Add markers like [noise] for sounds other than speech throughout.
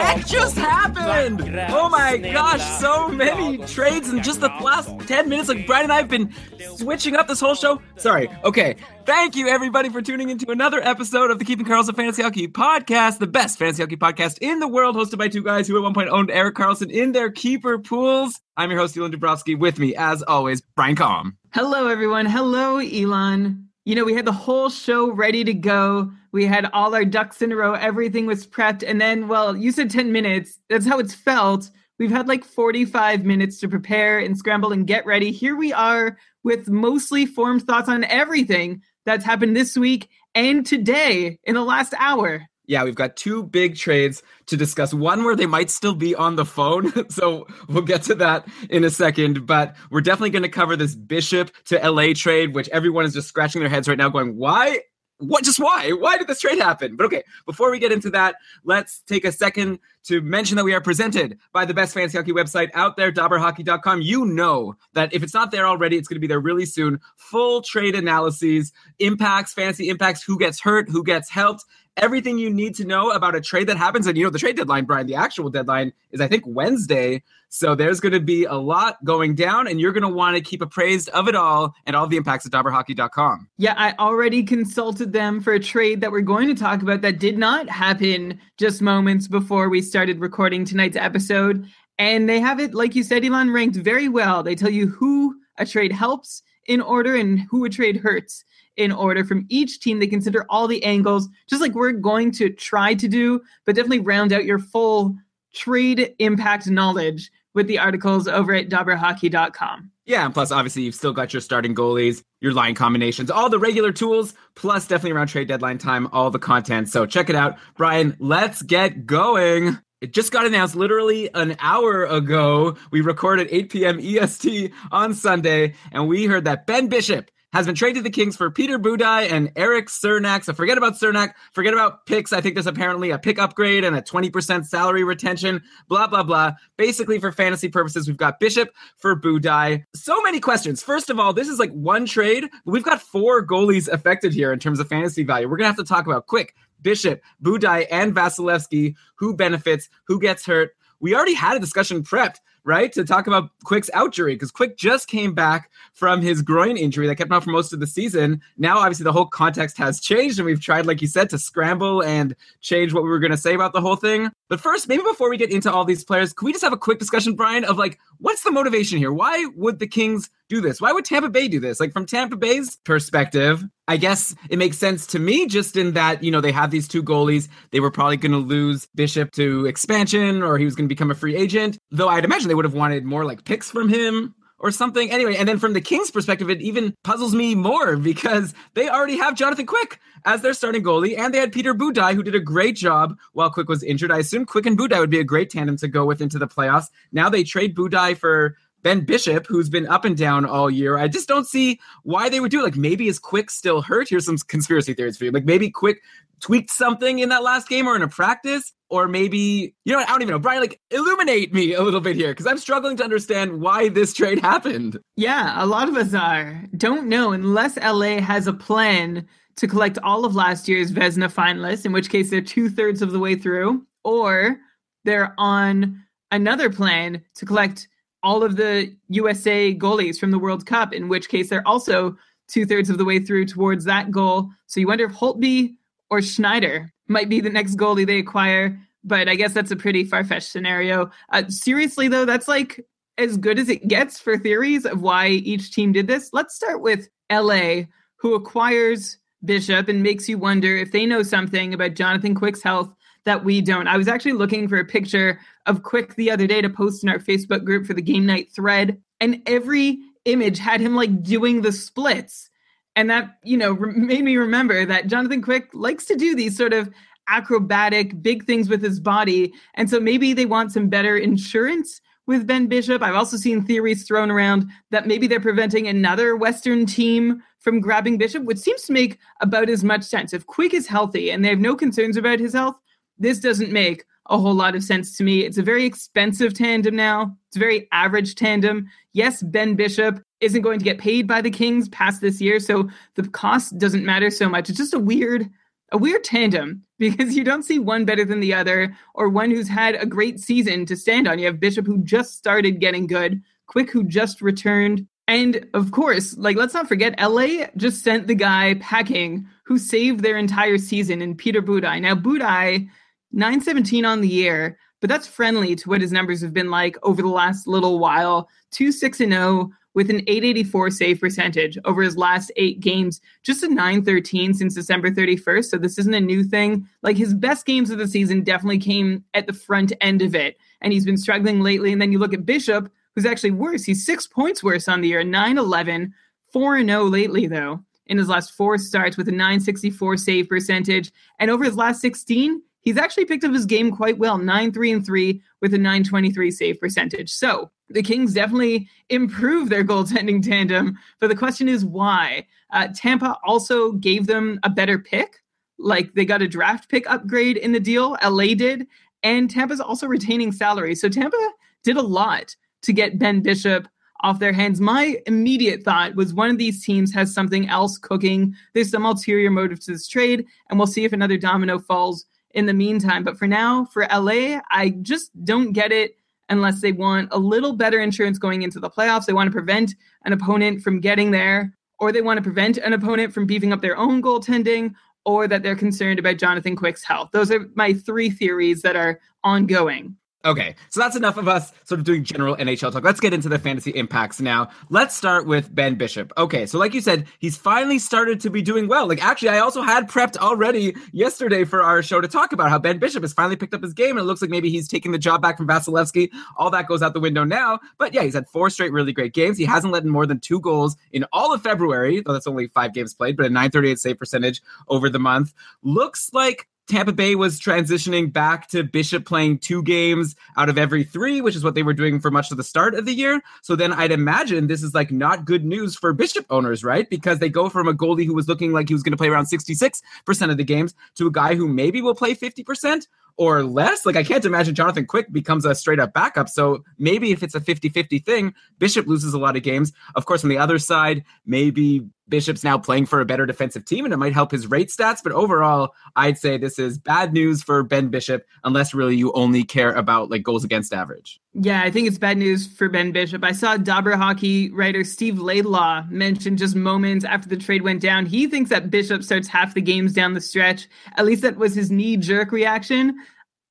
heck just happened? Oh my gosh, so many trades in just the last 10 minutes. Like, Brian and I have been switching up this whole show. Sorry. Okay. Thank you, everybody, for tuning into another episode of the Keeping Karlsson Fantasy Hockey Podcast, the best fantasy hockey podcast in the world, hosted by two guys who at one point owned Erik Karlsson in their keeper pools. I'm your host, Elon Dubrowski. With me, as always, Brian Com. Hello, everyone. Hello, Elon. You know, we had the whole show ready to go. We had all our ducks in a row. Everything was prepped. And then, well, you said 10 minutes. That's how it's felt. We've had like 45 minutes to prepare and scramble and get ready. Here we are with mostly formed thoughts on everything that's happened this week and today in the last hour. Yeah, we've got two big trades to discuss. One where they might still be on the phone. [laughs] So we'll get to that in a second. But we're definitely going to cover this Bishop to LA trade, which everyone is just scratching their heads right now, going, why? What? Just why? Why did this trade happen? But okay, before we get into that, let's take a second to mention that we are presented by the best fantasy hockey website out there, dobberhockey.com. You know that if it's not there already, it's going to be there really soon. Full trade analyses, impacts, fantasy impacts, who gets hurt, who gets helped, everything you need to know about a trade that happens. And you know, the trade deadline, Brian, the actual deadline is, I think, Wednesday. So there's going to be a lot going down, and you're going to want to keep appraised of it all and all the impacts at dobberhockey.com. Yeah, I already consulted them for a trade that we're going to talk about that did not happen just moments before we started recording tonight's episode. And they have it, like you said, Elon, ranked very well. They tell you who a trade helps in order and who a trade hurts in order from each team. They consider all the angles, just like we're going to try to do, but definitely round out your full trade impact knowledge with the articles over at dobberhockey.com. Yeah, and plus, obviously, you've still got your starting goalies, your line combinations, all the regular tools, plus definitely around trade deadline time, all the content. So check it out. Brian, let's get going. It just got announced literally an hour ago. We recorded 8 p.m. EST on Sunday, and we heard that Ben Bishop has been traded to the Kings for Peter Budaj and Erik Cernak. So forget about Cernak, forget about picks. I think there's apparently a pick upgrade and a 20% salary retention, blah, blah, blah. Basically, for fantasy purposes, we've got Bishop for Budaj. So many questions. First of all, this is like one trade. We've got four goalies affected here in terms of fantasy value. We're going to have to talk about Quick Bishop, Budaj, and Vasilevskiy. Who benefits? Who gets hurt? We already had a discussion prepped, right, to talk about Quick's outjury because Quick just came back from his groin injury that kept him out for most of the season. Now, obviously, the whole context has changed, and we've tried, like you said, to scramble and change what we were going to say about the whole thing. But first, maybe before we get into all these players, can we just have a quick discussion, Brian, of like, what's the motivation here? Why would the Kings do this? Why would Tampa Bay do this? Like, from Tampa Bay's perspective, I guess it makes sense to me just in that, you know, they have these two goalies. They were probably going to lose Bishop to expansion or he was going to become a free agent. Though I'd imagine they would have wanted more like picks from him or something. Anyway, and then from the Kings' perspective, it even puzzles me more [laughs] because they already have Jonathan Quick as their starting goalie, and they had Peter Budaj, who did a great job while Quick was injured. I assume Quick and Budaj would be a great tandem to go with into the playoffs. Now they trade Budaj for Ben Bishop, who's been up and down all year. I just don't see why they would do it. Like maybe is Quick still hurt? Here's some conspiracy theories for you. Like maybe Quick tweaked something in that last game or in a practice, or maybe you know I don't even know. Brian, like illuminate me a little bit here because I'm struggling to understand why this trade happened. Yeah, a lot of us are. Don't know unless LA has a plan to collect all of last year's Vezina finalists, in which case they're two thirds of the way through, or they're on another plan to collect all of the USA goalies from the World Cup, in which case they're also two thirds of the way through towards that goal. So you wonder if Holtby or Schneider might be the next goalie they acquire. But I guess that's a pretty far fetched scenario. Uh, seriously, though, that's like as good as it gets for theories of why each team did this. Let's start with LA, who acquires Bishop and makes you wonder if they know something about Jonathan Quick's health that we don't. I was actually looking for a picture of Quick the other day to post in our Facebook group for the game night thread, and every image had him like doing the splits. And that, you know, re- made me remember that Jonathan Quick likes to do these sort of acrobatic big things with his body. And so maybe they want some better insurance with Ben Bishop. I've also seen theories thrown around that maybe they're preventing another Western team from grabbing Bishop, which seems to make about as much sense. If Quick is healthy and they have no concerns about his health, this doesn't make a whole lot of sense to me. It's a very expensive tandem now. It's a very average tandem. Yes, Ben Bishop isn't going to get paid by the Kings past this year, so the cost doesn't matter so much. It's just a weird a weird tandem [laughs] because you don't see one better than the other or one who's had a great season to stand on. You have Bishop who just started getting good, Quick who just returned, and of course, like let's not forget LA just sent the guy packing who saved their entire season in Peter Budaj. Now Budaj 917 on the year, but that's friendly to what his numbers have been like over the last little while. 2 6 and 0 with an 884 save percentage over his last eight games, just a 913 since December 31st. So this isn't a new thing. Like his best games of the season definitely came at the front end of it. And he's been struggling lately. And then you look at Bishop, who's actually worse. He's six points worse on the year, 9 11, 4 0 lately, though, in his last four starts with a 964 save percentage. And over his last 16, he's actually picked up his game quite well 9 3 and 3 with a 923 save percentage. So the Kings definitely improved their goaltending [laughs] tandem. But the question is why? Uh, Tampa also gave them a better pick. Like they got a draft pick upgrade in the deal, LA did. And Tampa's also retaining salary. So Tampa did a lot to get Ben Bishop off their hands. My immediate thought was one of these teams has something else cooking. There's some ulterior motive to this trade, and we'll see if another domino falls in the meantime. But for now, for LA, I just don't get it unless they want a little better insurance going into the playoffs. They want to prevent an opponent from getting there, or they want to prevent an opponent from beefing up their own goaltending, or that they're concerned about Jonathan Quick's health. Those are my three theories that are ongoing. Okay, so that's enough of us sort of doing general NHL talk. Let's get into the fantasy impacts now. Let's start with Ben Bishop. Okay, so like you said, he's finally started to be doing well. Like, actually, I also had prepped already yesterday for our show to talk about how Ben Bishop has finally picked up his game, and it looks like maybe he's taking the job back from Vasilevskiy. All that goes out the window now. But yeah, he's had four straight really great games. He hasn't let in more than two goals in all of February, though that's only five games played, but a 938 save percentage over the month. Looks like Tampa Bay was transitioning back to Bishop playing two games out of every three, which is what they were doing for much of the start of the year. So then I'd imagine this is like not good news for Bishop owners, right? Because they go from a goalie who was looking like he was going to play around 66% of the games to a guy who maybe will play 50% or less. Like I can't imagine Jonathan Quick becomes a straight up backup. So maybe if it's a 50-50 thing, Bishop loses a lot of games. Of course, on the other side, maybe Bishop's now playing for a better defensive team and it might help his rate stats. But overall, I'd say this is bad news for Ben Bishop, unless really you only care about like goals against average. Yeah, I think it's bad news for Ben Bishop. I saw Dobber hockey writer Steve Laidlaw mention just moments after the trade went down. He thinks that Bishop starts half the games down the stretch. At least that was his knee jerk reaction.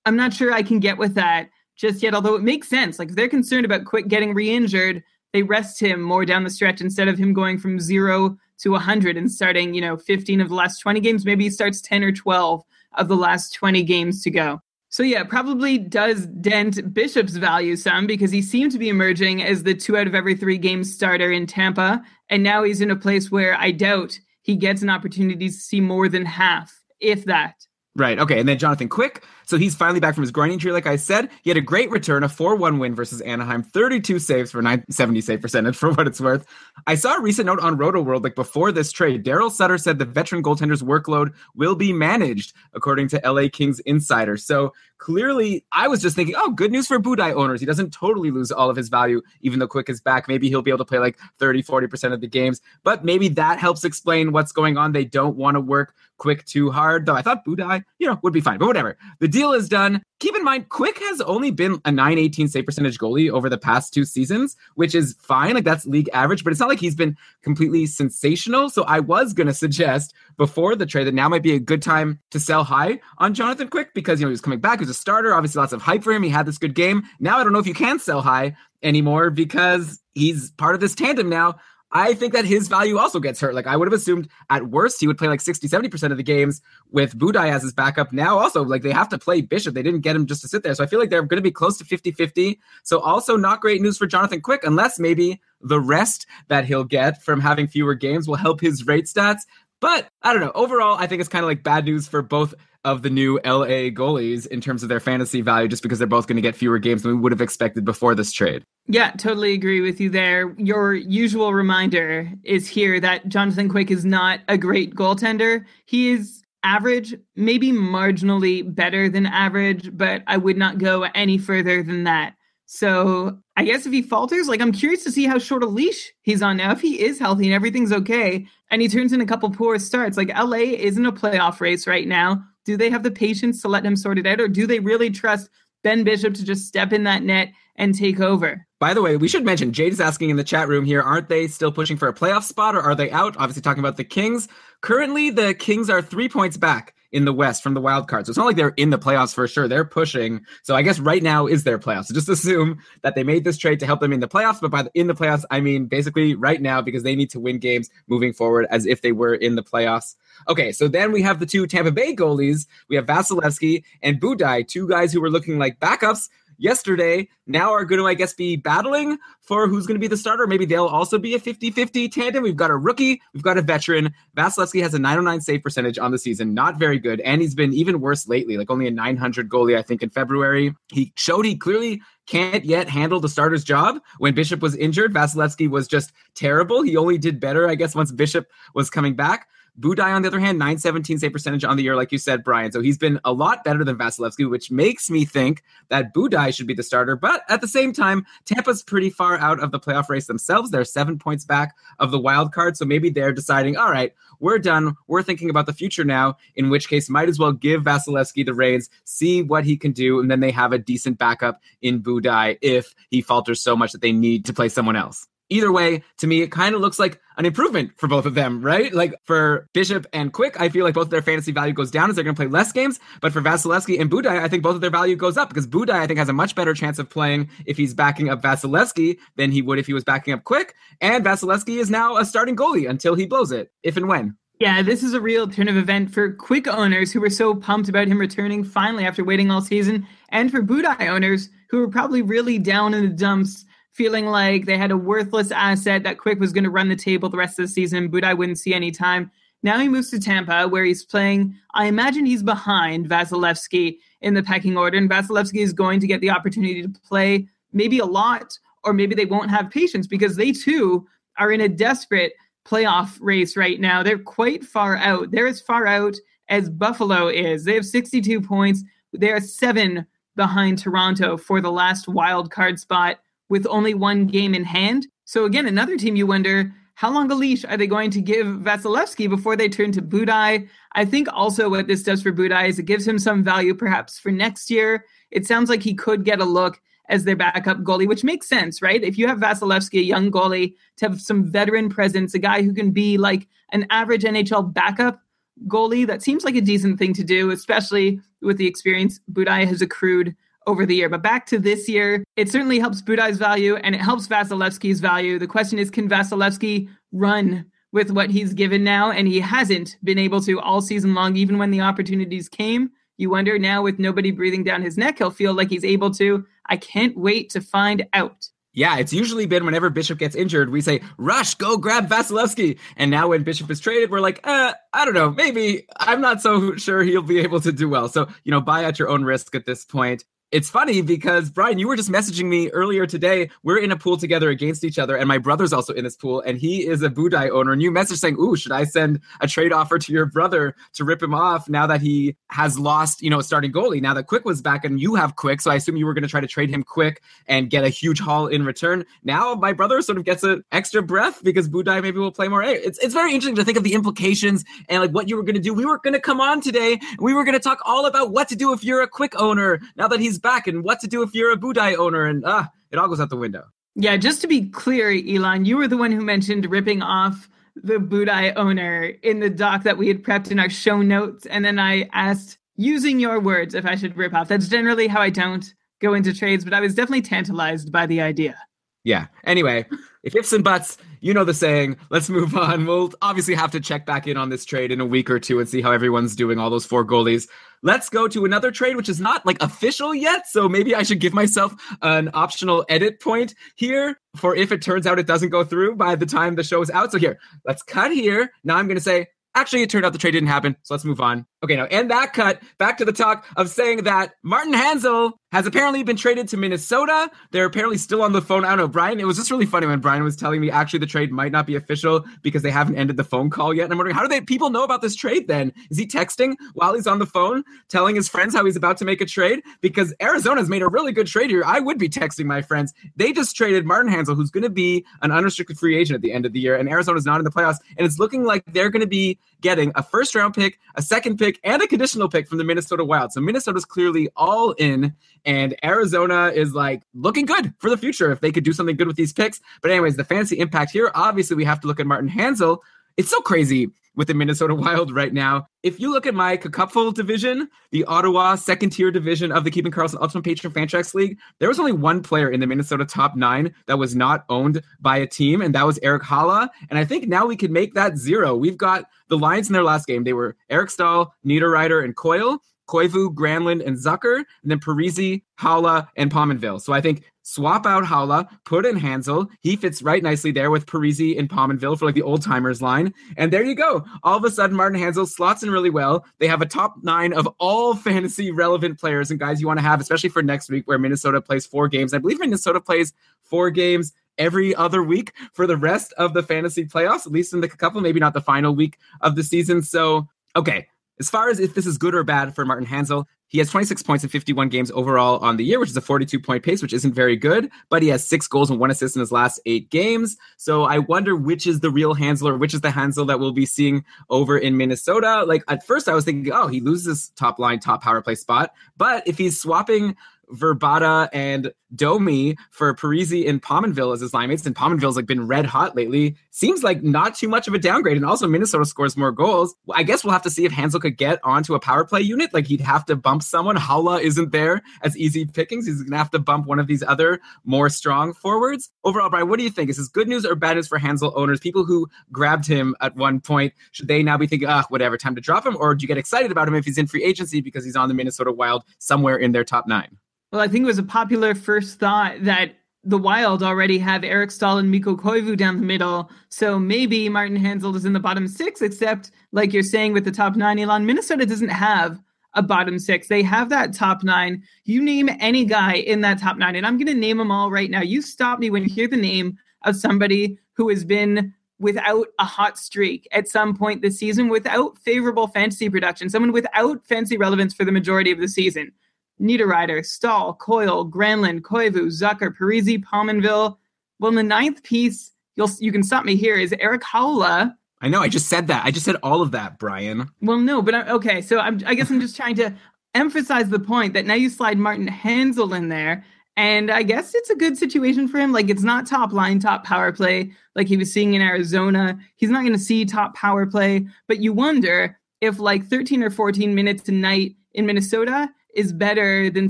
I'm not sure I can get with that just yet, although it makes sense. Like if they're concerned about Quick getting re injured, they rest him more down the stretch instead of him going from zero to 100 and starting, you know, 15 of the last 20 games. Maybe he starts 10 or 12 of the last 20 games to go. So yeah, probably does dent Bishop's value some because he seemed to be emerging as the two out of every three games starter in Tampa, and now he's in a place where I doubt he gets an opportunity to see more than half, if that. Right. Okay. And then Jonathan Quick. So he's finally back from his groin injury. Like I said, he had a great return, a 4 1 win versus Anaheim, 32 saves for 970 save percentage [laughs] for what it's worth. I saw a recent note on Roto World, like before this trade. Darryl Sutter said the veteran goaltender's workload will be managed, according to LA Kings Insider. So clearly, I was just thinking, oh, good news for Budaj owners. He doesn't totally lose all of his value, even though Quick is back. Maybe he'll be able to play like 30, 40% of the games. But maybe that helps explain what's going on. They don't want to work Quick too hard, though I thought Budaj, you know, would be fine. But whatever. The deal is done. Keep in mind, Quick has only been a 918 save percentage goalie over the past two seasons, which is fine. Like that's league average, but it's not like he's been completely sensational. So I was going to suggest before the trade that now might be a good time to sell high on Jonathan Quick because, you know, he was coming back. He was a starter. Obviously, lots of hype for him. He had this good game. Now I don't know if you can sell high anymore because he's part of this tandem now. I think that his value also gets hurt. Like I would have assumed at worst he would play like 60, 70% of the games with Budaj as his backup. Now also like they have to play Bishop. They didn't get him just to sit there. So I feel like they're going to be close to 50-50. So also not great news for Jonathan Quick unless maybe the rest that he'll get from having fewer games will help his rate stats. But I don't know. Overall, I think it's kind of like bad news for both of the new LA goalies in terms of their fantasy value, just because they're both going to get fewer games than we would have expected before this trade. Yeah, totally agree with you there. Your usual reminder is here that Jonathan Quick is not a great goaltender. He is average, maybe marginally better than average, but I would not go any further than that. So I guess if he falters, like I'm curious to see how short a leash he's on now. If he is healthy and everything's okay, and he turns in a couple poor starts, like LA isn't a playoff race right now. Do they have the patience to let him sort it out, or do they really trust Ben Bishop to just step in that net and take over? By the way, we should mention Jade is asking in the chat room here, aren't they still pushing for a playoff spot or are they out? Obviously, talking about the Kings. Currently, the Kings are three points back in the West from the wild card. So it's not like they're in the playoffs for sure. They're pushing. So I guess right now is their playoffs. So just [laughs] assume that they made this trade to help them in the playoffs. But by the, in the playoffs, I mean basically right now because they need to win games moving forward as if they were in the playoffs. Okay, so then we have the two Tampa Bay goalies. We have Vasilevskiy and Budaj, two guys who were looking like backups yesterday now are going to, I guess, be battling for who's going to be the starter. Maybe they'll also be a 50 50 tandem. We've got a rookie, we've got a veteran. Vasilevskiy has a 909 save percentage on the season, not very good. And he's been even worse lately, like only a 900 goalie, I think, in February. He showed he clearly can't yet handle the starter's job. When Bishop was injured, Vasilevskiy was just terrible. He only did better, I guess, once Bishop was coming back. Budaj, on the other hand, 917 save percentage on the year, like you said, Brian. So he's been a lot better than Vasilevskiy, which makes me think that Budaj should be the starter. But at the same time, Tampa's pretty far out of the playoff race themselves. They're seven points back of the wild card. So maybe they're deciding, all right, we're done. We're thinking about the future now, in which case, might as well give Vasilevskiy the reins, see what he can do. And then they have a decent backup in Budaj if he falters so much that they need to play someone else either way, to me, it kind of looks like an improvement for both of them, right? Like for Bishop and Quick, I feel like both of their fantasy value goes down as they're going to play less games. But for Vasilevskiy and Budaj, I think both of their value goes up because Budaj, I think, has a much better chance of playing if he's backing up Vasilevskiy than he would if he was backing up Quick. And Vasilevskiy is now a starting goalie until he blows it, if and when. Yeah, this is a real turn of event for Quick owners who were so pumped about him returning finally after waiting all season, and for Budaj owners who were probably really down in the dumps feeling like they had a worthless asset that Quick was going to run the table the rest of the season, but I wouldn't see any time. Now he moves to Tampa, where he's playing. I imagine he's behind Vasilevskiy in the pecking order, and Vasilevskiy is going to get the opportunity to play maybe a lot, or maybe they won't have patience because they too are in a desperate playoff race right now. They're quite far out. They're as far out as Buffalo is. They have 62 points. They are seven behind Toronto for the last wild card spot with only one game in hand. So again, another team you wonder how long a leash are they going to give Vasilevskiy before they turn to Budaj? I think also what this does for Budaj is it gives him some value perhaps for next year. It sounds like he could get a look as their backup goalie, which makes sense, right? If you have Vasilevskiy, a young goalie, to have some veteran presence, a guy who can be like an average NHL backup goalie, that seems like a decent thing to do, especially with the experience Budaj has accrued over the year. But back to this year, it certainly helps Budaj's value and it helps Vasilevskiy's value. The question is, can Vasilevskiy run with what he's given now? And he hasn't been able to all season long, even when the opportunities came. You wonder now, with nobody breathing down his neck, he'll feel like he's able to. I can't wait to find out. Yeah, it's usually been whenever Bishop gets injured, we say, rush, go grab Vasilevskiy. And now when Bishop is traded, we're like, uh, I don't know, maybe I'm not so sure he'll be able to do well. So, you know, buy at your own risk at this point. It's funny because Brian, you were just messaging me earlier today. We're in a pool together against each other, and my brother's also in this pool, and he is a Budaj owner. And you messaged saying, "Ooh, should I send a trade offer to your brother to rip him off now that he has lost, you know, starting goalie? Now that Quick was back, and you have Quick, so I assume you were going to try to trade him Quick and get a huge haul in return. Now my brother sort of gets an extra breath because Budaj maybe will play more. It's it's very interesting to think of the implications and like what you were going to do. We were going to come on today, we were going to talk all about what to do if you're a Quick owner now that he's back, and what to do if you're a Budaj owner, and ah, it all goes out the window. Yeah, just to be clear, Elon, you were the one who mentioned ripping off the Budaj owner in the doc that we had prepped in our show notes. And then I asked, using your words, if I should rip off. That's generally how I don't go into trades, but I was definitely tantalized by the idea. Yeah. Anyway, if ifs and buts, you know the saying. Let's move on. We'll obviously have to check back in on this trade in a week or two and see how everyone's doing, all those four goalies. Let's go to another trade, which is not like official yet. So maybe I should give myself an optional edit point here for if it turns out it doesn't go through by the time the show is out. So here, let's cut here. Now I'm going to say, Actually, it turned out the trade didn't happen, so let's move on. Okay, now end that cut. Back to the talk of saying that Martin Hanzal has apparently been traded to Minnesota. They're apparently still on the phone. I don't know, Brian. It was just really funny when Brian was telling me actually the trade might not be official because they haven't ended the phone call yet. And I'm wondering how do they people know about this trade then? Is he texting while he's on the phone, telling his friends how he's about to make a trade? Because Arizona's made a really good trade here. I would be texting my friends. They just traded Martin Hanzal, who's going to be an unrestricted free agent at the end of the year, and Arizona's not in the playoffs. And it's looking like they're going to be getting a first round pick, a second pick, and a conditional pick from the Minnesota Wild. So Minnesota's clearly all in and Arizona is like looking good for the future if they could do something good with these picks. But, anyways, the fancy impact here, obviously, we have to look at Martin Hanzal. It's so crazy with the Minnesota Wild right now. If you look at my Cupful division, the Ottawa second tier division of the Keeping Karlsson Ultimate Patron Fantrax League, there was only one player in the Minnesota top nine that was not owned by a team, and that was Erik Haula. And I think now we can make that zero. We've got the Lions in their last game. They were Eric Staal, Niederreiter, and Coyle. Koivu, Granlund, and Zucker, and then Parise, Haula, and Pominville. So I think swap out Haula, put in Hanzal. He fits right nicely there with Parise and Pominville for like the old timers line. And there you go. All of a sudden, Martin Hanzal slots in really well. They have a top nine of all [laughs] fantasy relevant players and guys you want to have, especially for next week where Minnesota plays four games. I believe Minnesota plays four games every other week for the rest of the fantasy playoffs, at least in the couple, maybe not the final week of the season. So, okay, as far as if this is good or bad for Martin Hanzal, he has 26 points in 51 games overall on the year, which is a 42 point pace, which isn't very good, but he has six goals and one assist in his last eight games. So I wonder which is the real Hanzal or which is the Hanzal that we'll be seeing over in Minnesota. Like at first I was thinking, oh, he loses top line, top power play spot. But if he's swapping Vrbata and Domi for Parise and Pominville as his line mates, and Pominville's like been red hot lately. Seems like not too much of a downgrade. And also Minnesota scores more goals. I guess we'll have to see if Hanzal could get onto a power play unit. Like he'd have to bump someone. Haula isn't there as easy pickings. He's gonna have to bump one of these other more strong forwards. Overall, Brian, what do you think? Is this good news or bad news for Hanzal owners? People who grabbed him at one point, should they now be thinking, ah, whatever, time to drop him? Or do you get excited about him if he's in free agency because he's on the Minnesota Wild somewhere in their top nine? Well, I think it was a popular first thought that the Wild already have Eric Staal and Mikko Koivu down the middle. So maybe Martin Hanzal is in the bottom six, except like you're saying with the top nine, Elon, Minnesota doesn't have a bottom six. They have that top nine. You name any guy in that top nine, and I'm going to name them all right now. You stop me when you hear the name of somebody who has been without a hot streak at some point this season, without favorable fantasy production, someone without fancy relevance for the majority of the season. Niederreiter, Staal, Coyle, Granlund, Koivu, Zucker, Parise, Pominville. Well, in the ninth piece, you'll you can stop me here, is Erik Haula. I know. I just said that. I just said all of that, Brian. Well, no, but I, okay. So I'm, I guess I'm just trying to emphasize the point that now you slide Martin Hanzal in there, and I guess it's a good situation for him. Like it's not top line, top power play like he was seeing in Arizona. He's not going to see top power play, but you wonder if like 13 or 14 minutes a night in Minnesota is better than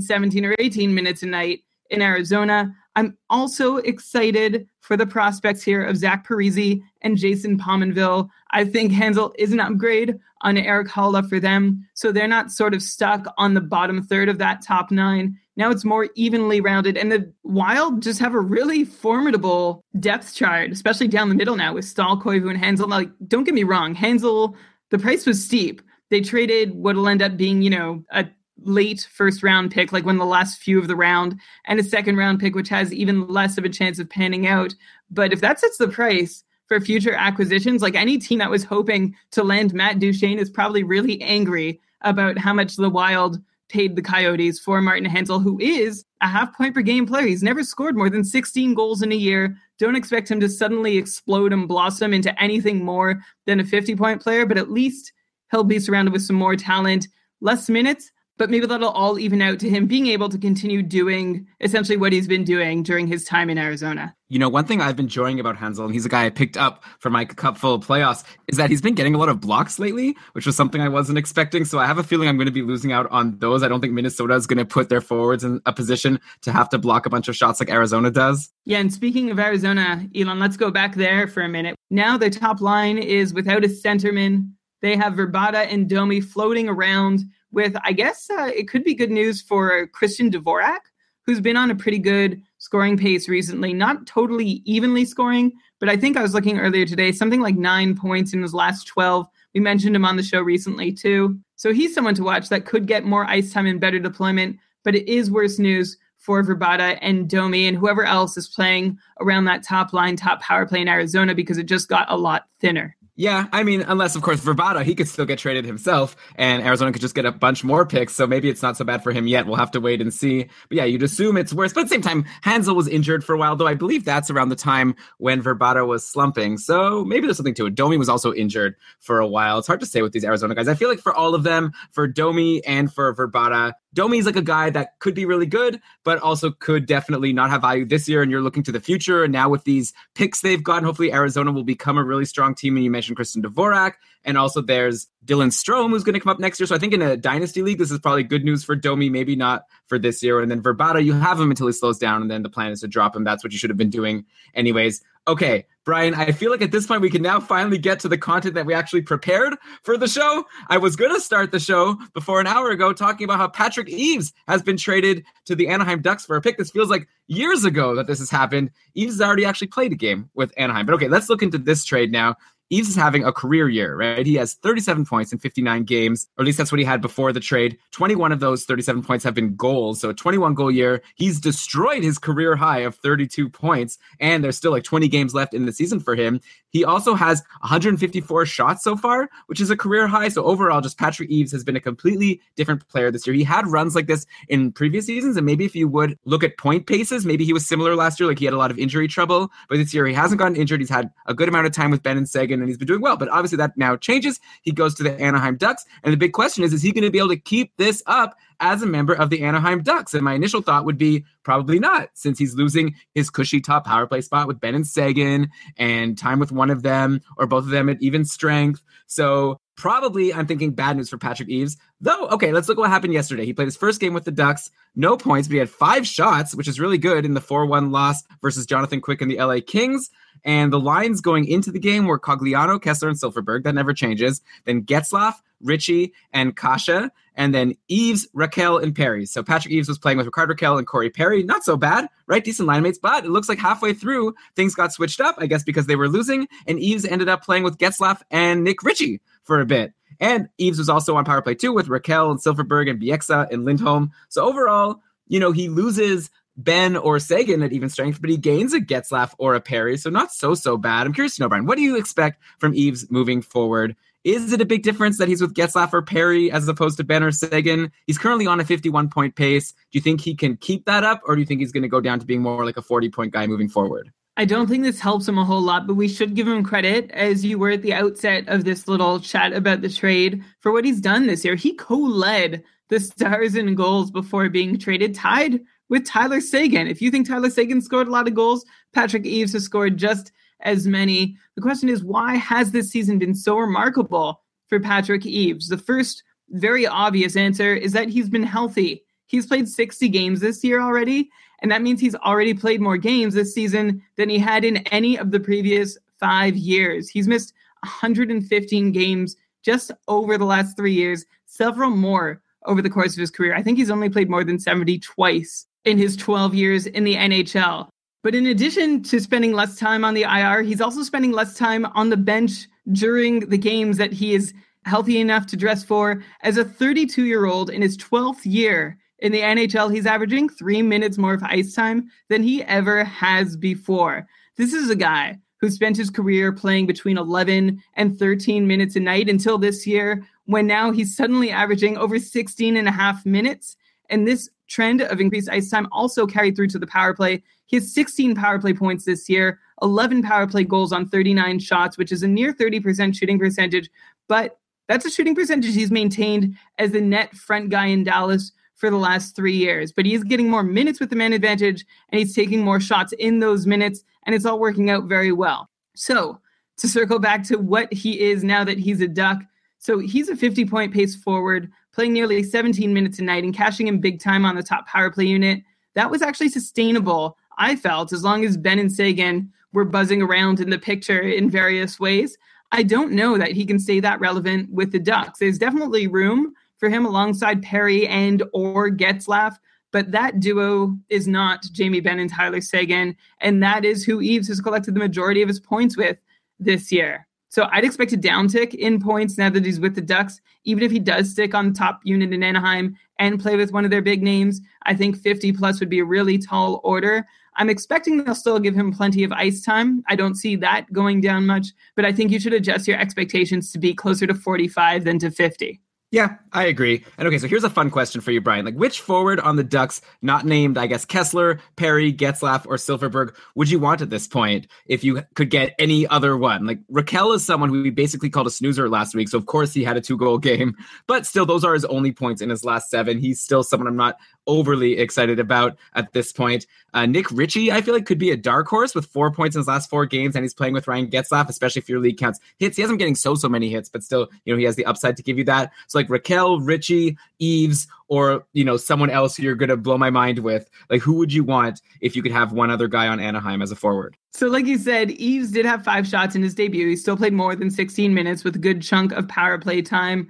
17 or 18 minutes a night in Arizona. I'm also excited for the prospects here of Zach Parise and Jason Pominville. I think Hanzal is an upgrade on Erik Haula for them. So they're not sort of stuck on the bottom third of that top nine. Now it's more evenly rounded. And the Wild just have a really formidable depth chart, especially down the middle now with Staal, Koivu, and Hanzal. Like, don't get me wrong, Hanzal, the price was steep. They traded what'll end up being, you know, a late first round pick, like of the last few of the round, and a second round pick, which has even less of a chance of panning out. But if that sets the price for future acquisitions, like any team that was hoping to land Matt Duchene is probably really angry about how much the Wild paid the Coyotes for Martin Hanzal, who is a half point per game player. He's never scored more than 16 goals in a year. Don't expect him to suddenly explode and blossom into anything more than a 50 point player, but at least he'll be surrounded with some more talent, less minutes, but maybe that'll all even out to him being able to continue doing essentially what he's been doing during his time in Arizona. You know, one thing I've been enjoying about Hanzal, and he's a guy I picked up for my cupful of playoffs, is that he's been getting a lot of blocks lately, which was something I wasn't expecting. So I have a feeling I'm going to be losing out on those. I don't think Minnesota is going to put their forwards in a position to have to block a bunch of shots like Arizona does. Yeah, and speaking of Arizona, Elon, let's go back there for a minute. Now their top line is without a centerman. They have Vrbata and Domi floating around with, I guess, uh, it could be good news for Christian Dvorak, who's been on a pretty good scoring pace recently. Not totally evenly scoring, but I think I was looking earlier today, something like nine points in his last 12. We mentioned him on the show recently, too. So he's someone to watch that could get more ice time and better deployment, but it is worse news for Vrbata and Domi and whoever else is playing around that top line, top power play in Arizona because it just got a lot thinner. Yeah, I mean, unless of course Vrbata, he could still get traded himself, and Arizona could just get a bunch more picks. So maybe it's not so bad for him yet. We'll have to wait and see. But yeah, you'd assume it's worse. But at the same time, Hanzal was injured for a while, though. I believe that's around the time when Vrbata was slumping. So maybe there's something to it. Domi was also injured for a while. It's hard to say with these Arizona guys. I feel like for all of them, for Domi and for Vrbata, Domi's like a guy that could be really good, but also could definitely not have value this year. And you're looking to the future. And now with these picks they've gotten, hopefully Arizona will become a really strong team. And you mentioned Christian Dvorak. And also there's Dylan Strome, who's going to come up next year. So I think in a dynasty league, this is probably good news for Domi, maybe not for this year. And then Vrbata, you have him until he slows down. And then the plan is to drop him. That's what you should have been doing anyways. Okay, Brian, I feel like at this point we can now finally get to the content that we actually prepared for the show. I was going to start the show before an hour ago talking about how Patrick Eaves has been traded to the Anaheim Ducks for a pick. This feels like years ago that this has happened. Eaves has already actually played a game with Anaheim. But okay, let's look into this trade now. Eaves is having a career year, right? He has 37 points in 59 games, or at least that's what he had before the trade. 21 of those 37 points have been goals, so a 21 goal year. He's destroyed his career high of 32 points, and there's still like 20 games left in the season for him. He also has 154 shots so far, which is a career high. So overall, just Patrick Eaves has been a completely different player this year. He had runs like this in previous seasons, and maybe if you would look at point paces, maybe he was similar last year, like he had a lot of injury trouble. But this year he hasn't gotten injured. He's had a good amount of time with Benn and Seguin and he's been doing well. But obviously that now changes. He goes to the Anaheim Ducks. And the big question is, is he going to be able to keep this up as a member of the Anaheim Ducks? And my initial thought would be probably not, since he's losing his cushy top power play spot with Benn and Seguin and time with one of them or both of them at even strength. So probably I'm thinking bad news for Patrick Eaves. Though, okay, let's look what happened yesterday. He played his first game with the Ducks, no points, but he had five shots, which is really good in the 4 1 loss versus Jonathan Quick and the LA Kings. And the lines going into the game were Cogliano, Kesler, and Silfverberg. That never changes. Then Getzlaf, Ritchie, and Kase. And then Eaves, Rakell, and Perry. So Patrick Eaves was playing with Rickard Rakell and Corey Perry. Not so bad, right? Decent line mates. But it looks like halfway through, things got switched up, I guess because they were losing. And Eaves ended up playing with Getzlaf and Nick Ritchie for a bit. And Eaves was also on power play too with Rakell and Silfverberg and Bieksa and Lindholm. So overall, you know, he loses Benn or Seguin at even strength, but he gains a Getzlaf or a Perry. So not so, so bad. I'm curious to know, Brian, what do you expect from Eaves moving forward? Is it a big difference that he's with Getzlaf or Perry as opposed to Benn or Seguin? He's currently on a 51 point pace. Do you think he can keep that up, or do you think he's going to go down to being more like a 40 point guy moving forward? I don't think this helps him a whole lot, but we should give him credit, as you were at the outset of this little chat about the trade, for what he's done this year. He co led the Stars in goals before being traded, tied with Tyler Seguin. If you think Tyler Seguin scored a lot of goals, Patrick Eaves has scored just as many. The question is, why has this season been so remarkable for Patrick Eaves? The first very obvious answer is that he's been healthy. He's played 60 games this year already, and that means he's already played more games this season than he had in any of the previous five years. He's missed 115 games just over the last three years, several more over the course of his career. I think he's only played more than 70 twice in his 12 years in the NHL. But in addition to spending less time on the IR, he's also spending less time on the bench during the games that he is healthy enough to dress for. As a 32 year old in his 12th year in the NHL, he's averaging three minutes more of ice time than he ever has before. This is a guy who spent his career playing between 11 and 13 minutes a night until this year, when now he's suddenly averaging over 16 and a half minutes. And this trend of increased ice time also carried through to the power play. He has 16 power play points this year, 11 power play goals on 39 shots, which is a near 30% shooting percentage. But that's a shooting percentage he's maintained as the net front guy in Dallas for the last three years. But he's getting more minutes with the man advantage and he's taking more shots in those minutes, and it's all working out very well. So, to circle back to what he is now that he's a Duck, so he's a 50 point pace forward, playing nearly 17 minutes a night and cashing in big time on the top power play unit. That was actually sustainable, I felt, as long as Benn and Seguin were buzzing around in the picture in various ways. I don't know that he can stay that relevant with the Ducks. There's definitely room for him alongside Perry and or Getzlaf, but that duo is not Jamie Benn and Tyler Seguin, and that is who Eaves has collected the majority of his points with this year. So I'd expect a downtick in points now that he's with the Ducks. Even if he does stick on the top unit in Anaheim and play with one of their big names, I think 50 plus would be a really tall order. I'm expecting they'll still give him plenty of ice time. I don't see that going down much, but I think you should adjust your expectations to be closer to 45 than to 50. Yeah, I agree. And okay, so here's a fun question for you, Brian. Like, which forward on the Ducks, not named, I guess, Kesler, Perry, Getzlaf, or Silfverberg, would you want at this point if you could get any other one? Like, Rakell is someone who we basically called a snoozer last week. So, of course, he had a two goal [laughs] game, but still, those are his only points in his last seven. He's still someone I'm not overly excited about at this point. Uh, Nick Ritchie, I feel like, could be a dark horse with four points in his last four games, and he's playing with Ryan Getzlaf, especially if your league counts hits. He hasn't been getting so, so many hits, but still, you know, he has the upside to give you that. So, like Rakell, Ritchie, Eaves, or you know someone else who you're gonna blow my mind with. Like who would you want if you could have one other guy on Anaheim as a forward? So, like you said, Eaves did have five shots in his debut. He still played more than 16 minutes with a good chunk of power play time.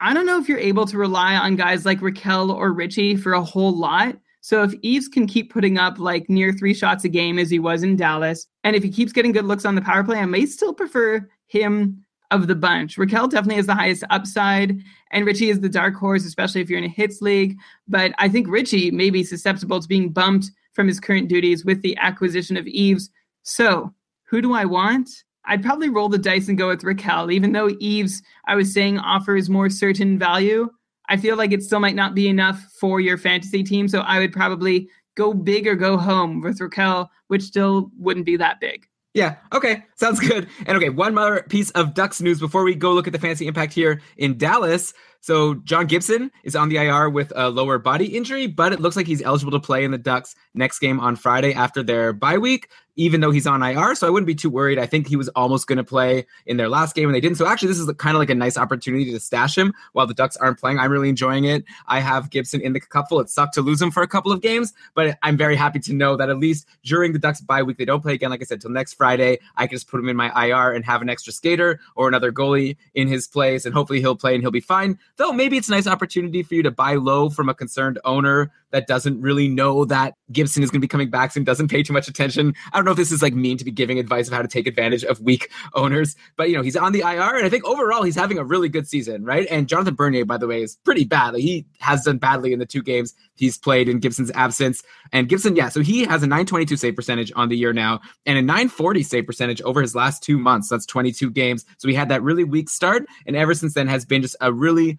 I don't know if you're able to rely on guys like Rakell or Ritchie for a whole lot. So if Eaves can keep putting up like near three shots a game as he was in Dallas, and if he keeps getting good looks on the power play, I may still prefer him of the bunch. Rakell definitely has the highest upside, and Ritchie is the dark horse, especially if you're in a hits league. But I think Ritchie may be susceptible to being bumped from his current duties with the acquisition of Eaves. So, who do I want? I'd probably roll the dice and go with Rakell, even though Eaves, I was saying, offers more certain value. I feel like it still might not be enough for your fantasy team. So I would probably go big or go home with Rakell, which still wouldn't be that big. Yeah. Okay. Sounds good. And okay, one more piece of Ducks news before we go look at the fancy impact here in Dallas. So John Gibson is on the IR with a lower body injury, but it looks like he's eligible to play in the Ducks next game on Friday after their bye week even though he's on IR. So I wouldn't be too worried. I think he was almost going to play in their last game and they didn't. So actually, this is kind of like a nice opportunity to stash him while the Ducks aren't playing. I'm really enjoying it. I have Gibson in the couple. It sucked to lose him for a couple of games, but I'm very happy to know that at least during the Ducks bye week, they don't play again. Like I said, till next Friday, I can just put him in my IR and have an extra skater or another goalie in his place, and hopefully he'll play and he'll be fine. Though maybe it's a nice opportunity for you to buy low from a concerned owner that doesn't really know that Gibson is going to be coming back and doesn't pay too much attention. I don't know if this is like mean to be giving advice of how to take advantage of weak owners, but you know, he's on the IR and I think overall he's having a really good season, right? And Jonathan Bernier, by the way, is pretty bad. Like, he has done badly in the two games he's played in Gibson's absence. And Gibson, yeah, so he has a 922 save percentage on the year now and a 940 save percentage over his last two months. That's 22 games. So he had that really weak start and ever since then has been just a really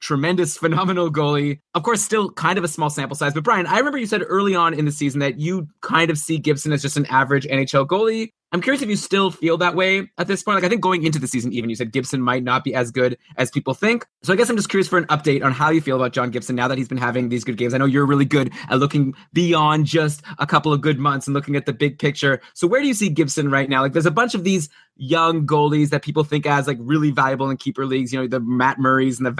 tremendous, [laughs] phenomenal goalie. Of course, still kind of a small sample size. But Brian, I remember you said early on in the season that you kind of see Gibson as just an average NHL goalie. I'm curious if you still feel that way at this point. Like I think going into the season, even you said Gibson might not be as good as people think. So I guess I'm just curious for an update on how you feel about John Gibson now that he's been having these good games. I know you're really good at looking beyond just a couple of good months and looking at the big picture. So where do you see Gibson right now? Like there's a bunch of these young goalies that people think as like really valuable in keeper leagues. You know, the Matt Murrays and the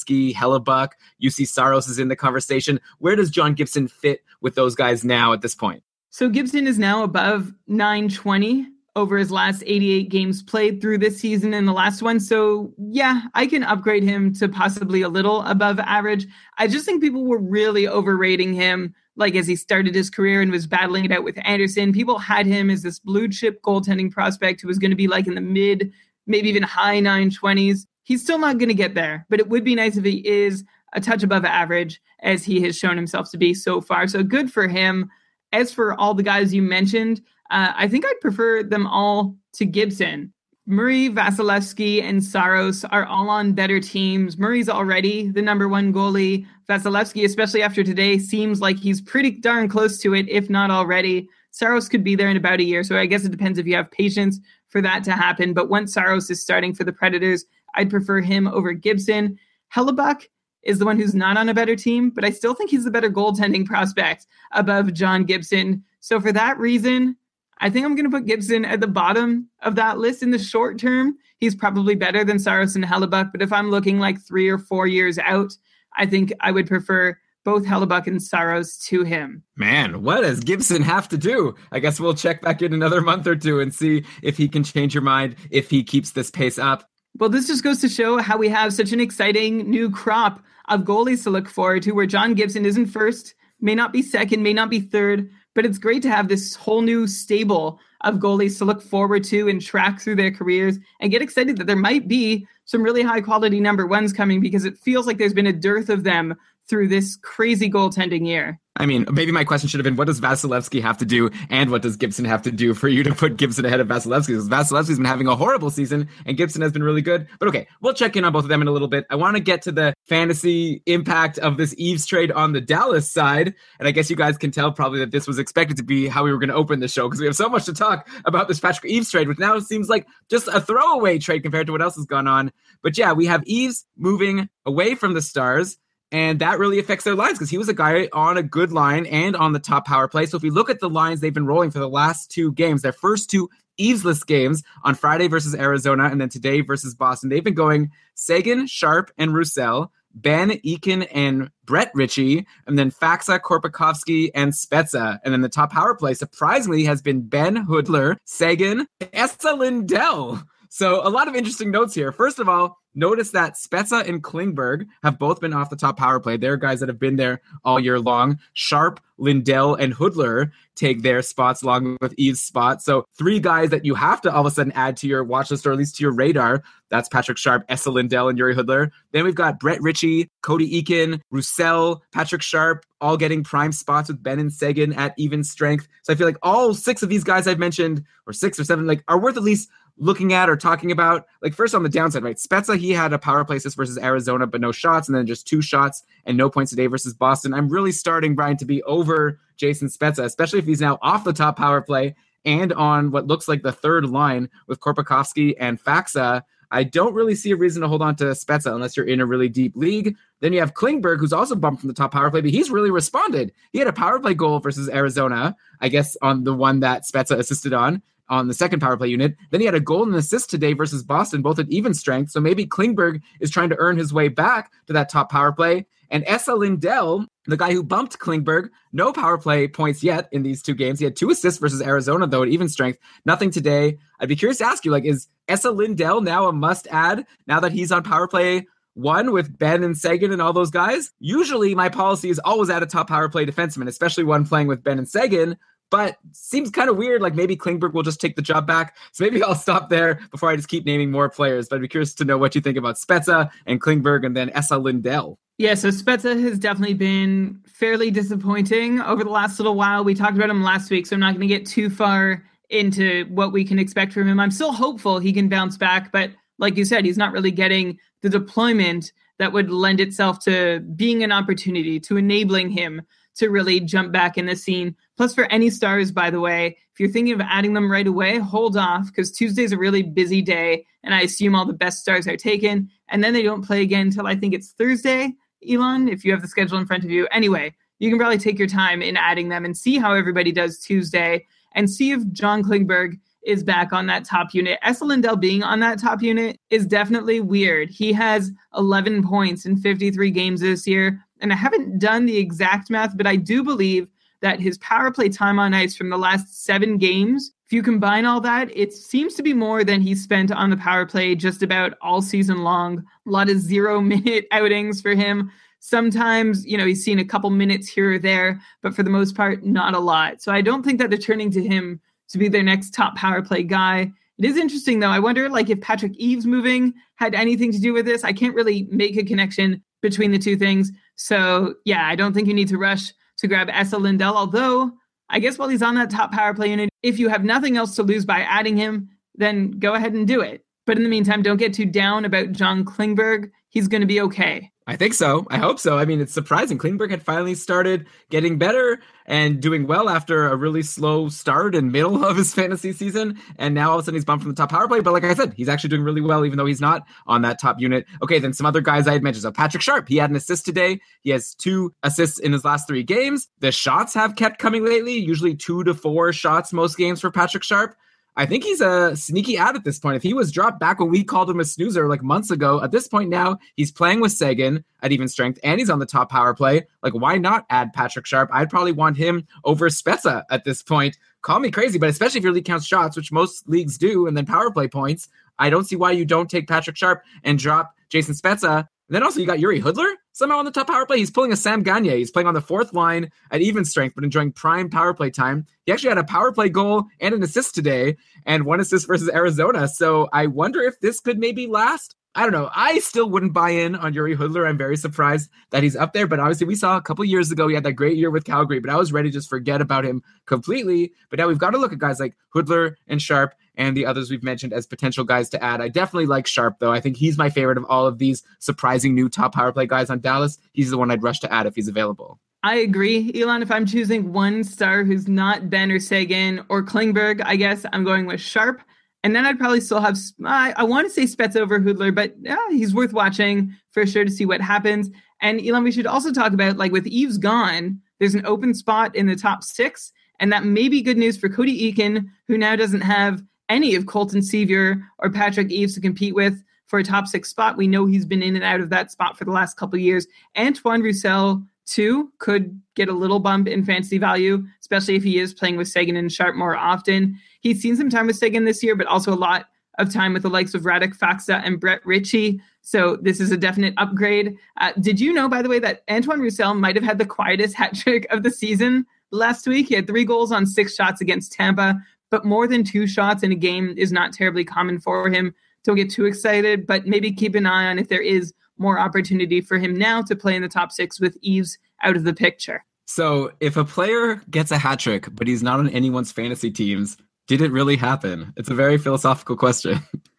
Vasilevskiy, Hellebuyck, Juuse Saros is in the conversation. Where does John Gibson fit with those guys now at this point? So Gibson is now above 920 over his last 88 games played through this season and the last one. So, yeah, I can upgrade him to possibly a little above average. I just think people were really overrating him like as he started his career and was battling it out with Andersen. People had him as this blue chip goaltending prospect who was going to be like in the mid maybe even high 920s. He's still not going to get there, but it would be nice if he is a touch above average as he has shown himself to be so far. So good for him. As for all the guys you mentioned, uh, I think I'd prefer them all to Gibson. Murray, Vasilevskiy, and Saros are all on better teams. Murray's already the number one goalie. Vasilevskiy, especially after today, seems like he's pretty darn close to it, if not already. Saros could be there in about a year, so I guess it depends if you have patience for that to happen. But once Saros is starting for the Predators, I'd prefer him over Gibson. Hellebuyck is the one who's not on a better team, but I still think he's the better goaltending prospect above John Gibson. So for that reason, I think I'm going to put Gibson at the bottom of that list in the short term. He's probably better than Saros and Hellebuyck, but if I'm looking like three or four years out, I think I would prefer both Hellebuyck and Saros to him. Man, what does Gibson have to do? I guess we'll check back in another month or two and see if he can change your mind if he keeps this pace up. Well, this just goes to show how we have such an exciting new crop of goalies to look forward to, where John Gibson isn't first, may not be second, may not be third, but it's great to have this whole new stable of goalies to look forward to and track through their careers and get excited that there might be some really high quality number ones coming because it feels like there's been a dearth of them through this crazy goaltending year. I mean, maybe my question should have been what does Vasilevskiy have to do and what does Gibson have to do for you to put Gibson ahead of Vasilevskiy? Because Vasilevskiy's been having a horrible season and Gibson has been really good. But okay, we'll check in on both of them in a little bit. I want to get to the fantasy impact of this Eaves trade on the Dallas side. And I guess you guys can tell probably that this was expected to be how we were going to open the show because we have so much to talk about this Patrick Eaves trade, which now seems like just a throwaway trade compared to what else has gone on. But yeah, we have Eaves moving away from the Stars and that really affects their lines because he was a guy on a good line and on the top power play. So if we look at the lines they've been rolling for the last two games, their first two Eavesless games on Friday versus Arizona and then today versus Boston, they've been going Seguin, Sharp, and Roussel, Benn, Eakin, and Brett Ritchie, and then Faksa, Korpikoski, and Spezza. And then the top power play, surprisingly, has been Benn Hudler, Seguin, Esa Lindell. So a lot of interesting notes here. First of all, notice that Spezza and Klingberg have both been off the top power play. They're guys that have been there all year long. Sharp, Lindell, and Hudler take their spots along with Eaves' spot. So three guys that you have to all of a sudden add to your watch list or at least to your radar. That's Patrick Sharp, Esa Lindell, and Yuri Hudler. Then we've got Brett Ritchie, Cody Eakin, Roussel, Patrick Sharp, all getting prime spots with Benn and Seguin at even strength. So I feel like all six of these guys I've mentioned, or six or seven, like are worth at least looking at or talking about. Like first on the downside, right? Spezza, he had a power play assist versus Arizona, but no shots, and then just two shots and no points today versus Boston. I'm really starting Brian to be over Jason Spezza, especially if he's now off the top power play and on what looks like the third line with Korpikoski and Faksa. I don't really see a reason to hold on to Spezza unless you're in a really deep league. Then you have Klingberg, who's also bumped from the top power play, but he's really responded. He had a power play goal versus Arizona, I guess, on the one that Spezza assisted on on the second power play unit. Then he had a goal and assist today versus Boston, both at even strength. So maybe Klingberg is trying to earn his way back to that top power play. And Esa Lindell, the guy who bumped Klingberg, no power play points yet in these two games. He had two assists versus Arizona, though, at even strength. Nothing today. I'd be curious to ask you, like, is Esa Lindell now a must add now that he's on power play one with Benn and Seguin and all those guys? Usually my policy is always add a top power play defenseman, especially one playing with Benn and Seguin but seems kind of weird. Like maybe Klingberg will just take the job back. So maybe [laughs] I'll stop there before I just keep naming more players. But I'd be curious to know what you think about Spezza and Klingberg and then Esa Lindell. Yeah, so Spezza has definitely been fairly disappointing over the last little while. We talked about him last week, so I'm not going to get too far into what we can expect from him. I'm still hopeful he can bounce back, but like you said, he's not really getting the deployment that would lend itself to being an opportunity, to enabling him to really jump back in the scene. Plus, for any stars, by the way, if you're thinking of adding them right away, hold off because Tuesday's a really busy day, and I assume all the best stars are taken, and then they don't play again until I think it's Thursday. Elon, if you have the schedule in front of you. Anyway, you can probably take your time in adding them and see how everybody does Tuesday, and see if John Klingberg is back on that top unit. Esa Lindell being on that top unit is definitely weird. He has 11 points in 53 games this year and I haven't done the exact math, but I do believe that his power play time on ice from the last seven games, if you combine all that, it seems to be more than he spent on the power play just about all season long. A lot of zero [laughs] minute outings for him. Sometimes, you know, he's seen a couple minutes here or there, but for the most part, not a lot. So I don't think that they're turning to him to be their next top power play guy. It is interesting though. I wonder like if Patrick Eaves moving had anything to do with this. I can't really make a connection between the two things. So yeah, I don't think you need to rush to grab Esa Lindell. Although I guess while he's on that top power play unit, if you have nothing else to lose by adding him, then go ahead and do it. But in the meantime, don't get too down about John Klingberg. He's going to be okay. I think so. I hope so. I mean, it's surprising. Klingberg had finally started getting better and doing well after a really slow start and middle of his [laughs] fantasy season. And now all of a sudden he's bumped from the top power play. But like I said, he's actually doing really well, even though he's not on that top unit. Okay, then some other guys I had mentioned. So Patrick Sharp, he had an assist today. He has two assists in his last three games. The shots have kept coming lately, usually two to four shots most games for Patrick Sharp. I think he's a sneaky ad at this point. If he was dropped back when we called him a snoozer like months ago, at this point now he's playing with Seguin at even strength and he's on the top power play. Like, why not add Patrick Sharp? I'd probably want him over Spezza at this point. Call me crazy, but especially if your league counts shots, which most leagues do, and then power play points, I don't see why you don't take Patrick Sharp and drop Jason Spezza and then also you got Yuri Hudler somehow on the top power play. He's pulling a Sam Gagne. He's playing on the fourth line at even strength, but enjoying prime power play time. He actually had a power play goal and an assist today, and one assist versus Arizona. So I wonder if this could maybe last. I don't know. I still wouldn't buy in on Yuri Hudler. I'm very surprised that he's up there. But obviously, we saw a couple years ago he had that great year with Calgary, but I was ready to just forget about him completely. But now we've got to look at guys like Hudler and Sharp and the others we've mentioned as potential guys to add. I definitely like Sharp, though. I think he's my favorite of all of these surprising new top power play guys on Dallas. He's the one I'd rush to add if he's available. I agree, Elon. If I'm choosing one star who's not Benn or Seguin or Klingberg, I guess I'm going with Sharp. And then I'd probably still have, I, I want to say Spets over Hudler, but yeah, he's worth watching for sure to see what happens. And Elon, we should also talk about like with Eaves gone, there's an open spot in the top six. And that may be good news for Cody Eakin, who now doesn't have any of Colton Sceviour or Patrick Eaves to compete with for a top six spot. We know he's been in and out of that spot for the last couple years. Antoine Roussel, too, could get a little bump in fantasy value, especially if he is playing with Seguin and Sharp more often. He's seen some time with Seguin this year, but also a lot of time with the likes of Radek Faksa and Brett Ritchie. So this is a definite upgrade. Uh, did you know, by the way, that Antoine Roussel might have had the quietest [laughs] hat trick of the season last week? He had three goals on six shots against Tampa, but more than two shots in a game is not terribly common for him. Don't get too excited, but maybe keep an eye on if there is more opportunity for him now to play in the top six with Eaves out of the picture. So, if a player gets a hat trick, but he's not on anyone's fantasy teams, did it really happen? It's a very philosophical question. [laughs]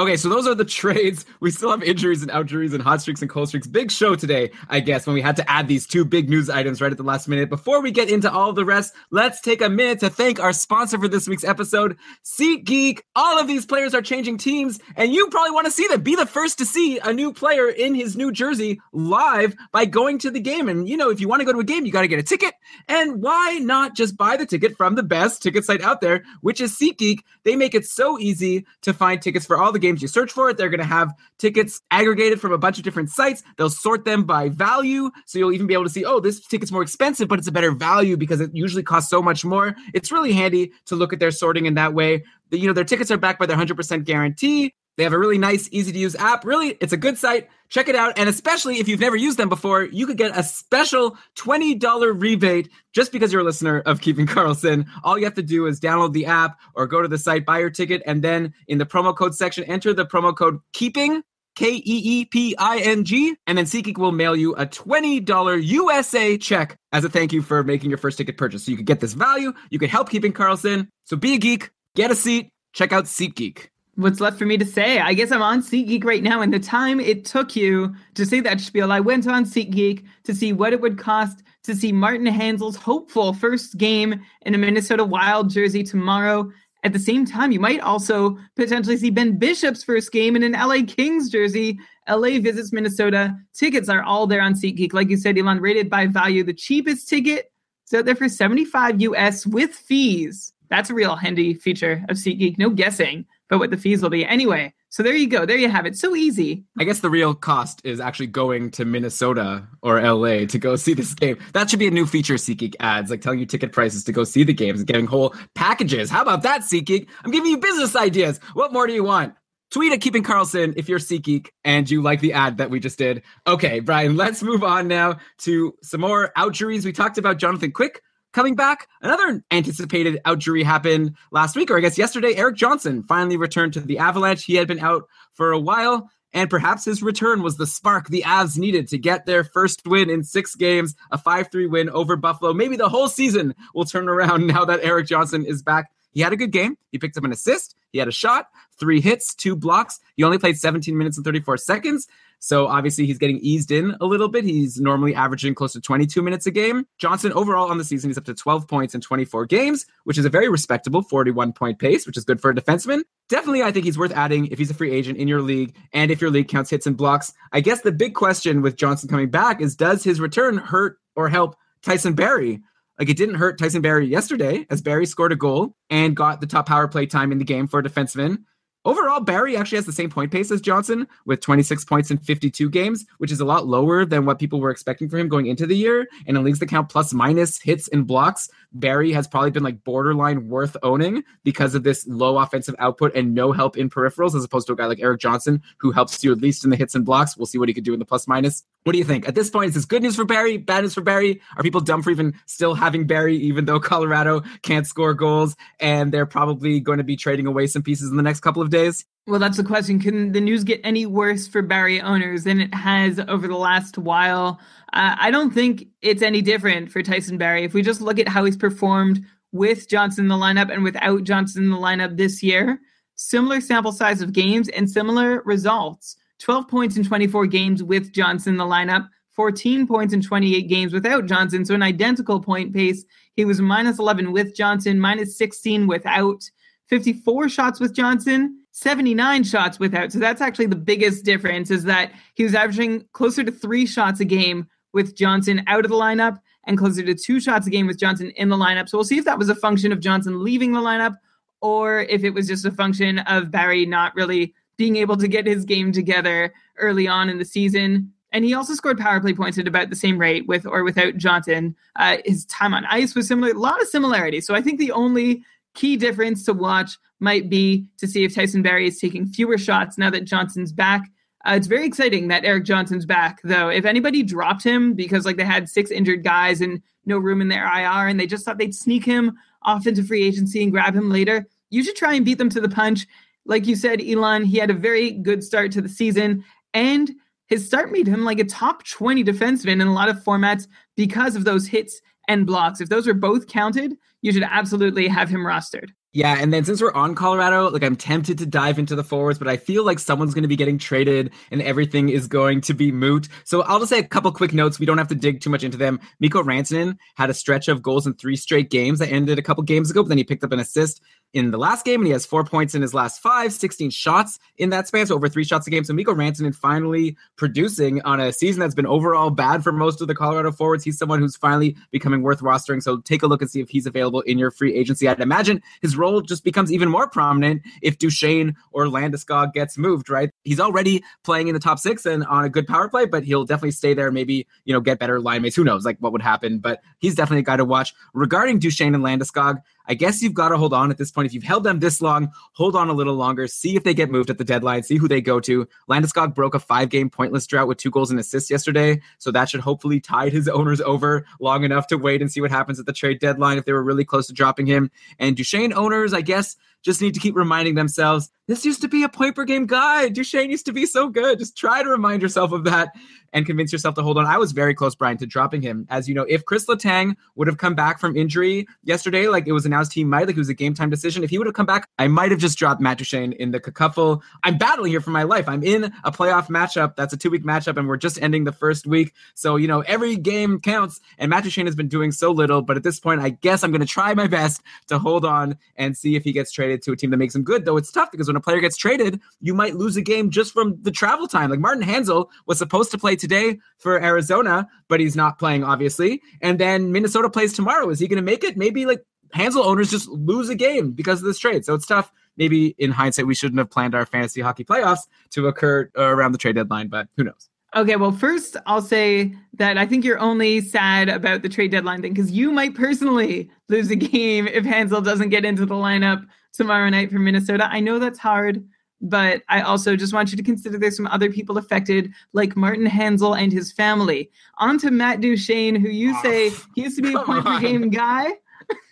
Okay, so those are the [laughs] trades. We still have injuries and outjuries and hot streaks and cold streaks. Big show today, I guess, when we had to add these two big news items right at the last minute. Before we get into all the rest, let's take a minute to thank our sponsor for this week's episode, SeatGeek. All of these players are changing teams, and you probably want to see them. Be the first to see a new player in his new jersey live by going to the game. And, you know, if you want to go to a game, you got to get a ticket. And why not just buy the ticket from the best ticket site out there, which is SeatGeek? They make it so easy to find tickets for all the games you search for it. They're going to have tickets aggregated from a bunch of different sites. They'll sort them by value. So you'll even be able to see, oh, this ticket's more expensive, but it's a better value because it usually costs so much more. It's really handy to look at their sorting in that way. You know, their tickets are backed by their 100% guarantee. They have a really nice, easy to use app. Really, it's a good site. Check it out. And especially if you've never used them before, you could get a special $20 rebate just because you're a listener of Keeping Karlsson. All you have to do is download the app or go to the site, buy your ticket, and then in the promo code section, enter the promo code KEEPING. K E E P I N G, and then SeatGeek will mail you a $20 USA check as a thank you for making your first ticket purchase. So you could get this value, you could help Keeping Karlsson. So be a geek, get a seat, check out SeatGeek what's left for me to say? I guess I'm on SeatGeek right now, and the time it took you to say that spiel, I went on SeatGeek to see what it would cost to see Martin Hanzal's hopeful first game in a Minnesota Wild jersey tomorrow. At the same time, you might also potentially see Ben Bishop's first game in an LA Kings jersey. LA visits Minnesota. Tickets are all there on SeatGeek. Like you said, Elon, rated by value. The cheapest ticket is out there for 75 US with fees. That's a real handy feature of SeatGeek. No guessing but what the fees will be. Anyway, so there you go. There you have it. So easy. I guess the real cost is actually going to Minnesota or LA to go see this game. That should be a new feature SeatGeek ads, like telling you ticket prices to go see the games and getting whole packages. How about that, SeatGeek? I'm giving you business ideas. What more do you want? Tweet at Keeping Karlsson if you're SeatGeek and you like the ad that we just did. Okay, Brian, let's move on now to some more outjuries. We talked about Jonathan Quick coming back. Another anticipated outjury happened last week, or I guess yesterday. Erik Johnson finally returned to the Avalanche. He had been out for a while, and perhaps his return was the spark the Avs needed to get their first win in six games, a 5 3 win over Buffalo. Maybe the whole season will turn around [laughs] now that Erik Johnson is back. He had a good game. He picked up an assist. He had a shot, three hits, two blocks. He only played 17 minutes and 34 seconds. So obviously he's getting eased in a little bit. He's normally averaging close to 22 minutes a game. Johnson overall on the season, he's up to 12 points in 24 games, which is a very respectable 41 point pace, which is good for a defenseman. Definitely, I think he's worth adding if he's a free agent in your league and if your league counts hits and blocks. I guess the big question with Johnson coming back is does his return hurt or help Tyson Barrie? Like it didn't hurt Tyson Barrie yesterday as Barrie scored a goal and got the top power play time in the game for a defenseman. Overall, Barrie actually has the same point pace as Johnson with 26 points in 52 games, which is a lot lower than what people were expecting for him going into the year. And in leagues that count plus minus hits and blocks, Barrie has probably been like borderline worth owning because of this low offensive output and no help in peripherals, as opposed to a guy like Erik Johnson, who helps you at least in the hits and blocks. We'll see what he could do in the plus minus. What do you think? At this point, is this good news for Barrie? Bad news for Barrie? Are people dumb for even still having Barrie, even though [laughs] Colorado can't score goals and they're probably going to be trading away some pieces in the next couple of days? Well, that's the question. Can the news get any worse for Barrie owners than it has over the last while? Uh, I don't think it's any different for Tyson Barrie. If we just look at how he's performed with Johnson in the lineup and without Johnson in the lineup this year, similar sample size of games and similar results. 12 points in 24 games with Johnson in the lineup, 14 points in 28 games without Johnson. So an identical point pace. He was minus 11 with Johnson, minus 16 without, 54 shots with Johnson, 79 shots without. So that's actually the biggest difference is that he was averaging closer to three shots a game with Johnson out of the lineup and closer to two shots a game with Johnson in the lineup. So we'll see if that was a function of Johnson leaving the lineup or if it was just a function of Barrie not really being able to get his game together early on in the season. And he also scored power play points at about the same rate with or without Johnson. Uh, his time on ice was similar, a lot of similarities. So I think the only key difference to watch might be to see if Tyson Barrie is taking fewer shots now that Johnson's back. Uh, it's very exciting that Erik Johnson's back, though. If anybody dropped him because like they had six injured guys and no room in their IR, and they just thought they'd sneak him off into free agency and grab him later, you should try and beat them to the punch. Like you said, Elon, he had a very good start to the season, and his start made him like a top 20 defenseman in a lot of formats because of those hits and blocks. If those were both counted, you should absolutely have him rostered. Yeah, and then since we're on Colorado, like I'm tempted to dive into the forwards, but I feel like someone's going to be getting traded and everything is going to be moot. So I'll just say a couple quick notes. We don't have to dig too much into them. Mikko Rantanen had a stretch of goals in three straight games that ended a couple games ago, but then he picked up an assist in the last game, and he has four points in his last five, 16 shots in that span, so over three shots a game. So Mikko Rantanen finally producing on a season that's been overall bad for most of the Colorado forwards. He's someone who's finally becoming worth rostering. So take a look and see if he's available in your free agency. I'd imagine his role just becomes even more prominent if Duchene or Landeskog gets moved, right? He's already playing in the top six and on a good power play, but he'll definitely stay there, maybe, you know, get better line mates. Who knows, like what would happen, but he's definitely a guy to watch. Regarding Duchene and Landeskog, I guess you've got to hold on at this point. If you've held them this long, hold on a little longer. See if they get moved at the deadline. See who they go to. Landeskog broke a five-game pointless drought with two goals and assists yesterday, so that should hopefully tide his [laughs] owners over long enough to wait and see what happens at the trade deadline if they were really close to dropping him. And Duchene owners, I guess, just need to keep reminding themselves this used to be a point per game guy. Duchene used to be so good. Just try to remind yourself of that and convince yourself to hold on. I was very close, Brian, to dropping him. As you know, if Chris Letang would have come back from injury yesterday, like it was announced he might, like it was a game time decision, if he would have come back, I might have just dropped Matt Duchene in the cacuffle. I'm battling here for my life. I'm in a playoff matchup. That's a two week matchup, and we're just ending the first week. So, you know, every game counts, and Matt Duchene has been doing so little. But at this point, I guess I'm going to try my best to hold on and see if he gets traded to a team that makes him good, though it's tough because when a player gets traded, you might lose a game just from the travel time. Like Martin Hanzal was supposed to play today for Arizona, but he's not playing, obviously. And then Minnesota plays tomorrow. Is he going to make it? Maybe like Hanzal owners just lose a game because of this trade. So it's tough. Maybe in hindsight, we shouldn't have planned our fantasy hockey playoffs to occur uh, around the trade deadline, but who knows? Okay, well, first I'll say that I think you're only sad about the trade deadline thing because you might personally lose a [laughs] game if Hanzal doesn't get into the lineup tomorrow night for Minnesota. I know that's hard, but I also just want you to consider there's some other people affected, like Martin Hanzal and his family. On to Matt Duchene, who you Oh, say he used to be a point per game guy.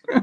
[laughs]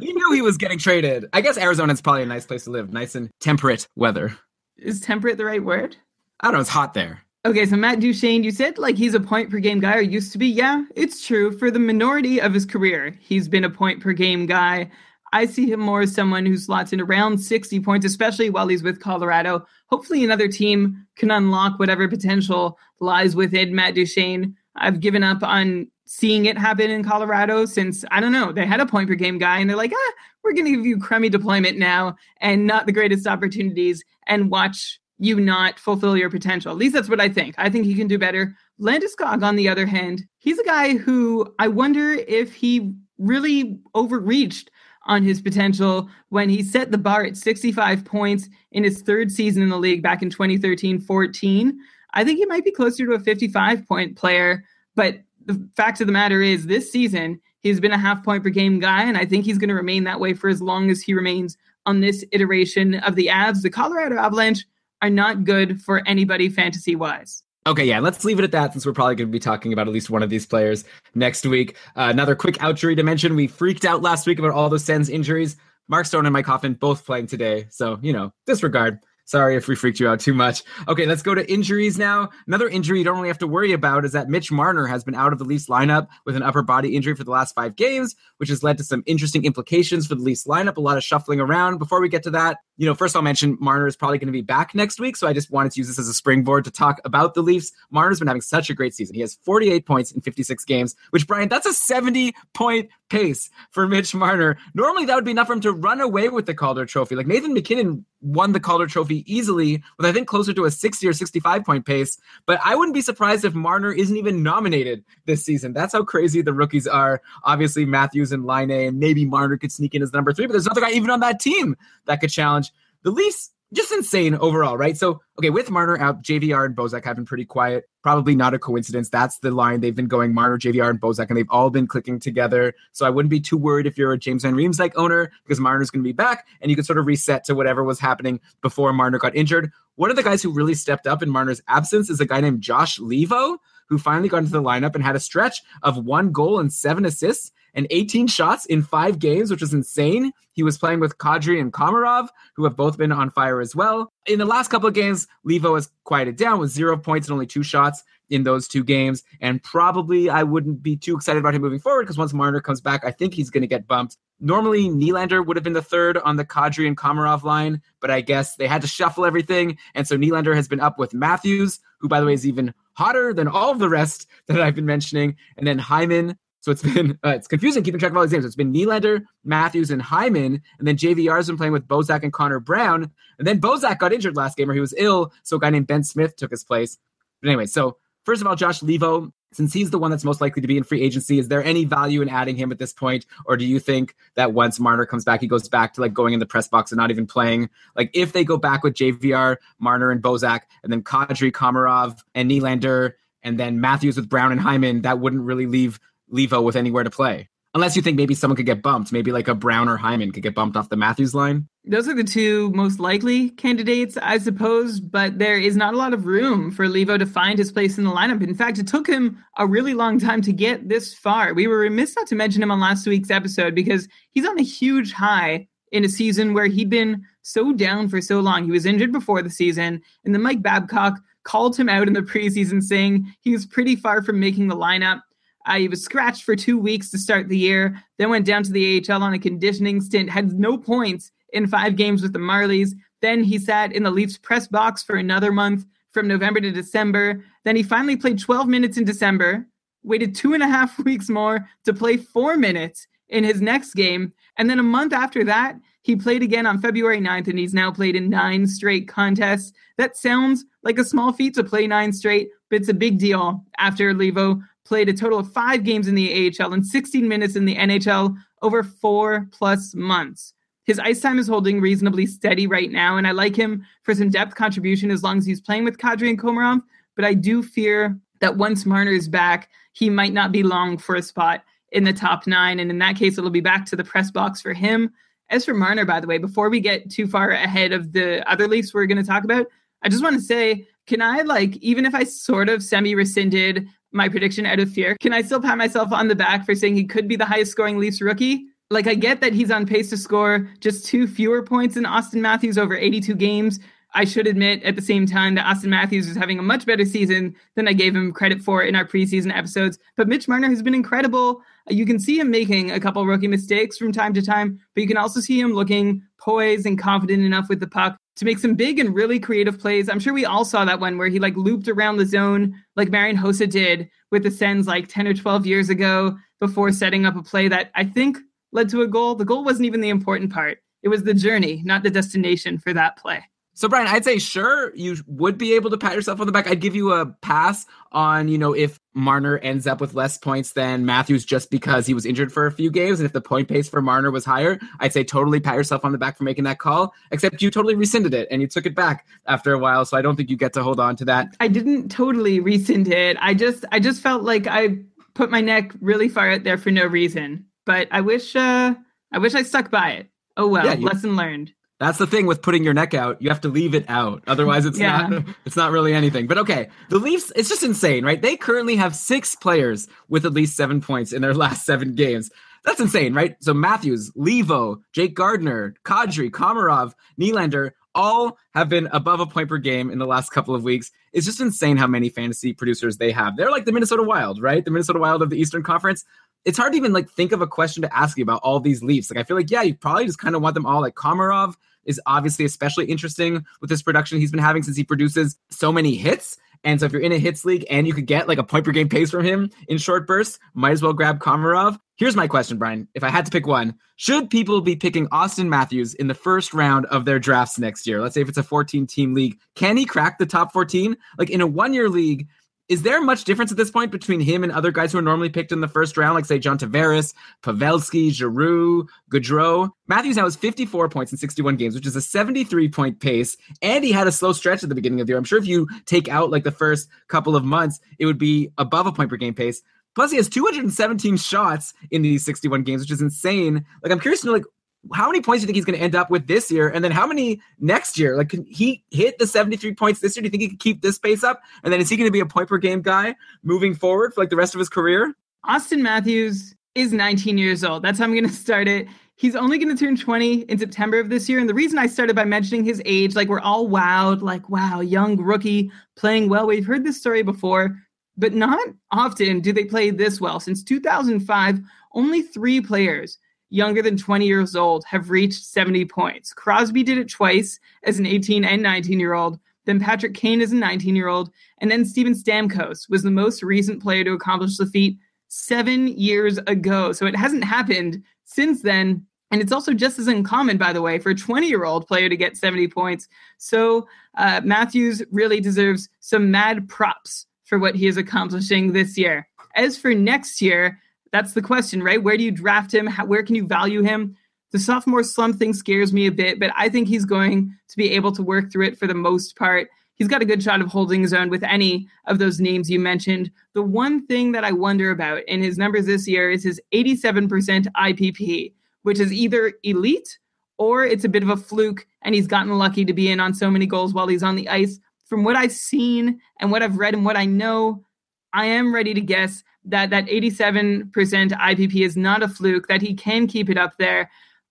He knew he was getting traded. I guess Arizona's probably a nice place to live, nice and temperate weather. Is temperate the right word? I don't know, it's hot there. Okay, so Matt Duchene, you said like he's a point per game guy or used to be. Yeah, it's true. For the minority of his career, he's been a point per game guy. I see him more as someone who slots in around 60 points, especially while he's with Colorado. Hopefully, another team can unlock whatever potential lies within Matt Duchene. I've given up on seeing it happen in Colorado since, I don't know, they had a point per game guy and they're like, ah, we're going to give you crummy deployment now and not the greatest opportunities and watch you not fulfill your potential. At least that's what I think. I think he can do better. Landeskog, on the other hand, he's a guy who I wonder if he really overreached on his potential when he set the bar at 65 points in his third season in the league back in 2013 14. I think he might be closer to a 55 point player, but the fact of the matter is, this season, he's been a half point per game guy, and I think he's going to remain that way for as long as he remains on this iteration of the Avs. The Colorado Avalanche are not good for anybody fantasy wise. Okay, yeah, let's leave it at that since we're probably going to be talking about at least one of these players next week. Uh, another quick outjury to mention we freaked out last week about all those Sens injuries. Mark Stone and Mike Hoffman both playing today. So, you know, disregard. Sorry if we freaked you out too much. Okay, let's go to injuries now. Another injury you don't really have to worry about is that Mitch Marner has been out of the Leafs lineup with an upper body injury for the last five games, which has led to some interesting implications for the Leafs lineup, a lot of shuffling around. Before we get to that, you know, first I'll mention Marner is probably going to be back next week. So I just wanted to use this as a springboard to talk about the Leafs. Marner's been having such a great season. He has 48 points in 56 games, which, Brian, that's a 70 point pace for Mitch Marner. Normally that would be enough for him to run away with the Calder trophy. Like Nathan MacKinnon won the Calder trophy easily with, I think, closer to a 60 or 65 point pace. But I wouldn't be surprised if Marner isn't even nominated this season. That's how crazy the rookies are. Obviously, Matthews and Laine and maybe Marner could sneak in as number three, but there's another guy even on that team that could challenge. The Leafs, just insane overall, right? So, okay, with Marner out, JVR and Bozak have been pretty quiet. Probably not a coincidence. That's the line they've been going Marner, JVR, and Bozak, and they've all been clicking together. So I wouldn't be too worried if you're a James van Riemsdyk owner because Marner's going to be back and you can sort of reset to whatever was happening before Marner got injured. One of the guys who really stepped up in Marner's absence is a guy named Josh Leivo, who finally got into the lineup and had a stretch of one goal and seven assists and 18 shots in five games, which was insane. He was playing with Kadri and Komarov, who have both been on fire as well. In the last couple of games, Leivo has quieted down with zero points and only two shots in those two games. And probably I wouldn't be too excited about him moving forward because once Marner comes back, I think he's going to get bumped. Normally, Nylander would have been the third on the Kadri and Komarov line, but I guess they had to shuffle everything. And so Nylander has been up with Matthews, who, by the way, is even hotter than all of the rest that I've been mentioning. And then Hyman, so it's been uh, it's confusing keeping track of all these names. It's been Nylander, Matthews, and Hyman, and then JVR's been playing with Bozak and Connor Brown. And then Bozak got injured last game, or he was ill, so a guy named Ben Smith took his place. But anyway, so first of all, Josh Leivo, since he's the one that's most likely to be in free agency, is there any value in adding him at this point, or do you think that once Marner comes back, he goes back to like going in the press box and not even playing? Like if they go back with JVR, Marner, and Bozak, and then Kadri, Komarov, and Nylander, and then Matthews with Brown and Hyman, that wouldn't really leave Leivo with anywhere to play. Unless you think maybe someone could get bumped, maybe like a Brown or Hyman could get bumped off the Matthews line. Those are the two most likely candidates, I suppose, but there is not a lot of room for Leivo to find his place in the lineup. In fact, it took him a really long time to get this far. We were remiss not to mention him on last week's episode because he's on a huge high in a season where he'd been so down for so long. He was injured before the season, and then Mike Babcock called him out in the preseason saying he was pretty far from making the lineup. Uh, he was scratched for two weeks to start the year, then went down to the AHL on a conditioning stint, had no points in five games with the Marlies. Then he sat in the Leafs press box for another month from November to December. Then he finally played 12 minutes in December, waited two and a half [laughs] weeks more to play four minutes in his next game. And then a month after that, he played again on February 9th, and he's now played in nine straight contests. That sounds like a small feat to play nine straight, but it's a big deal after Leivo played a total of five games in the AHL and 16 minutes in the NHL over four plus months. His ice time is holding reasonably steady right now, and I like him for some depth contribution as long as he's playing with Kadri and Komarov. But I do fear that once Marner is back, he might not be long for a spot in the top nine. And in that case, it'll be back to the press box for him. As for Marner, by the way, before we get too far ahead of the other Leafs we're going to talk about, I just want to say, can I like even if I sort of semi rescinded my prediction out of fear, can I still pat myself on the back for saying he could be the highest scoring Leafs rookie? Like I get that he's on pace to score just two fewer points than Austin Matthews over 82 games. I should admit at the same time that Austin Matthews is having a much better season than I gave him credit for in our preseason episodes. But Mitch Marner has been incredible. You can see him making a couple rookie mistakes from time to time, but you can also see him looking poised and confident enough with the puck to make some big and really creative plays. I'm sure we all saw that one where he like looped around the zone like Marian Hossa did with the Sens like 10 or 12 years ago before setting up a play that I think led to a goal. The goal wasn't even the important part. It was the journey, not the destination for that play. So Brian, I'd say sure you would be able to pat yourself on the back. I'd give you a pass on, you know, if Marner ends up with less points than Matthews just because he was injured for a few games. And if the point pace for Marner was higher, I'd say totally pat yourself on the back for making that call. Except you totally rescinded it and you took it back after a while. So I don't think you get to hold on to that. I didn't totally rescind it. I just I just felt like I put my neck really far out there for no reason. But I wish uh I wish I stuck by it. Oh well, Yeah, you- lesson learned. That's the thing with putting your neck out. You have to leave it out. Otherwise it's Yeah. not [laughs] it's not really anything. But okay, the Leafs, it's just insane, right? They currently have six players with at least seven points in their [laughs] last seven games. That's insane, right? So Matthews, Leivo, Jake Gardiner, Kadri, Komarov, Nylander, all have been above a point per game in the last couple of weeks. It's just insane how many fantasy producers they have. They're like the Minnesota Wild, right? The Minnesota Wild of the Eastern Conference. It's hard to even like think of a question to ask you about all these Leafs. Like I feel like yeah, you probably just kind of want them all. Like Komarov is obviously especially interesting with this production he's been having since he produces so many hits. And so if you're in a hits league and you could get like a point per game pace from him in short bursts, might as well grab Komarov. Here's my question, Brian. If I had to pick one, should people be picking Austin Matthews in the first round of their drafts next year? Let's say if it's a 14 team league, can he crack the top 14? Like in a one year league, is there much difference at this point between him and other guys who are normally picked in the first round, like say John Tavares, Pavelski, Giroux, Gaudreau? Matthews now has 54 points in 61 games, which is a 73 point pace, and he had a slow stretch at the beginning of the year. I'm sure if you take out like the first couple of months, it would be above a point per game pace. Plus, he has 217 shots in these 61 games, which is insane. Like, I'm curious to know, like, how many points do you think he's going to end up with this year? And then how many next year? Like, can he hit the 73 points this year? Do you think he can keep this pace up? And then is he going to be a point per game guy moving forward for like the rest of his career? Austin Matthews is 19 years old. That's how I'm going to start it. He's only going to turn 20 in September of this year. And the reason I started by mentioning his age, like we're all wowed, like, wow, young rookie playing well. We've heard this story before, but not often do they play this well. Since 2005, only three players younger than 20 years old have reached 70 points. Crosby did it twice as an 18 and 19 year old. Then Patrick Kane as a 19 year old. And then Steven Stamkos was the most recent player to accomplish the feat seven years ago. So it hasn't happened since then. And it's also just as uncommon, by the way, for a 20 year old player to get 70 points. So uh, Matthews really deserves some mad props for what he is accomplishing this year. As for next year, that's the question, right? Where do you draft him? How, where can you value him? The sophomore slump thing scares me a bit, but I think he's going to be able to work through it for the most part. He's got a good shot of holding his own with any of those names you mentioned. The one thing that I wonder about in his numbers this year is his 87% IPP, which is either elite or it's a bit of a fluke and he's gotten lucky to be in on so many goals while he's on the ice. From what I've seen and what I've read and what I know, I am ready to guess that that 87% IPP is not a fluke, that he can keep it up there.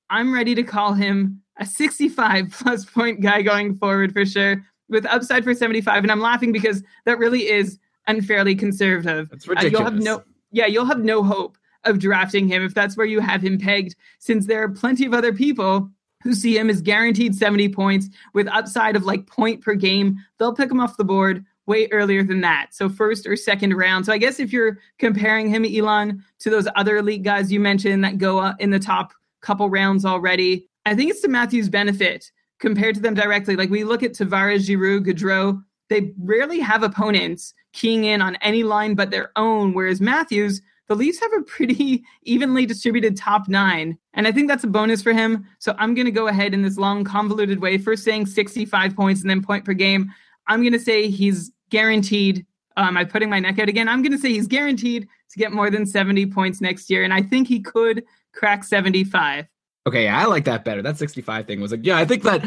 I'm ready to call him a 65 plus point guy going forward for sure, with upside for 75. And I'm laughing because that really is unfairly conservative. That's Uh, you'll have no, yeah, you'll have no hope of drafting him if that's where you have him pegged, since there are plenty of other people who see him as guaranteed 70 points with upside of like point per game. They'll pick him off the board way earlier than that. So first or second round. So I guess if you're comparing him, Elon, to those other elite guys you mentioned that go uh, in the top couple rounds already, I think it's to Matthews' benefit compared to them directly. Like we look at Tavares, Giroux, Gaudreau, they rarely have opponents keying in on any line but their own, whereas Matthews, the Leafs have a pretty [laughs] evenly distributed top nine. And I think that's a bonus for him. So I'm going to go ahead in this long, convoluted way, first saying 65 points and then point per game. I'm going to say he's guaranteed. Um, I'm putting my neck out again. I'm going to say he's guaranteed to get more than 70 points next year. And I think he could crack 75. Okay, I like that better. That 65 thing was like, yeah, I think that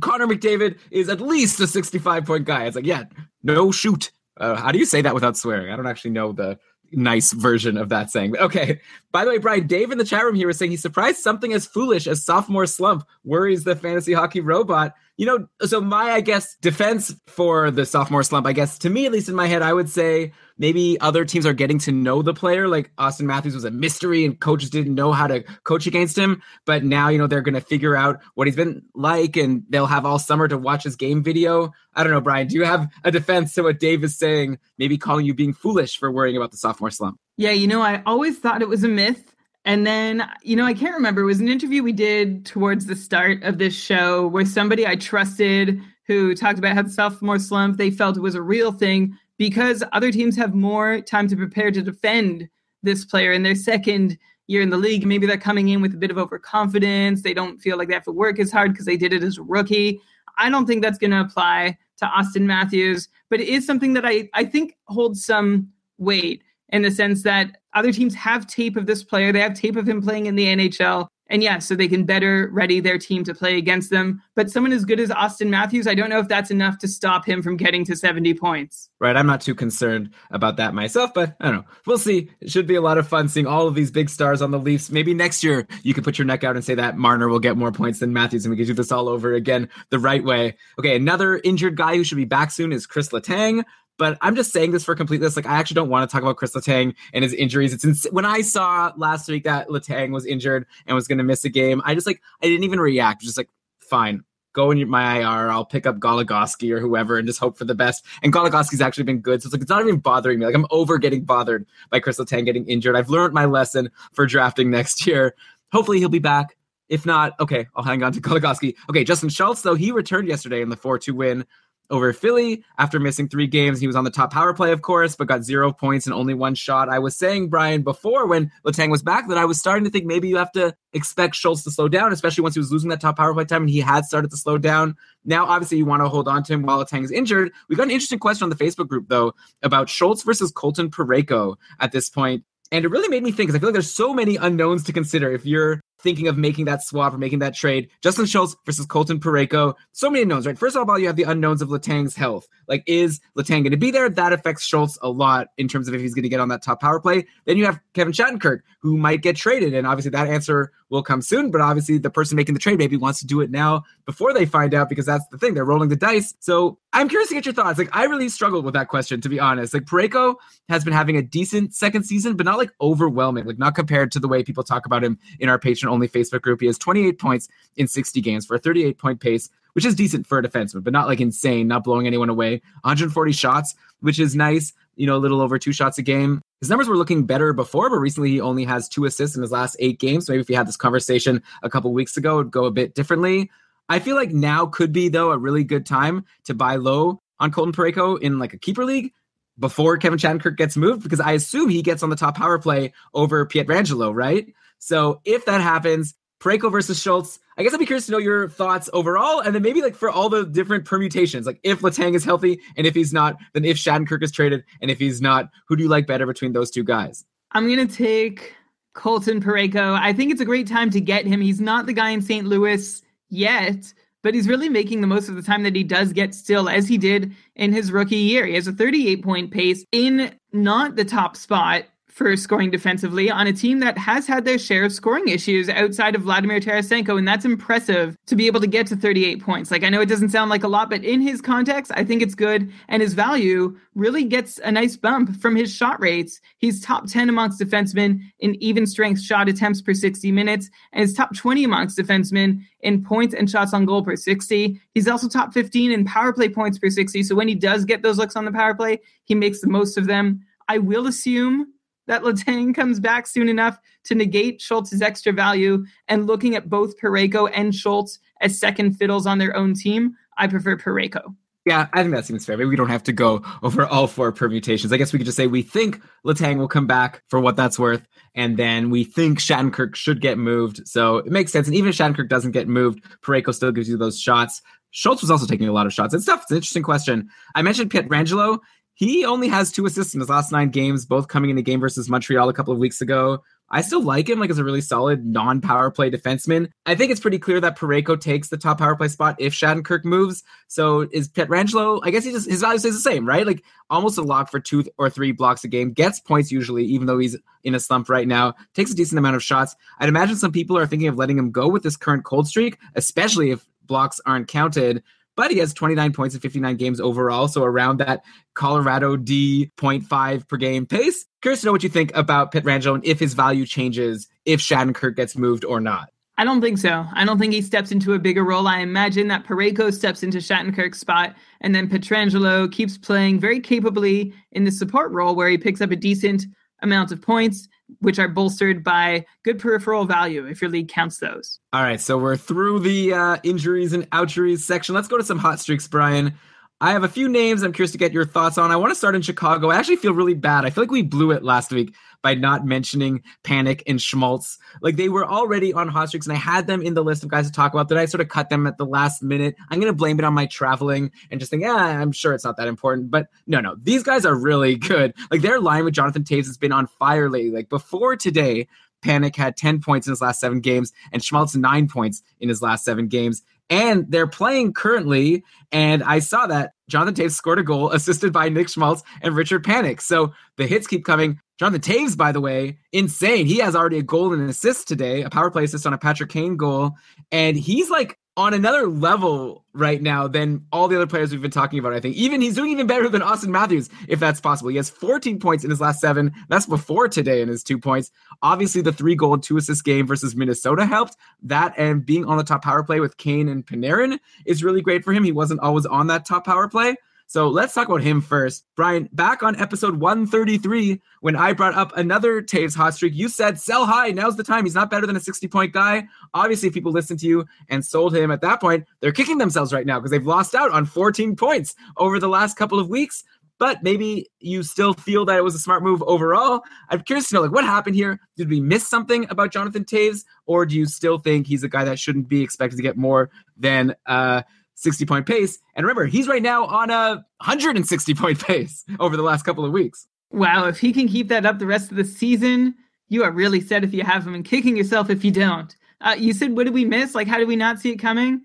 Connor McDavid is at least a 65 point guy. It's like, yeah, no shoot. Uh, how do you say that without swearing? I don't actually know the nice version of that saying. Okay. By the way, Brian, Dave in the chat room here was saying he's surprised something as foolish as sophomore slump worries the fantasy hockey robot. You know, so my, I guess, defense for the sophomore slump, I guess, to me, at least in my head, I would say maybe other teams are getting to know the player. Like Austin Matthews was a mystery and coaches didn't know how to coach against him. But now, you know, they're going to figure out what he's been like and they'll have all summer to watch his game video. I don't know, Brian, do you have a defense to what Dave is saying, maybe calling you being foolish for worrying about the sophomore slump? Yeah, you know, I always thought it was a myth. And then, you know, I can't remember. It was an interview we did towards the start of this show where somebody I trusted who talked about how the sophomore slump, they felt it was a real thing because other teams have more time to prepare to defend this player in their second year in the league. Maybe they're coming in with a bit of overconfidence. They don't feel like they have to work as hard because they did it as a rookie. I don't think that's going to apply to Austin Matthews, but it is something that I, I think holds some weight in the sense that other teams have tape of this player. They have tape of him playing in the NHL. And yeah, so they can better ready their team to play against them. But someone as good as Austin Matthews, I don't know if that's enough to stop him from getting to 70 points. Right. I'm not too concerned about that myself, but I don't know. We'll see. It should be a lot of fun seeing all of these big stars on the Leafs. Maybe next year you could put your neck out and say that Marner will get more points than Matthews and we can do this all over again the right way. Okay. Another injured guy who should be back soon is Chris Letang. But I'm just saying this for completeness. Like, I actually don't want to talk about Chris Letang and his injuries. It's ins- when I saw last week that Letang was injured and was going to miss a game. I just like I didn't even react. Just like, fine, go in my IR. I'll pick up Goligoski or whoever and just hope for the best. And Goligoski's actually been good, so it's like it's not even bothering me. Like I'm over getting bothered by Chris Letang getting injured. I've learned my lesson for drafting next year. Hopefully he'll be back. If not, okay, I'll hang on to Goligoski. Okay, Justin Schultz though he returned yesterday in the four-two win over Philly after missing three games. He was on the top power play, of course, but got zero points and only one shot. I was saying, Brian, before when Letang was back, that I was starting to think maybe you have to expect Schultz to slow down, especially once he was losing that top power play time and he had started to slow down. Now, obviously, you want to hold on to him while Letang is injured. We got an interesting question on the Facebook group, though, about Schultz versus Colton Parayko at this point. And it really made me think because I feel like there's so many unknowns to consider if you're thinking of making that swap or making that trade. Justin Schultz versus Colton Parayko. So many unknowns, right? First of all, you have the unknowns of Letang's health. Like, is Latang going to be there? That affects Schultz a lot in terms of if he's going to get on that top power play. Then you have Kevin Shattenkirk, who might get traded. And obviously, that answer will come soon. But obviously, the person making the trade maybe wants to do it now before they find out because that's the thing. They're rolling the dice. So I'm curious to get your thoughts. Like, I really struggled with that question, to be honest. Like, Parayko has been having a decent second season, but not like overwhelming, like, not compared to the way people talk about him in our patron only Facebook group. He has 28 points in 60 games for a 38 point pace, which is decent for a defenseman, but not like insane, not blowing anyone away. 140 shots, which is nice, you know, a little over two shots a game. His numbers were looking better before, but recently he only has two assists in his last eight games. So maybe if we had this conversation a couple weeks ago, it would go a bit differently. I feel like now could be though a really good time to buy low on Colton Parayko in like a keeper league before Kevin Shattenkirk gets moved because I assume he gets on the top power play over Pietrangelo, right? So if that happens, Parayko versus Schultz, I guess I'd be curious to know your thoughts overall, and then maybe like for all the different permutations, like if Letang is healthy and if he's not, then if Shattenkirk is traded and if he's not, who do you like better between those two guys? I'm gonna take Colton Parayko. I think it's a great time to get him. He's not the guy in St. Louis yet, but he's really making the most of the time that he does get still, as he did in his rookie year. He has a 38 point pace in not the top spot for scoring defensively on a team that has had their share of scoring issues outside of Vladimir Tarasenko, and that's impressive to be able to get to 38 points. Like, I know it doesn't sound like a lot, but in his context, I think it's good, and his value really gets a nice bump from his shot rates. He's top 10 amongst defensemen in even strength shot attempts per 60 minutes, and he's top 20 amongst defensemen in points and shots on goal per 60. He's also top 15 in power play points per 60. So when he does get those looks on the power play, he makes the most of them. I will assume that Letang comes back soon enough to negate Schultz's extra value. And looking at both Parayko and Schultz as second fiddles on their own team, I prefer Parayko. Yeah, I think that seems fair. Maybe we don't have to go over all four permutations. I guess we could just say we think Letang will come back for what that's worth, and then we think Shattenkirk should get moved. So it makes sense. And even if Shattenkirk doesn't get moved, Parayko still gives you those shots. Schultz was also taking a lot of shots. It's tough. It's an interesting question. I mentioned Pietrangelo. He only has two assists in his last nine games, both coming in the game versus Montreal a couple of weeks ago. I still like him like as a really solid non-power play defenseman. I think it's pretty clear that Parayko takes the top power play spot if Shattenkirk moves. So is Pietrangelo? I guess he just his value stays the same, right? Like almost a lock for two or three blocks a game. Gets points usually, even though he's in a slump right now. Takes a decent amount of shots. I'd imagine some people are thinking of letting him go with this current cold streak, especially if blocks aren't counted but he has 29 points in 59 games overall, so around that Colorado D 0.5 per game pace. Curious to know what you think about Pietrangelo and if his value changes if Shattenkirk gets moved or not. I don't think so. I don't think he steps into a bigger role. I imagine that Parayko steps into Shattenkirk's spot, and then Pietrangelo keeps playing very capably in the support role where he picks up a decent amount of points which are bolstered by good peripheral value if your league counts those. All right, so we're through the uh, injuries and oucheries section. Let's go to some hot streaks, Brian. I have a few names I'm curious to get your thoughts on. I want to start in Chicago. I actually feel really bad. I feel like we blew it last week by not mentioning Panik and Schmaltz. Like they were already on hot streaks and I had them in the list of guys to talk about. That I sort of cut them at the last minute. I'm going to blame it on my traveling and just think, yeah, I'm sure it's not that important. But no, no, these guys are really [laughs] good. Like their line with Jonathan Toews has been on fire lately. Like before today, Panik had 10 points in his last seven games and Schmaltz nine points in his last seven games and they're playing currently. And I saw that Jonathan Toews scored a goal [laughs] assisted by Nick Schmaltz and Richard Panik. So the hits keep coming. Jonathan Toews, by the way, insane. He has already a goal and an assist today, a power play assist on a Patrick Kane goal. And he's like on another level right now than all the other players we've been talking about. I think even he's doing even better than Auston Matthews, if that's possible. He has 14 points in his last seven. That's before today in his two points. Obviously, the three goal, two assist game versus Minnesota helped. That and being on the top power play with Kane and Panarin is really great for him. He wasn't always on that top power play. So let's talk about him first. Brian, back on episode 133, when I brought up another Toews hot streak, you said sell high. Now's the time. He's not better than a 60 point guy. Obviously, if people listened to you and sold him at that point, they're kicking themselves right now because they've lost out on 14 points over the last couple of weeks. But maybe you still feel that it was a smart move overall. I'm curious to know, like, what happened here? Did we miss something about Jonathan Toews, or do you still think he's a guy that shouldn't be expected to get more than uh, 60 point pace. And remember, he's right now on a 160 point [laughs] pace over the last couple of weeks. Wow, if he can keep that up the rest of the season, you are really set if you have him and kicking yourself if you don't. Uh, you said, what did we miss? Like, how did we not see it coming?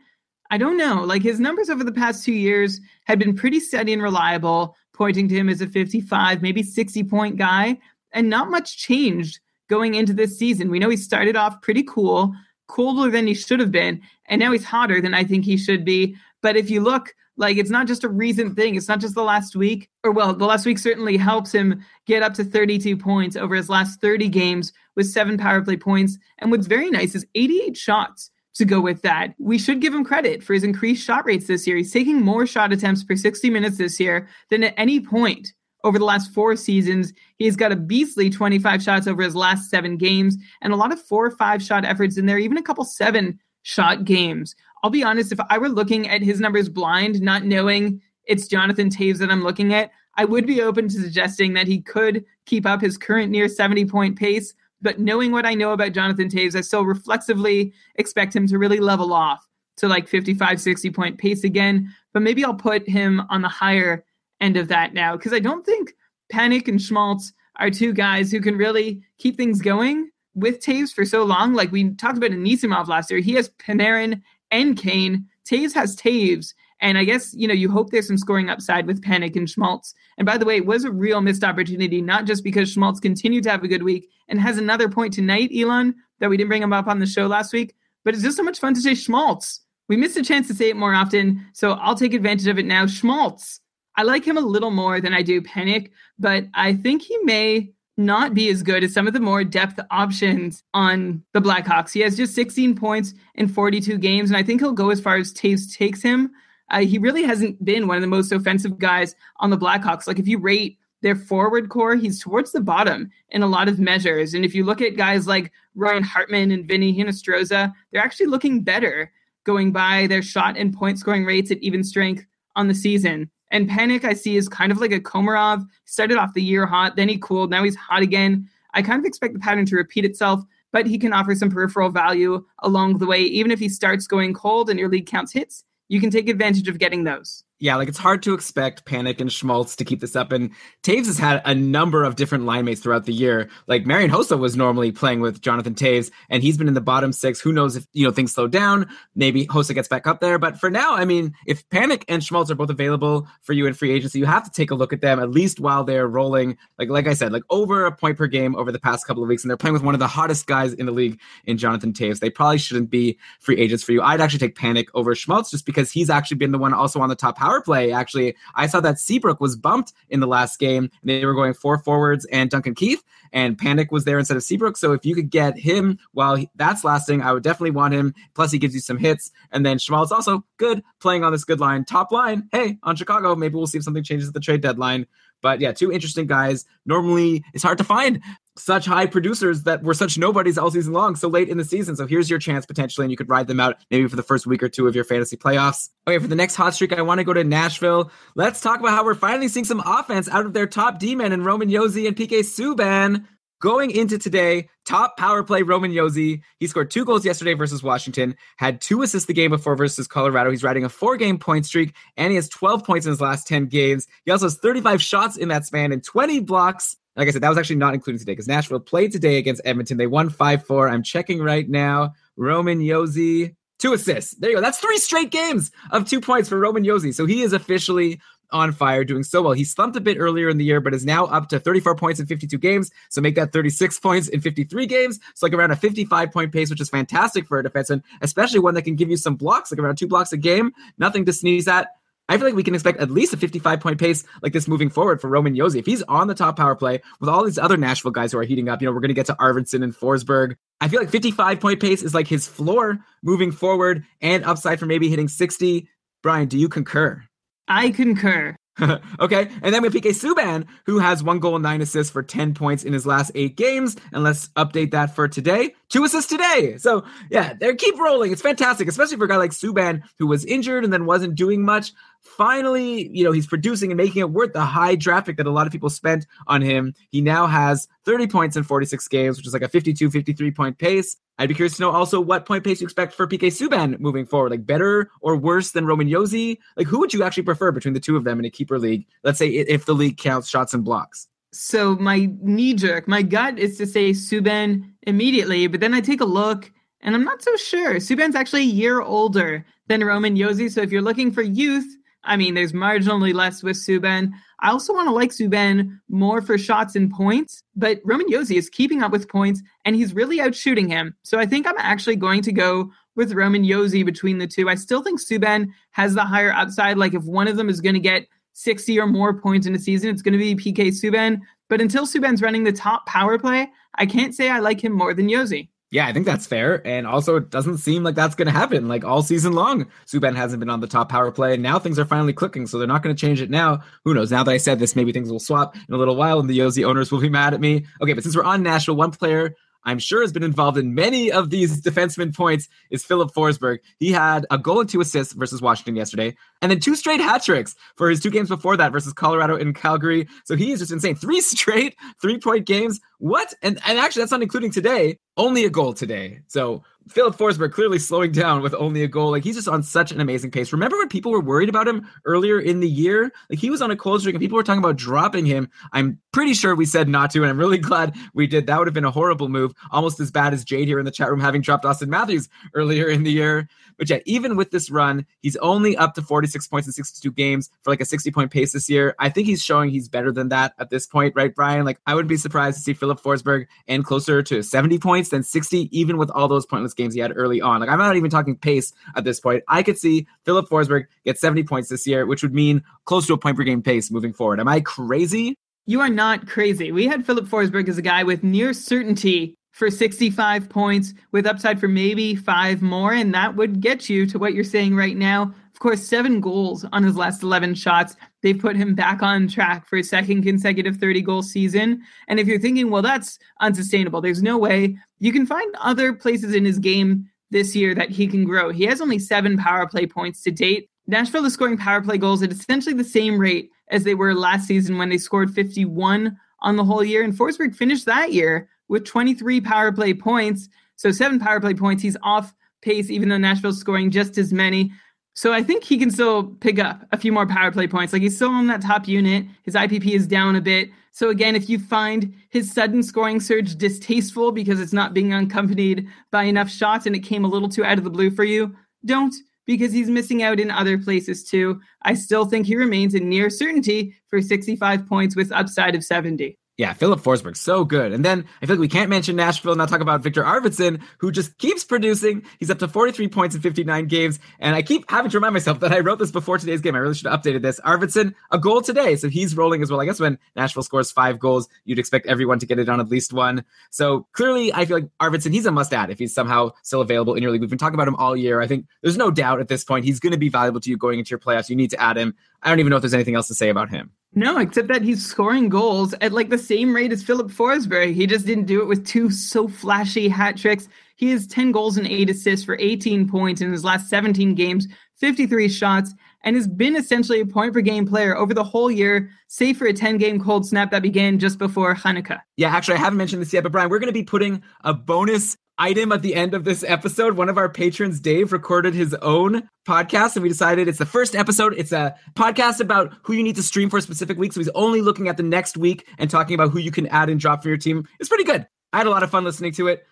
I don't know. Like, his numbers over the past two years had been pretty steady and reliable, pointing to him as a 55, maybe 60 point guy, and not much changed going into this season. We know he started off pretty cool, cooler than he should have been, and now he's hotter than I think he should be. But if you look, like it's not just a recent thing. It's not just the last week, or well, the last week certainly helps him get up to 32 points over his last 30 games with seven power play points. And what's very nice is 88 shots to go with that. We should give him credit for his increased shot rates this year. He's taking more shot attempts per 60 minutes this year than at any point over the last four seasons. He's got a beastly 25 shots over his last seven games and a lot of four or five shot efforts in there, even a couple seven shot games. I'll be honest, if I were looking at his numbers blind, not knowing it's Jonathan Toews that I'm looking at, I would be open to suggesting that he could keep up his current near 70 point pace. But knowing what I know about Jonathan Toews, I still reflexively expect him to really level off to like 55, 60 point pace again. But maybe I'll put him on the higher end of that now because I don't think Panik and Schmaltz are two guys who can really keep things going with Toews for so long. Like we talked about in Anisimov last year, he has Panarin and Kane. Toews has Toews. And I guess, you know, you hope there's some scoring upside with Panik and Schmaltz. And by the way, it was a real missed opportunity, not just because Schmaltz continued to have a good week and has another point tonight, Elon, that we didn't bring him up on the show last week, but it's just so much fun to say Schmaltz. We missed a chance to say it more often, so I'll take advantage of it now. Schmaltz. I like him a little more than I do Panik, but I think he may not be as good as some of the more depth options on the Blackhawks. He has just 16 points in 42 games, and I think he'll go as far as Toews takes him. Uh, he really hasn't been one of the most offensive guys on the Blackhawks. Like if you rate their forward core, he's towards the bottom in a lot of measures. And if you look at guys like Ryan Hartman and Vinny Hinostroza, they're actually looking better going by their shot and point scoring rates at even strength on the season. And Panik, I see, is kind of like a Komarov. Started off the year hot, then he cooled, now he's hot again. I kind of expect the pattern to repeat itself, but he can offer some peripheral value along the way. Even if he starts going cold and your league counts hits, you can take advantage of getting those. Yeah, like it's hard to expect Panik and Schmaltz to keep this up. And Toews has had a number of different line mates throughout the year. Like Marian Hossa was normally playing with Jonathan Toews, and he's been in the bottom six. Who knows if you know things slow down? Maybe Hossa gets back up there. But for now, I mean, if Panik and Schmaltz are both available for you in free agency, you have to take a look at them at least while they're rolling. Like like I said, like over a point per game over the past couple of weeks, and they're playing with one of the hottest guys in the league in Jonathan Toews. They probably shouldn't be free agents for you. I'd actually take Panik over Schmaltz just because he's actually been the one also on the top power play. Actually, I saw that Seabrook was bumped in the last game. And they were going four forwards and Duncan Keith, and Panik was there instead of Seabrook. So if you could get him while he, that's lasting, I would definitely want him. Plus, he gives you some hits. And then Schmaltz also good playing on this good line. Top line, hey, on Chicago, maybe we'll see if something changes at the trade deadline. But yeah, two interesting guys. Normally, it's hard to find such high producers that were such nobodies all season long, so late in the season. So here's your chance potentially, and you could ride them out maybe for the first week or two of your fantasy playoffs. Okay, for the next hot streak, I want to go to Nashville. Let's talk about how we're finally seeing some offense out of their top D-men in Roman Josi and PK Subban. Going into today, top power play Roman Josi. He scored two goals yesterday versus Washington, had two assists the game before versus Colorado. He's riding a four game point streak, and he has 12 points in his last 10 games. He also has 35 shots in that span and 20 blocks. Like I said, that was actually not including today because Nashville played today against Edmonton. They won 5 4. I'm checking right now. Roman Josi, two assists. There you go. That's three straight games of two points for Roman Josi. So he is officially on fire, doing so well. He slumped a bit earlier in the year, but is now up to 34 points in 52 games. So make that 36 points in 53 games. So like around a 55 point pace, which is fantastic for a defenseman, especially one that can give you some blocks, like around two blocks a game. Nothing to sneeze at. I feel like we can expect at least a 55 point pace like this moving forward for Roman Josi. If he's on the top power play with all these other Nashville guys who are heating up, you know, we're going to get to Arvidsson and Forsberg. I feel like 55 point pace is like his floor moving forward and upside for maybe hitting 60. Brian, do you concur? I concur. [laughs] okay, and then we have PK Subban, who has one goal and nine assists for 10 points in his last eight games. And let's update that for today. Two assists today. So, yeah, they keep rolling. It's fantastic, especially for a guy like Subban, who was injured and then wasn't doing much. Finally, you know, he's producing and making it worth the high draft pick that a lot of people spent on him. He now has 30 points in 46 games, which is like a 52, 53 point pace. I'd be curious to know also what point pace you expect for PK Subban moving forward. Like better or worse than Roman Josi? Like who would you actually prefer between the two of them in a keeper league? Let's say if the league counts shots and blocks. So my knee jerk, my gut is to say Subban immediately, but then I take a look and I'm not so sure. Subban's actually a year older than Roman Josi. So if you're looking for youth, I mean, there's marginally less with Subban. I also want to like Subban more for shots and points, but Roman Josi is keeping up with points and he's really out shooting him. So I think I'm actually going to go with Roman Josi between the two. I still think Subban has the higher upside. Like if one of them is going to get 60 or more points in a season, it's going to be PK Subban. But until Subban's running the top power play, I can't say I like him more than Josi. Yeah, I think that's fair. And also, it doesn't seem like that's going to happen. Like all season long, Subban hasn't been on the top power play. And now things are finally clicking. So they're not going to change it now. Who knows? Now that I said this, maybe things will swap in a little while and the Josi owners will be mad at me. Okay, but since we're on Nashville, one player I'm sure has been involved in many of these defenseman points is Filip Forsberg. He had a goal and two assists versus Washington yesterday, and then two straight hat tricks for his two games before that versus Colorado and Calgary. So he is just insane. Three [laughs] straight three point games. What? And and actually, that's not including today. Only a goal today. So Filip Forsberg clearly slowing down with only a goal. Like he's just on such an amazing pace. Remember when people were worried about him earlier in the year? Like he was on a cold streak and people were talking about dropping him. I'm pretty sure we said not to, and I'm really [laughs] glad we did. That would have been a horrible move, almost as bad as Jade here in the chat room having dropped Auston Matthews earlier in the year. But yet, even with this run, he's only up to 46 points in 62 games for like a 60 point pace this year. I think he's showing he's better than that at this point, right, Brian? Like I wouldn't be surprised to see Filip Forsberg and closer to 70 points than 60, even with all those pointless games he had early on. Like I'm not even talking pace at this point. I could see Filip Forsberg get 70 points this year, which would mean close to a point per game pace moving forward. Am I crazy? You are not crazy. We had Filip Forsberg as a guy with near certainty for 65 points with upside for maybe five more, and that would get you to what you're saying right now. Of course, seven goals on his last 11 shots. They've put him back on track for a second consecutive 30 goal season. And if you're thinking, well, that's unsustainable, there's no way you can find other places in his game this year that he can grow. He has only seven power play points to date. Nashville is scoring power play goals at essentially the same rate as they were last season when they scored 51 on the whole year. And Forsberg finished that year with 23 power play points. So seven power play points. He's off pace, even though Nashville's scoring just as many. So I think he can still pick up a few more power play points. Like he's still on that top unit. His IPP is down a bit. So again, if you find his sudden scoring surge distasteful because it's not being accompanied by enough shots and it came a little too out of the blue for you, don't because he's missing out in other places too. I still think he remains in near certainty for 65 points with upside of 70. Yeah, Filip Forsberg, so good. And then I feel like we can't mention Nashville and not talk about Viktor Arvidsson, who just keeps producing. He's up to 43 points in 59 games. And I keep having to remind myself that I wrote this before today's game. I really should have updated this. Arvidsson, a goal today. So he's rolling as well. I guess when Nashville scores five goals, you'd expect everyone to get it on at least one. So clearly, I feel like Arvidsson, he's a must add if he's somehow still available in your league. We've been talking about him all year. I think there's no doubt at this point he's going to be valuable to you going into your playoffs. You need to add him. I don't even know if there's anything else to say about him. No, except that he's scoring goals at like the same rate as Filip Forsberg. He just didn't do it with two so flashy hat tricks. He has 10 goals and 8 assists for 18 points in his last 17 games, 53 shots, and has been essentially a point per game player over the whole year, save for a 10 game cold snap that began just before Hanukkah. Yeah, actually, I haven't mentioned this yet, but Brian, we're going to be putting a bonus item at the end of this episode. One of our patrons, Dave, recorded his own podcast, and we decided it's the first episode. It's a podcast about who you need to stream for a specific week. So he's only looking at the next week and talking about who you can add and drop for your team. It's pretty good. I had a lot of fun listening to it.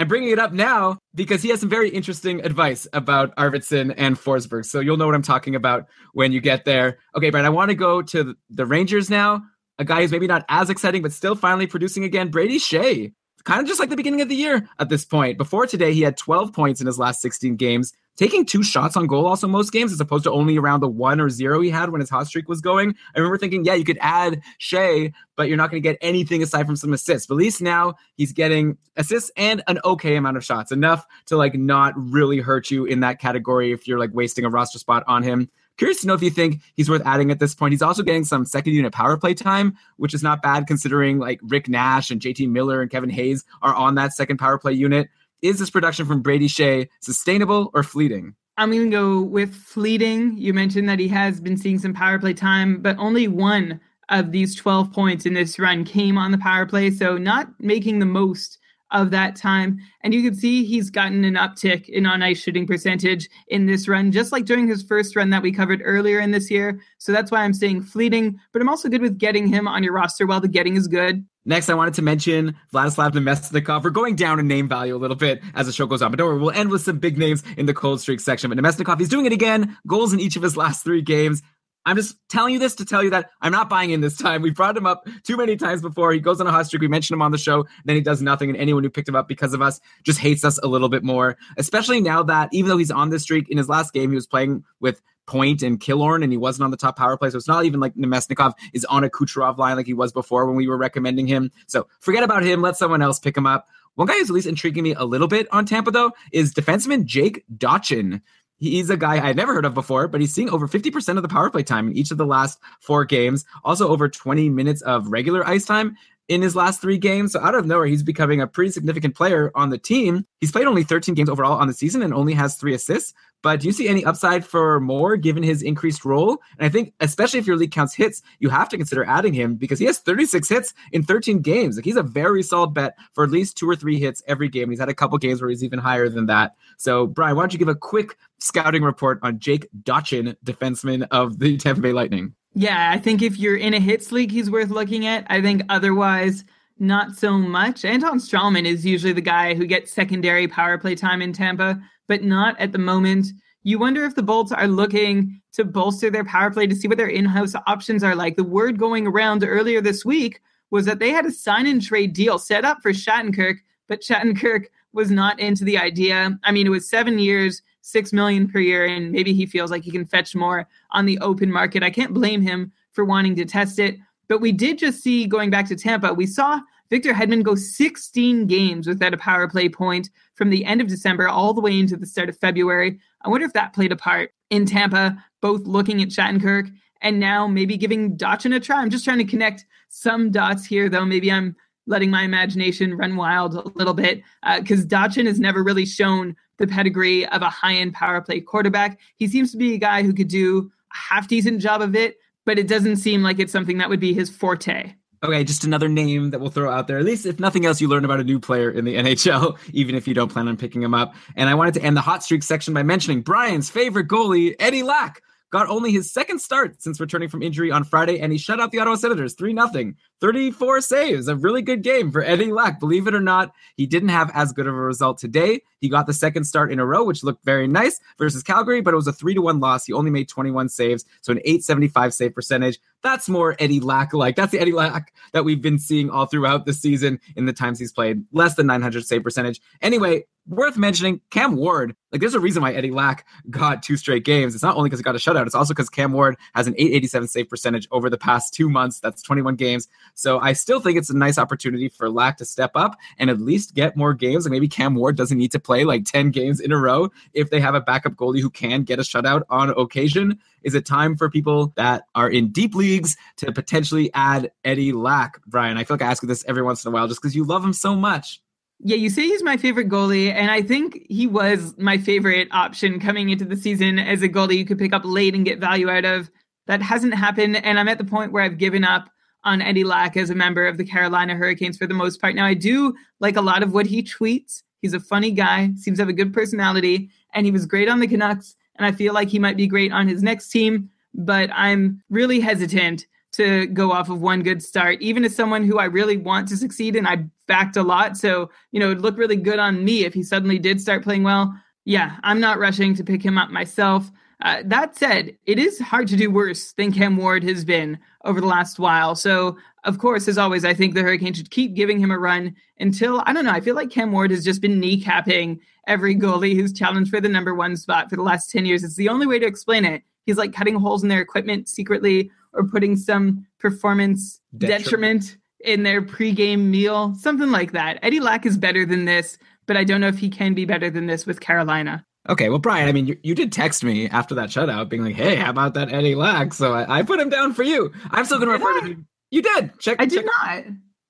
I'm bringing it up now because he has some very interesting advice about Arvidsson and Forsberg. So you'll know what I'm talking about when you get there. Okay, Brian, I want to go to the Rangers now. A guy who's maybe not as exciting, but still finally producing again. Brady Skjei kind of just like the beginning of the year at this point. Before today, he had 12 points in his last 16 games, taking two shots on goal also most games, as opposed to only around the one or zero he had when his hot streak was going. I remember thinking, yeah, you could add Skjei, but you're not going to get anything aside from some assists. But at least now he's getting assists and an okay amount of shots, enough to like not really hurt you in that category if you're like wasting a roster spot on him. Curious to know if you think he's worth adding at this point. He's also getting some second unit power play time, which is not bad considering like Rick Nash and JT Miller and Kevin Hayes are on that second power play unit. Is this production from Brady Skjei sustainable or fleeting? I'm going to go with fleeting. You mentioned that he has been seeing some power play time, but only one of these 12 points in this run came on the power play. So not making the most of that time. And you can see he's gotten an uptick in on ice shooting percentage in this run, just like during his first run that we covered earlier in this year. So that's why I'm saying fleeting, but I'm also good with getting him on your roster while the getting is good. Next, I wanted to mention Vladislav Namestnikov. We're going down in name value a little bit as the show goes on, but don't worry, we'll end with some big names in the cold streak section. But Namestnikov, he's doing it again. Goals in each of his last three games. I'm just telling you this to tell you that I'm not buying in this time. We brought him up too many times before. He goes on a hot streak. We mentioned him on the show, then he does nothing. And anyone who picked him up because of us just hates us a little bit more, especially now that even though he's on this streak, in his last game, he was playing with Point and Killorn, and he wasn't on the top power play. So it's not even like Namestnikov is on a Kucherov line like he was before when we were recommending him. So forget about him. Let someone else pick him up. One guy who's at least intriguing me a little bit on Tampa, though, is defenseman Jake Dotchin. He's a guy I had never heard of before, but he's seeing over 50% of the power play time in each of the last four games. Also, over 20 minutes of regular ice time in his last three games. So out of nowhere, he's becoming a pretty significant player on the team. He's played only 13 games overall on the season and only has three assists. But do you see any upside for more given his increased role? And I think, especially if your league counts hits, you have to consider adding him because he has 36 hits in 13 games. Like he's a very solid bet for at least two or three hits every game. He's had a couple games where he's even higher than that. So, Brian, why don't you give a quick scouting report on Jake Dotchin, defenseman of the Tampa Bay Lightning? Yeah, I think if you're in a hits league, he's worth looking at. I think otherwise, not so much. Anton Stralman is usually the guy who gets secondary power play time in Tampa but not at the moment. You wonder if the Bolts are looking to bolster their power play to see what their in house options are like. The word going around earlier this week was that they had a sign and trade deal set up for Shattenkirk, but Shattenkirk was not into the idea. I mean, it was seven years, six million per year, and maybe he feels like he can fetch more on the open market. I can't blame him for wanting to test it. But we did just see going back to Tampa, we saw Victor Hedman goes 16 games without a power play point from the end of December all the way into the start of February. I wonder if that played a part in Tampa, both looking at Shattenkirk and now maybe giving Dotchin a try. I'm just trying to connect some dots here, though. Maybe I'm letting my imagination run wild a little bit because uh, Dotchin has never really shown the pedigree of a high end power play quarterback. He seems to be a guy who could do a half decent job of it, but it doesn't seem like it's something that would be his forte. Okay, just another name that we'll throw out there. At least, if nothing else, you learn about a new player in the [laughs] NHL, even if you don't plan on picking him up. And I wanted to end the hot streak section by mentioning Brian's favorite goalie, Eddie Lack got only his second start since returning from injury on Friday, and he shut out the Ottawa Senators 3 0. 34 saves, a really good game for Eddie Lack. Believe it or not, he didn't have as good of a result today. He got the second start in a row, which looked very nice versus Calgary, but it was a 3 to 1 loss. He only made 21 saves, so an 875 save percentage. That's more Eddie Lack like. That's the Eddie Lack that we've been seeing all throughout the season in the times he's played. Less than 900 save percentage. Anyway, worth mentioning Cam Ward. Like, there's a reason why Eddie Lack got two straight games. It's not only because he got a shutout, it's also because Cam Ward has an 887 save percentage over the past two months. That's 21 games. So I still think it's a nice opportunity for Lack to step up and at least get more games. Like maybe Cam Ward doesn't need to play like 10 games in a row if they have a backup goalie who can get a shutout on occasion. Is it time for people that are in deep leagues to potentially add Eddie Lack? Brian, I feel like I ask you this every once in a while just because you love him so much. Yeah, you say he's my favorite goalie, and I think he was my favorite option coming into the season as a goalie you could pick up late and get value out of. That hasn't happened, and I'm at the point where I've given up on Eddie Lack as a member of the Carolina Hurricanes for the most part. Now, I do like a lot of what he tweets. He's a funny guy, seems to have a good personality, and he was great on the Canucks. And I feel like he might be great on his next team, but I'm really hesitant to go off of one good start, even as someone who I really want to succeed and I backed a lot. So, you know, it'd look really good on me if he suddenly did start playing well. Yeah, I'm not rushing to pick him up myself. Uh, that said, it is hard to do worse than Cam Ward has been over the last while. So, of course, as always, I think the Hurricanes should keep giving him a run until, I don't know, I feel like Cam Ward has just been kneecapping every goalie who's challenged for the number one spot for the last 10 years. It's the only way to explain it. He's like cutting holes in their equipment secretly or putting some performance detriment, detriment in their pregame meal, something like that. Eddie Lack is better than this, but I don't know if he can be better than this with Carolina. Okay, well, Brian, I mean, you, you did text me after that shutout, being like, "Hey, how about that Eddie Lack?" So I, I put him down for you. I'm still going to refer to him. You did. Check. I did not.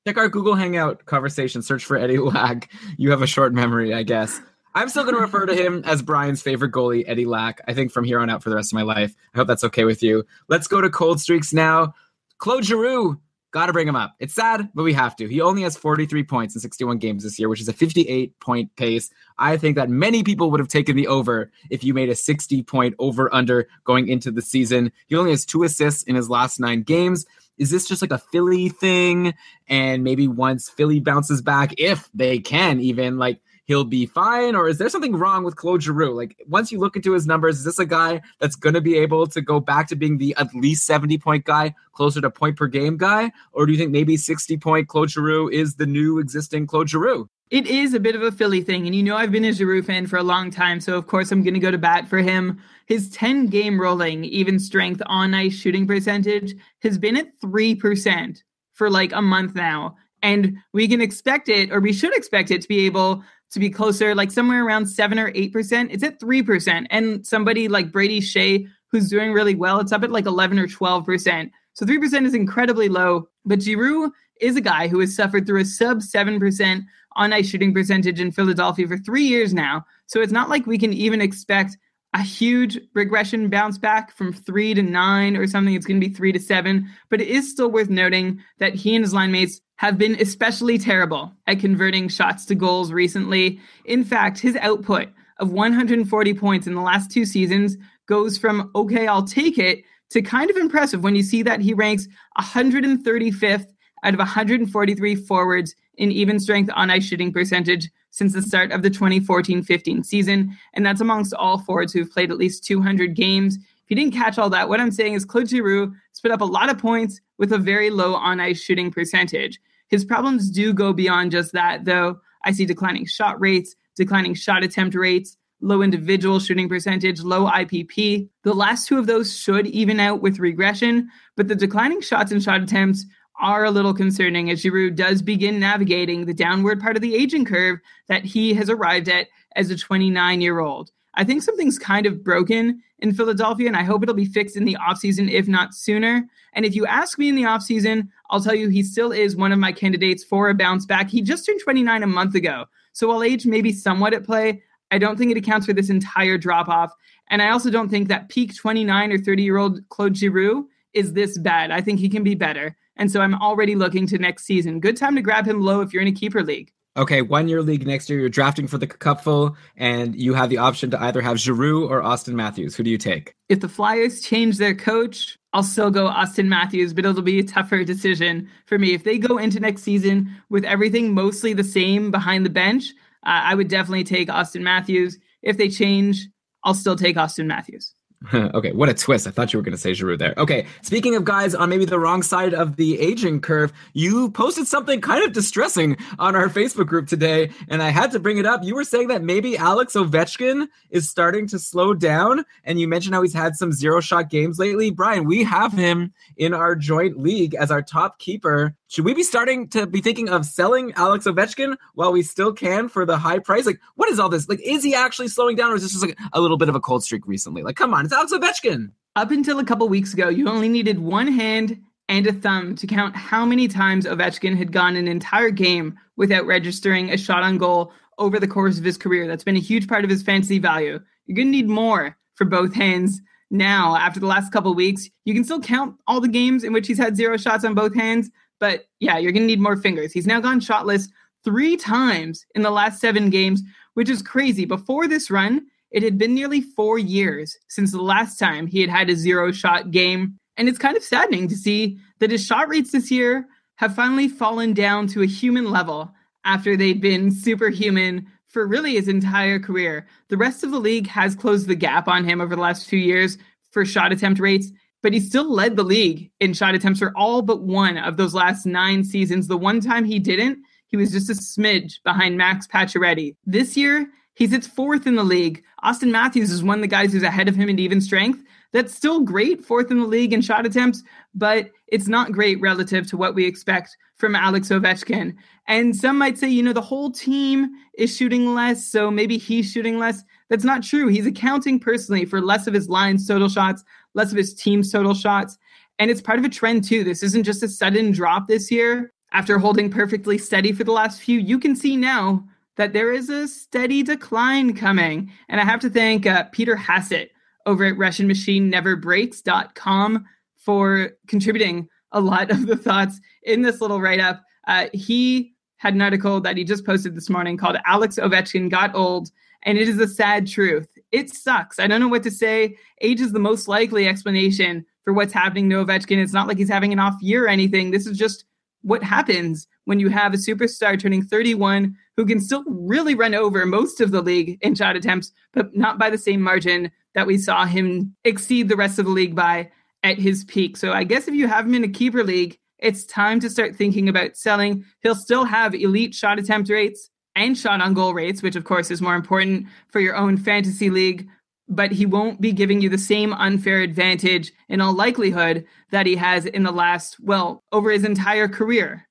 Check our Google Hangout conversation. Search for Eddie Lack. You have a short memory, I guess. I'm still going to refer to him as Brian's favorite goalie, Eddie Lack. I think from here on out for the rest of my life. I hope that's okay with you. Let's go to cold streaks now. Claude Giroux Got to bring him up. It's sad, but we have to. He only has 43 points in 61 games this year, which is a 58 point pace. I think that many people would have taken the over if you made a 60 point over under going into the season. He only has two assists in his last nine games. Is this just like a Philly thing? And maybe once Philly bounces back, if they can even, like he'll be fine? Or is there something wrong with Claude Giroux? Like, once you look into his numbers, is this a guy that's going to be able to go back to being the at least 70 point guy, closer to point per game guy? Or do you think maybe 60 point Claude Giroux is the new existing Claude Giroux? It is a bit of a Philly thing. And you know, I've been a Giroux fan for a long time. So, of course, I'm going to go to bat for him. His 10 game rolling, even strength on ice shooting percentage has been at 3% for like a month now. And we can expect it, or we should expect it, to be able to be closer, like somewhere around seven or eight percent. It's at three percent, and somebody like Brady Skjei, who's doing really well, it's up at like eleven or twelve percent. So three percent is incredibly low. But Giroux is a guy who has suffered through a sub seven percent on ice shooting percentage in Philadelphia for three years now. So it's not like we can even expect a huge regression bounce back from three to nine or something. It's going to be three to seven. But it is still worth noting that he and his line mates have been especially terrible at converting shots to goals recently. In fact, his output of 140 points in the last two seasons goes from okay, I'll take it to kind of impressive when you see that he ranks 135th out of 143 forwards in even strength on ice shooting percentage since the start of the 2014 15 season. And that's amongst all forwards who've played at least 200 games. If you didn't catch all that, what I'm saying is Claude Giroux split up a lot of points with a very low on ice shooting percentage. His problems do go beyond just that, though. I see declining shot rates, declining shot attempt rates, low individual shooting percentage, low IPP. The last two of those should even out with regression, but the declining shots and shot attempts are a little concerning as Giroux does begin navigating the downward part of the aging curve that he has arrived at as a 29 year old. I think something's kind of broken in Philadelphia, and I hope it'll be fixed in the offseason, if not sooner. And if you ask me in the offseason, I'll tell you he still is one of my candidates for a bounce back. He just turned 29 a month ago. So while age may be somewhat at play, I don't think it accounts for this entire drop off. And I also don't think that peak 29 or 30 year old Claude Giroux is this bad. I think he can be better. And so I'm already looking to next season. Good time to grab him low if you're in a keeper league. Okay, one year league next year. You're drafting for the cupful, and you have the option to either have Giroux or Auston Matthews. Who do you take? If the Flyers change their coach, I'll still go Auston Matthews, but it'll be a tougher decision for me. If they go into next season with everything mostly the same behind the bench, uh, I would definitely take Auston Matthews. If they change, I'll still take Auston Matthews. [laughs] okay, what a twist. I thought you were going to say Giroux there. Okay, speaking of guys on maybe the wrong side of the aging curve, you posted something kind of distressing on our Facebook group today, and I had to bring it up. You were saying that maybe Alex Ovechkin is starting to slow down, and you mentioned how he's had some zero shot games lately. Brian, we have him in our joint league as our top keeper. Should we be starting to be thinking of selling Alex Ovechkin while we still can for the high price? Like, what is all this? Like, is he actually slowing down, or is this just like a little bit of a cold streak recently? Like, come on, it's Alex Ovechkin. Up until a couple weeks ago, you only needed one hand and a thumb to count how many times Ovechkin had gone an entire game without registering a shot on goal over the course of his career. That's been a huge part of his fantasy value. You're going to need more for both hands now after the last couple weeks. You can still count all the games in which he's had zero shots on both hands, but yeah, you're going to need more fingers. He's now gone shotless three times in the last seven games, which is crazy. Before this run, it had been nearly four years since the last time he had had a zero shot game. And it's kind of saddening to see that his shot rates this year have finally fallen down to a human level after they'd been superhuman for really his entire career. The rest of the league has closed the gap on him over the last few years for shot attempt rates, but he still led the league in shot attempts for all but one of those last nine seasons. The one time he didn't, he was just a smidge behind Max Pacioretty. This year, he sits fourth in the league. Auston Matthews is one of the guys who's ahead of him in even strength. That's still great, fourth in the league in shot attempts, but it's not great relative to what we expect from Alex Ovechkin. And some might say, you know, the whole team is shooting less, so maybe he's shooting less. That's not true. He's accounting personally for less of his lines total shots, less of his team's total shots. And it's part of a trend, too. This isn't just a sudden drop this year. After holding perfectly steady for the last few, you can see now that there is a steady decline coming. And I have to thank uh, Peter Hassett over at RussianMachineNeverBreaks.com for contributing a lot of the thoughts in this little write up. Uh, he had an article that he just posted this morning called Alex Ovechkin Got Old, and it is a sad truth. It sucks. I don't know what to say. Age is the most likely explanation for what's happening to Ovechkin. It's not like he's having an off year or anything. This is just what happens when you have a superstar turning 31 who can still really run over most of the league in shot attempts, but not by the same margin that we saw him exceed the rest of the league by at his peak. So I guess if you have him in a keeper league, it's time to start thinking about selling. He'll still have elite shot attempt rates and shot on goal rates, which of course is more important for your own fantasy league, but he won't be giving you the same unfair advantage in all likelihood that he has in the last, well, over his entire career.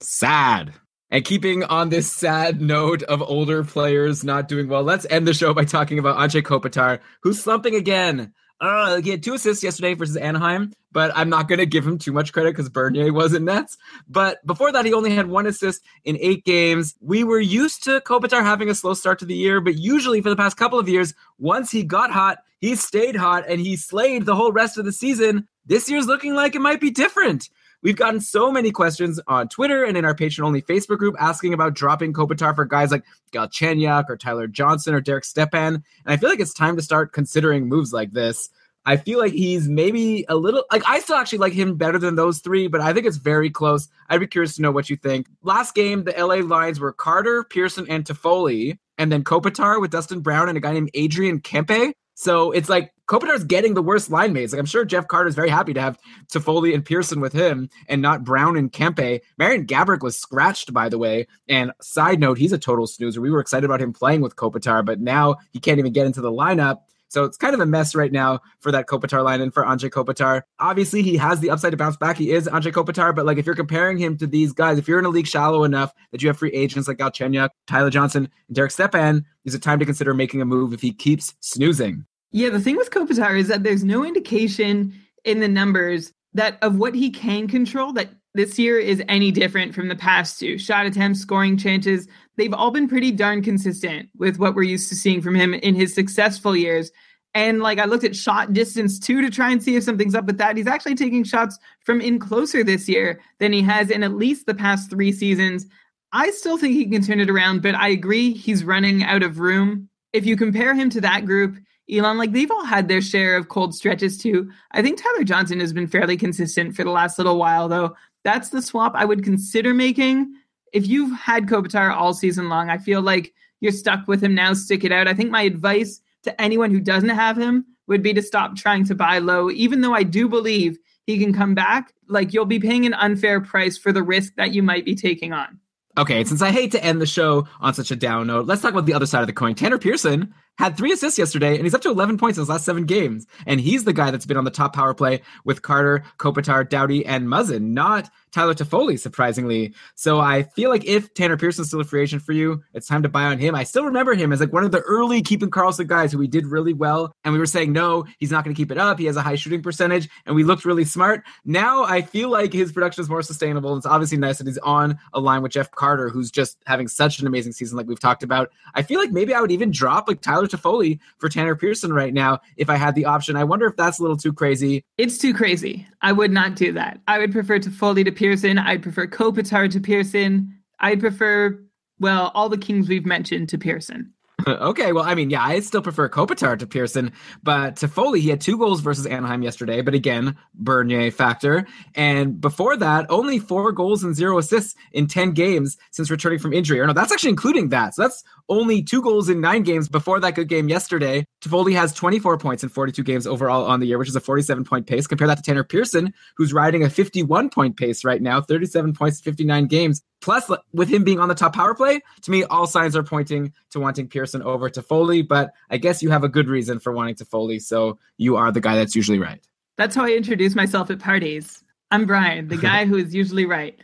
Sad. And keeping on this sad note of older players not doing well, let's end the show by talking about Anze Kopitar, who's slumping again. Uh, he had two assists yesterday versus Anaheim, but I'm not going to give him too much credit because Bernier was in nets. But before that, he only had one assist in eight games. We were used to Kopitar having a slow start to the year, but usually for the past couple of years, once he got hot, he stayed hot and he slayed the whole rest of the season. This year's looking like it might be different. We've gotten so many questions on Twitter and in our patron only Facebook group asking about dropping Kopitar for guys like Galchenyuk or Tyler Johnson or Derek Stepan. And I feel like it's time to start considering moves like this. I feel like he's maybe a little like I still actually like him better than those three, but I think it's very close. I'd be curious to know what you think. Last game, the LA lines were Carter, Pearson, and Toffoli, and then Kopitar with Dustin Brown and a guy named Adrian Kempe. So it's like Kopitar's getting the worst line mates. Like I'm sure Jeff Carter's very happy to have Toffoli and Pearson with him and not Brown and Kempe. Marian Gaborik was scratched, by the way. And side note, he's a total snoozer. We were excited about him playing with Kopitar, but now he can't even get into the lineup. So it's kind of a mess right now for that Kopitar line and for Anze Kopitar. Obviously, he has the upside to bounce back. He is Anze Kopitar, but like if you're comparing him to these guys, if you're in a league shallow enough that you have free agents like Galchenyuk, Tyler Johnson, and Derek Stepan, is it time to consider making a move if he keeps snoozing? Yeah, the thing with Kopitar is that there's no indication in the numbers that of what he can control that this year is any different from the past two. Shot attempts, scoring chances, they've all been pretty darn consistent with what we're used to seeing from him in his successful years. And like I looked at shot distance too to try and see if something's up with that. He's actually taking shots from in closer this year than he has in at least the past three seasons. I still think he can turn it around, but I agree he's running out of room. If you compare him to that group, Elon, like they've all had their share of cold stretches too. I think Tyler Johnson has been fairly consistent for the last little while, though. That's the swap I would consider making. If you've had Kopitar all season long, I feel like you're stuck with him now. Stick it out. I think my advice to anyone who doesn't have him would be to stop trying to buy low, even though I do believe he can come back. Like you'll be paying an unfair price for the risk that you might be taking on. Okay, since I hate to end the show on such a down note, let's talk about the other side of the coin. Tanner Pearson had three assists yesterday, and he's up to 11 points in his last seven games. And he's the guy that's been on the top power play with Carter, Kopitar, Doughty, and Muzzin, not Tyler Toffoli, surprisingly. So I feel like if Tanner Pearson's still a free agent for you, it's time to buy on him. I still remember him as like one of the early keeping Karlsson guys who we did really well. And we were saying, no, he's not going to keep it up. He has a high shooting percentage and we looked really smart. Now I feel like his production is more sustainable. It's obviously nice that he's on a line with Jeff Carter, who's just having such an amazing season, like we've talked about. I feel like maybe I would even drop like Tyler Toffoli for Tanner Pearson right now if I had the option. I wonder if that's a little too crazy. It's too crazy. I would not do that. I would prefer Toffoli to Pearson. I'd prefer Kopitar to Pearson. I'd prefer, well, all the Kings we've mentioned to Pearson. [laughs] okay, well, I mean, yeah, I still prefer Kopitar to Pearson, but Toffoli, he had two goals versus Anaheim yesterday, but again, Bernier factor. And before that, only four goals and zero assists in 10 games since returning from injury. Or no, that's actually including that. So that's only two goals in nine games before that good game yesterday. Toffoli has 24 points in 42 games overall on the year, which is a 47 point pace. Compare that to Tanner Pearson, who's riding a 51 point pace right now, 37 points, 59 games. Plus, with him being on the top power play, to me, all signs are pointing to wanting Pearson over Toffoli. But I guess you have a good reason for wanting Toffoli, so you are the guy that's usually right. That's how I introduce myself at parties. I'm Brian, the guy [laughs] who is usually right.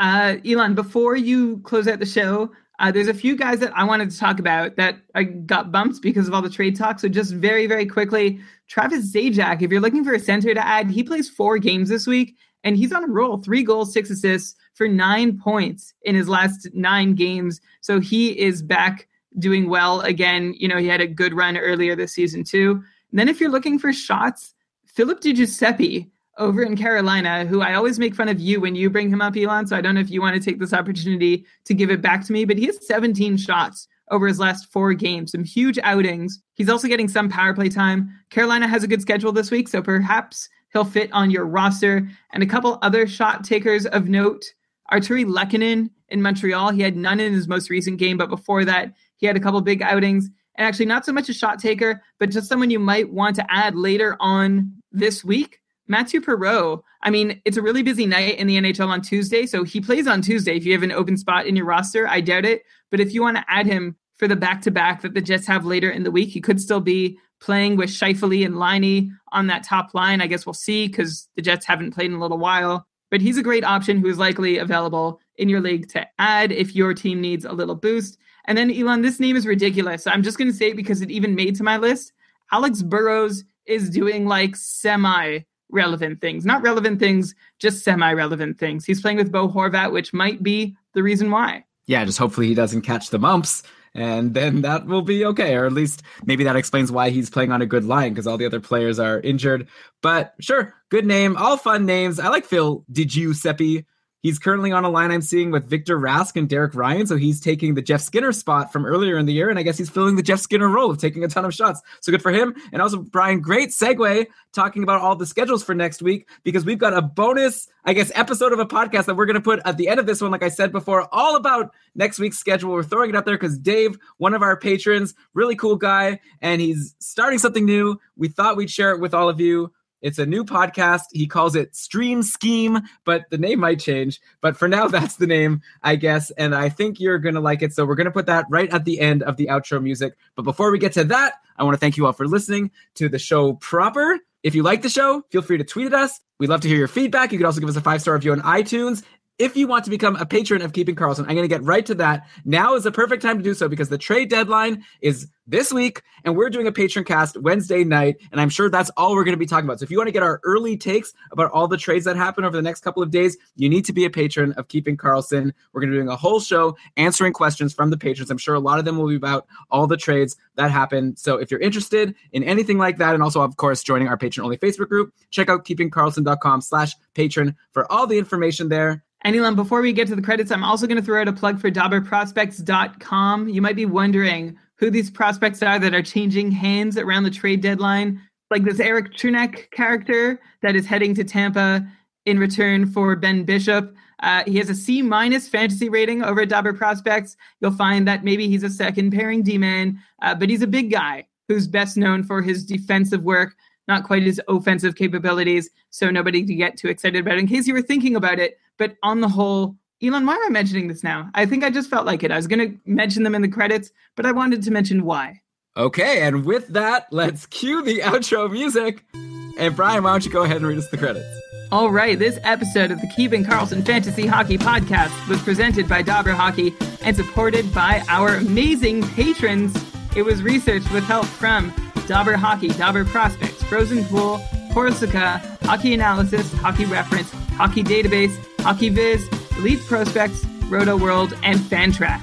Uh, Elon, before you close out the show, uh, there's a few guys that I wanted to talk about that I got bumped because of all the trade talk. So just very, very quickly, Travis Zajac, if you're looking for a center to add, he plays four games this week and he's on a roll. Three goals, six assists for nine points in his last nine games. So he is back doing well again. You know, he had a good run earlier this season too. And then if you're looking for shots, Philip DiGiuseppe over in Carolina, who I always make fun of you when you bring him up, Elon. So I don't know if you want to take this opportunity to give it back to me, but he has 17 shots over his last four games, some huge outings. He's also getting some power play time. Carolina has a good schedule this week, so perhaps he'll fit on your roster. And a couple other shot takers of note Artturi Lehkonen in Montreal. He had none in his most recent game, but before that, he had a couple big outings. And actually, not so much a shot taker, but just someone you might want to add later on this week. Mathieu Perreault. I mean, it's a really busy night in the NHL on Tuesday, so he plays on Tuesday. If you have an open spot in your roster, I doubt it. But if you want to add him for the back to back that the Jets have later in the week, he could still be playing with Scheifele and Laine on that top line. I guess we'll see because the Jets haven't played in a little while. But he's a great option who is likely available in your league to add if your team needs a little boost. And then, Elon, this name is ridiculous. I'm just going to say it because it even made to my list. Alex Burrows is doing like semi relevant things. Not relevant things, just semi relevant things. He's playing with Bo Horvat, which might be the reason why. Yeah, just hopefully he doesn't catch the mumps and then that will be okay. Or at least maybe that explains why he's playing on a good line because all the other players are injured. But sure, good name, all fun names. I like Phil Did you Giuseppe. He's currently on a line I'm seeing with Victor Rask and Derek Ryan. So he's taking the Jeff Skinner spot from earlier in the year. And I guess he's filling the Jeff Skinner role of taking a ton of shots. So good for him. And also, Brian, great segue talking about all the schedules for next week because we've got a bonus, I guess, episode of a podcast that we're going to put at the end of this one, like I said before, all about next week's schedule. We're throwing it out there because Dave, one of our patrons, really cool guy, and he's starting something new. We thought we'd share it with all of you. It's a new podcast. He calls it Stream Scheme, but the name might change. But for now, [laughs] that's the name, I guess. And I think you're going to like it. So we're going to put that right at the end of the outro music. But before we get to that, I want to thank you all for listening to the show proper. If you like the show, feel free to tweet at us. We'd love to hear your feedback. You could also give us a five star review on iTunes. If you want to become a patron of Keeping Karlsson, I'm going to get right to that. Now is the perfect time to do so because the trade deadline is this week and we're doing a patron cast Wednesday night. And I'm sure that's all we're going to be talking about. So if you want to get our early takes about all the trades that happen over the next couple of days, you need to be a patron of Keeping Karlsson. We're going to be doing a whole show answering questions from the patrons. I'm sure a lot of them will be about all the trades that happen. So if you're interested in anything like that, and also, of course, joining our patron only Facebook group, check out keepingkarlsson.com slash patron for all the information there. And before we get to the credits, I'm also going to throw out a plug for DobberProspects.com. You might be wondering who these prospects are that are changing hands around the trade deadline. Like this Erik Cernak character that is heading to Tampa in return for Ben Bishop. Uh, he has a C minus fantasy rating over at Dobber Prospects. You'll find that maybe he's a second pairing D man, uh, but he's a big guy who's best known for his defensive work, not quite his offensive capabilities. So nobody to get too excited about. In case you were thinking about it, but on the whole, Elon, why am I mentioning this now? I think I just felt like it. I was going to mention them in the credits, but I wanted to mention why. Okay, and with that, let's cue the outro music. And Brian, why don't you go ahead and read us the credits? All right, this episode of the Keeping Karlsson Fantasy Hockey Podcast was presented by Dobber Hockey and supported by our amazing patrons. It was researched with help from Dobber Hockey, Dobber Prospects, Frozen Pool, Corsica, Hockey Analysis, Hockey Reference, Hockey Database, Hockey Viz, Elite Prospects, Roto World, and Fantrax.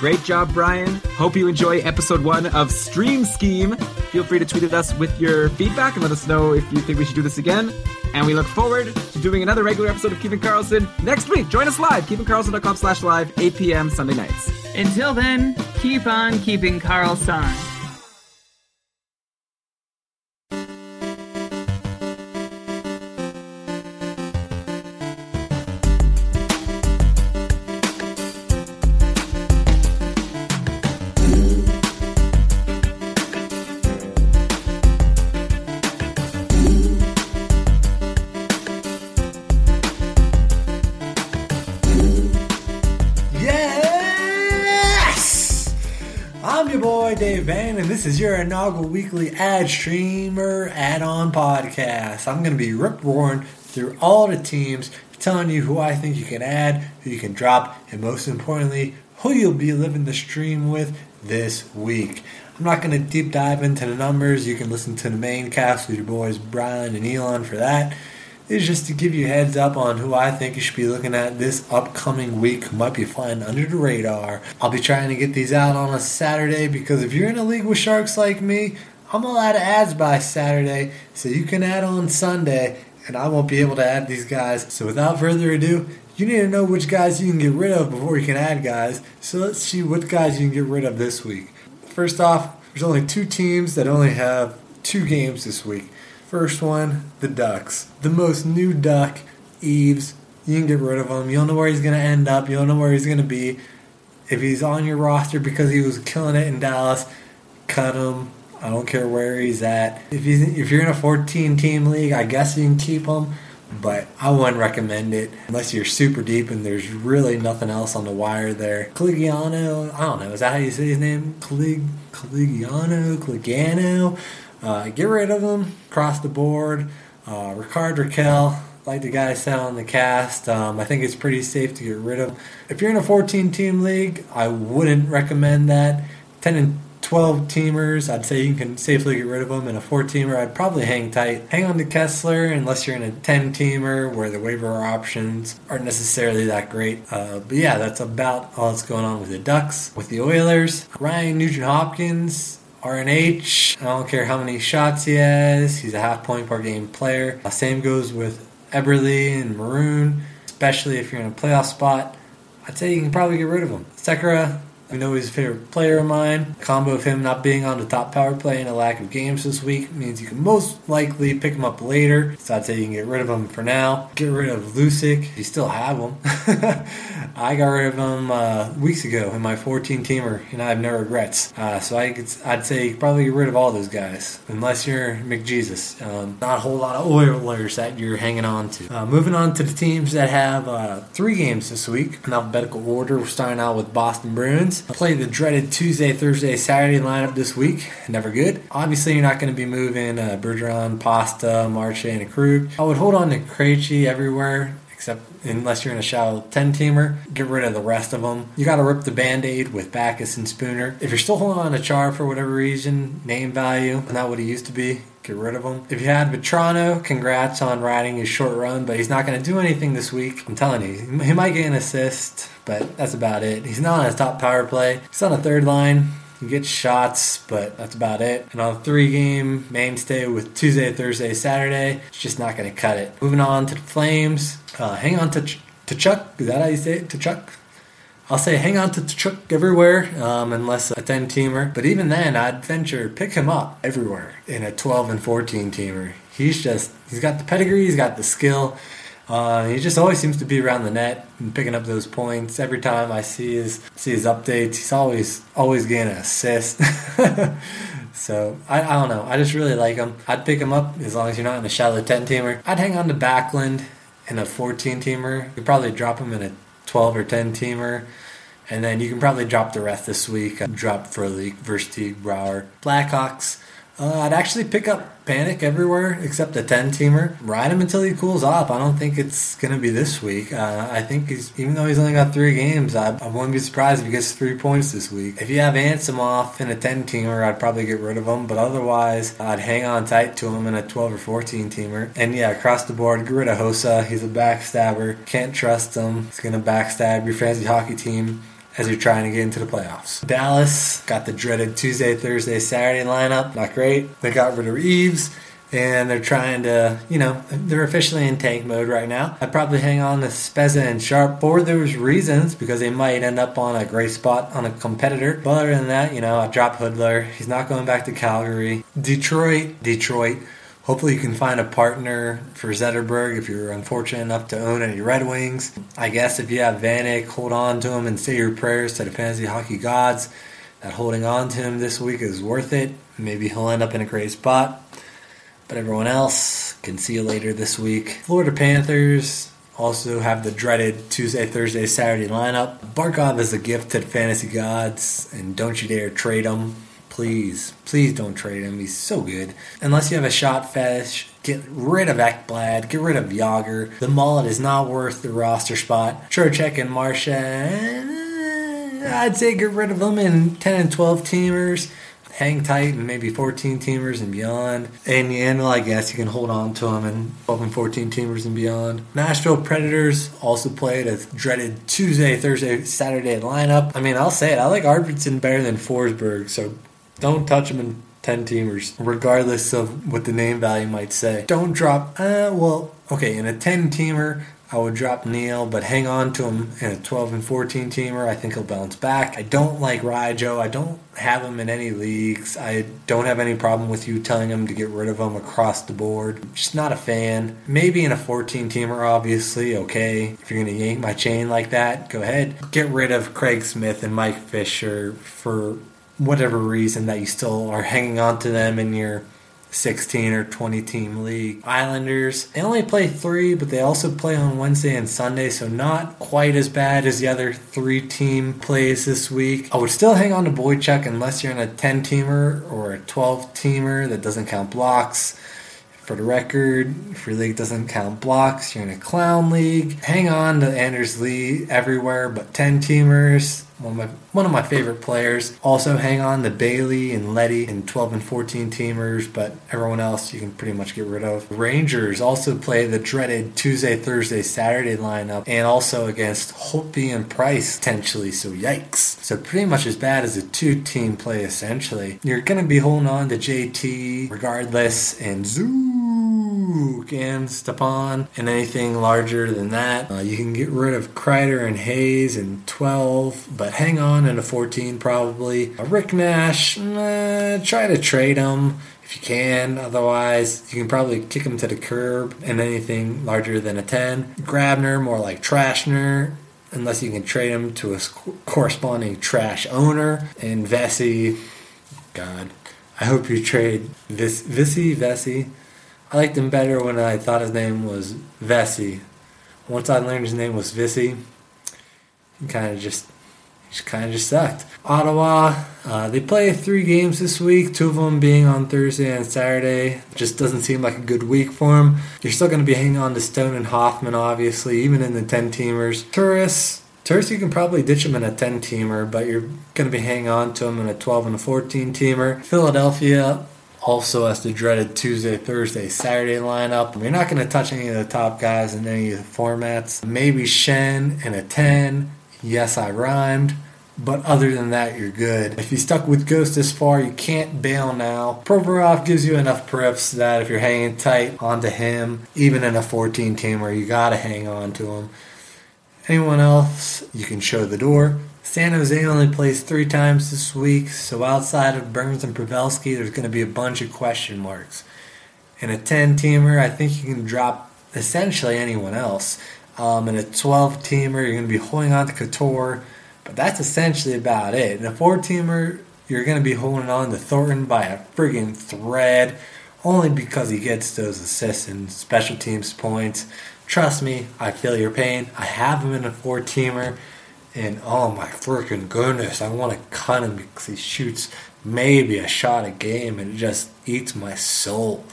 Great job, Brian. Hope you enjoy episode one of Stream Scheme. Feel free to tweet at us with your feedback and let us know if you think we should do this again. And we look forward to doing another regular episode of Keeping Karlsson next week. Join us live, keepingkarlsson.com slash live, 8 p.m. Sunday nights. Until then, keep on keeping Karlsson. Is your inaugural weekly ad streamer add-on podcast. I'm going to be rip roaring through all the teams, telling you who I think you can add, who you can drop, and most importantly, who you'll be living the stream with this week. I'm not going to deep dive into the numbers. You can listen to the main cast with your boys Brian and Elon for that is just to give you heads up on who I think you should be looking at this upcoming week who might be flying under the radar. I'll be trying to get these out on a Saturday because if you're in a league with sharks like me, I'm gonna add ads by Saturday, so you can add on Sunday, and I won't be able to add these guys. So without further ado, you need to know which guys you can get rid of before you can add guys. So let's see what guys you can get rid of this week. First off, there's only two teams that only have two games this week. First one, the Ducks. The most new Duck, Eaves. You can get rid of him. You don't know where he's going to end up. You don't know where he's going to be. If he's on your roster because he was killing it in Dallas, cut him. I don't care where he's at. If he's if you're in a 14 team league, I guess you can keep him, but I wouldn't recommend it unless you're super deep and there's really nothing else on the wire there. Cligiano, I don't know. Is that how you say his name? Clig Cligiano, Cligano. Uh, get rid of them across the board. Uh, Rickard Rakell, like the guy said on the cast, um, I think it's pretty safe to get rid of. If you're in a 14 team league, I wouldn't recommend that. 10 and 12 teamers, I'd say you can safely get rid of them. In a 4 teamer, I'd probably hang tight. Hang on to Kesler unless you're in a 10 teamer where the waiver options aren't necessarily that great. Uh, but yeah, that's about all that's going on with the Ducks. With the Oilers, Ryan Nugent Hopkins, RNH. I don't care how many shots he has. He's a half point per game player. Uh, same goes with Eberle and Maroon, especially if you're in a playoff spot. I'd say you can probably get rid of him. Sekera, we know he's a favorite player of mine. Combo of him not being on the top power play and a lack of games this week means you can most likely pick him up later. So I'd say you can get rid of him for now. Get rid of Lucic. You still have him. [laughs] I got rid of him uh, weeks ago in my 14 teamer, and I have no regrets. Uh, so I could, I'd say you probably get rid of all those guys, unless you're McJesus. Um, not a whole lot of Oilers that you're hanging on to. Uh, moving on to the teams that have uh, three games this week in alphabetical order. We're starting out with Boston Bruins. Play the dreaded Tuesday, Thursday, Saturday lineup this week. Never good. Obviously, you're not going to be moving uh, Bergeron, Pasta, Marche, and Krug. I would hold on to Krejci everywhere except unless you're in a shallow 10 teamer, get rid of the rest of them. You got to rip the band aid with Backes and Spooner. If you're still holding on to Char for whatever reason, name value, not what he used to be, get rid of him. If you had Vatrano, congrats on riding his short run, but he's not going to do anything this week. I'm telling you, he might get an assist, but that's about it. He's not on his top power play. He's on a third line. He gets shots, but that's about it. And on three game mainstay with Tuesday, Thursday, Saturday, it's just not going to cut it. Moving on to the Flames. Uh, hang on to, Ch- to Chuck. Is that how you say it? To Chuck? I'll say hang on to Chuck everywhere, um, unless a 10 teamer. But even then, I'd venture pick him up everywhere in a 12 and 14 teamer. He's just, he's got the pedigree, he's got the skill. Uh, he just always seems to be around the net and picking up those points. Every time I see his see his updates, he's always always getting an assist. [laughs] so I, I don't know. I just really like him. I'd pick him up as long as you're not in a shallow 10 teamer. I'd hang on to Backlund in a 14 teamer. You'd probably drop him in a 12 or 10 teamer. And then you can probably drop the rest this week. Drop Frolik, Versteeg, Brouwer, Blackhawks. Uh, I'd actually pick up Panik everywhere except the 10 teamer. Ride him until he cools off. I don't think it's going to be this week. Uh, I think he's, even though he's only got three games, I, I wouldn't be surprised if he gets three points this week. If you have Anisimov in a 10 teamer, I'd probably get rid of him. But otherwise, I'd hang on tight to him in a 12 or 14 teamer. And yeah, across the board, get rid of Hossa. He's a backstabber. Can't trust him. He's going to backstab your fancy hockey team as you're trying to get into the playoffs. Dallas got the dreaded Tuesday, Thursday, Saturday lineup. Not great. They got rid of Reeves. And they're trying to, you know, they're officially in tank mode right now. I'd probably hang on to Spezza and Sharp for those reasons because they might end up on a great spot on a competitor. But other than that, you know, I drop Hudler. He's not going back to Calgary. Detroit, Detroit. Hopefully, you can find a partner for Zetterberg if you're unfortunate enough to own any Red Wings. I guess if you have Vanek, hold on to him and say your prayers to the fantasy hockey gods that holding on to him this week is worth it. Maybe he'll end up in a great spot. But everyone else can see you later this week. Florida Panthers also have the dreaded Tuesday, Thursday, Saturday lineup. Barkov is a gift to the fantasy gods, and don't you dare trade him. Please, please don't trade him. He's so good. Unless you have a shot fetish, get rid of Ekblad, get rid of Jagr. The mullet is not worth the roster spot. Trocheck and Marsha, I'd say get rid of them in 10 and 12 teamers. Hang tight and maybe 14 teamers and beyond. And Yandle, I guess you can hold on to them in 12 and 14 teamers and beyond. Nashville Predators also played a dreaded Tuesday, Thursday, Saturday lineup. I mean, I'll say it. I like Arvidsson better than Forsberg, so don't touch them in 10 teamers, regardless of what the name value might say. Don't drop, uh, well, okay, in a 10 teamer, I would drop Neal, but hang on to him in a 12 and 14 teamer. I think he'll bounce back. I don't like Rijo. I don't have him in any leagues. I don't have any problem with you telling him to get rid of him across the board. Just not a fan. Maybe in a 14 teamer, obviously, okay. If you're going to yank my chain like that, go ahead. Get rid of Craig Smith and Mike Fisher for whatever reason that you still are hanging on to them in your 16 or 20 team league. Islanders, they only play three, but they also play on Wednesday and Sunday, so not quite as bad as the other three team plays this week. I would still hang on to Boychuk unless you're in a 10 teamer or a 12 teamer that doesn't count blocks. For the record, if your league doesn't count blocks, you're in a clown league. Hang on to Anders Lee everywhere, but 10 teamers, one of my one of my favorite players. Also hang on to Bailey and Leddy and 12 and 14 teamers, but everyone else you can pretty much get rid of. Rangers also play the dreaded Tuesday, Thursday, Saturday lineup, and also against Holtby and Price potentially. So yikes! So pretty much as bad as a two-team play essentially. You're gonna be holding on to JT regardless, and Zook and Stepan, and anything larger than that. Uh, you can get rid of Kreider and Hayes in 12, but hang on in a 14 probably. Uh, Rick Nash, uh, try to trade him if you can. Otherwise, you can probably kick him to the curb and anything larger than a 10. Grabner, more like Trashner. Unless you can trade him to a corresponding trash owner. And Vesey, God, I hope you trade Vis- Vissy, Vesey. I liked him better when I thought his name was Vesey. Once I learned his name was Vissy, he kind of just Just kind of just sucked. Ottawa, uh, they play three games this week, two of them being on Thursday and Saturday. Just doesn't seem like a good week for them. You're still going to be hanging on to Stone and Hoffman, obviously, even in the 10 teamers. Turris, Turris, you can probably ditch them in a 10 teamer, but you're going to be hanging on to them in a 12 and a 14 teamer. Philadelphia, also has the dreaded Tuesday, Thursday, Saturday lineup. You're not going to touch any of the top guys in any of the formats. Maybe Schenn and a 10. Yes, I rhymed. But other than that, you're good. If you stuck with Ghost this far, you can't bail now. Provorov gives you enough periffs that if you're hanging tight onto him, even in a 14 teamer, you gotta hang on to him. Anyone else, you can show the door. San Jose only plays three times this week, so outside of Burns and Pavelski, there's going to be a bunch of question marks. In a 10 teamer, I think you can drop essentially anyone else. Um, in a 12 teamer, you're going to be holding on to Couture, but that's essentially about it. In a 4 teamer, you're going to be holding on to Thornton by a friggin' thread, only because he gets those assists and special teams points. Trust me, I feel your pain. I have him in a 4 teamer. And oh my freaking goodness, I want to cut him because he shoots maybe a shot a game and it just eats my soul.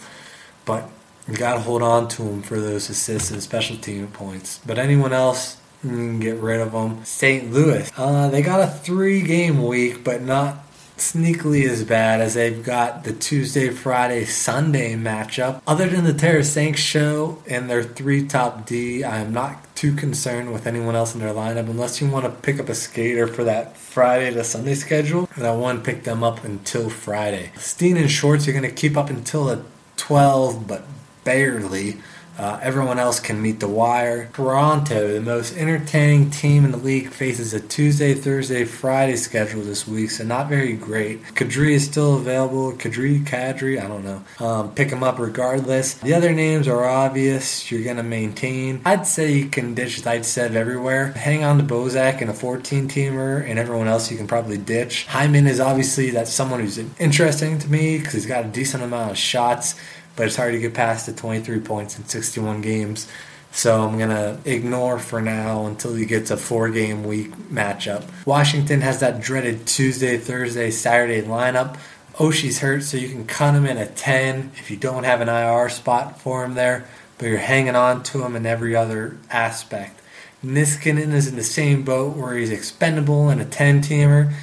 But you got to hold on to him for those assists and special team points. But anyone else, you can get rid of them. St. Louis, uh, they got a three game week, but not sneakily as bad as they've got the Tuesday, Friday, Sunday matchup. Other than the Tarasenko show and their three top D, I am not too concerned with anyone else in their lineup unless you want to pick up a skater for that Friday to Sunday schedule. And I want to pick them up until Friday. Steen and Schwartz, you're going to keep up until the 12, but barely. Uh, everyone else can meet the wire. Toronto, the most entertaining team in the league, faces a Tuesday, Thursday, Friday schedule this week, so not very great. Kadri is still available. Kadri, Kadri, I don't know. Um, pick them up regardless. The other names are obvious. You're going to maintain. I'd say you can ditch said everywhere. Hang on to Bozak in a 14 teamer, and everyone else you can probably ditch. Hyman is obviously that's someone who's interesting to me because he's got a decent amount of shots but it's hard to get past the 23 points in 61 games. So I'm going to ignore for now until he gets a four game week matchup. Washington has that dreaded Tuesday, Thursday, Saturday lineup. Oshie's hurt, so you can cut him in a 10 if you don't have an IR spot for him there, but you're hanging on to him in every other aspect. Niskanen is in the same boat where he's expendable in a 10 teamer.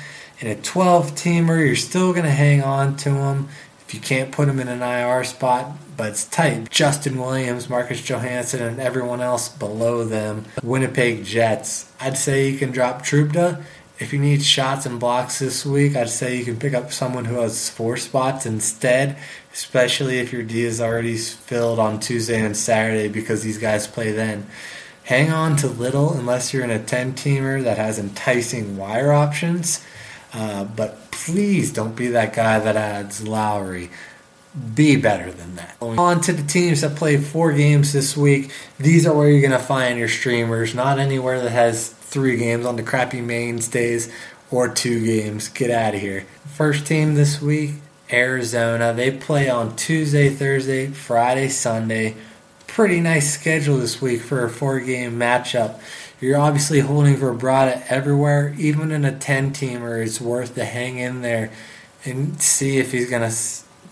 In a 12 teamer, you're still going to hang on to him you can't put him in an IR spot, but it's tight. Justin Williams, Marcus Johansson, and everyone else below them. Winnipeg Jets. I'd say you can drop Trouba. If you need shots and blocks this week, I'd say you can pick up someone who has four spots instead, especially if your D is already filled on Tuesday and Saturday because these guys play then. Hang on to little unless you're in a 10 teamer that has enticing wire options. Uh, but please don't be that guy that adds Lowry. Be better than that. On to the teams that play four games this week. These are where you're going to find your streamers, not anywhere that has three games on the crappy mainstays or two games. Get out of here. First team this week, Arizona. They play on Tuesday, Thursday, Friday, Sunday. Pretty nice schedule this week for a four game matchup. You're obviously holding Vrbata everywhere, even in a 10 teamer. It's worth to hang in there and see if he's going to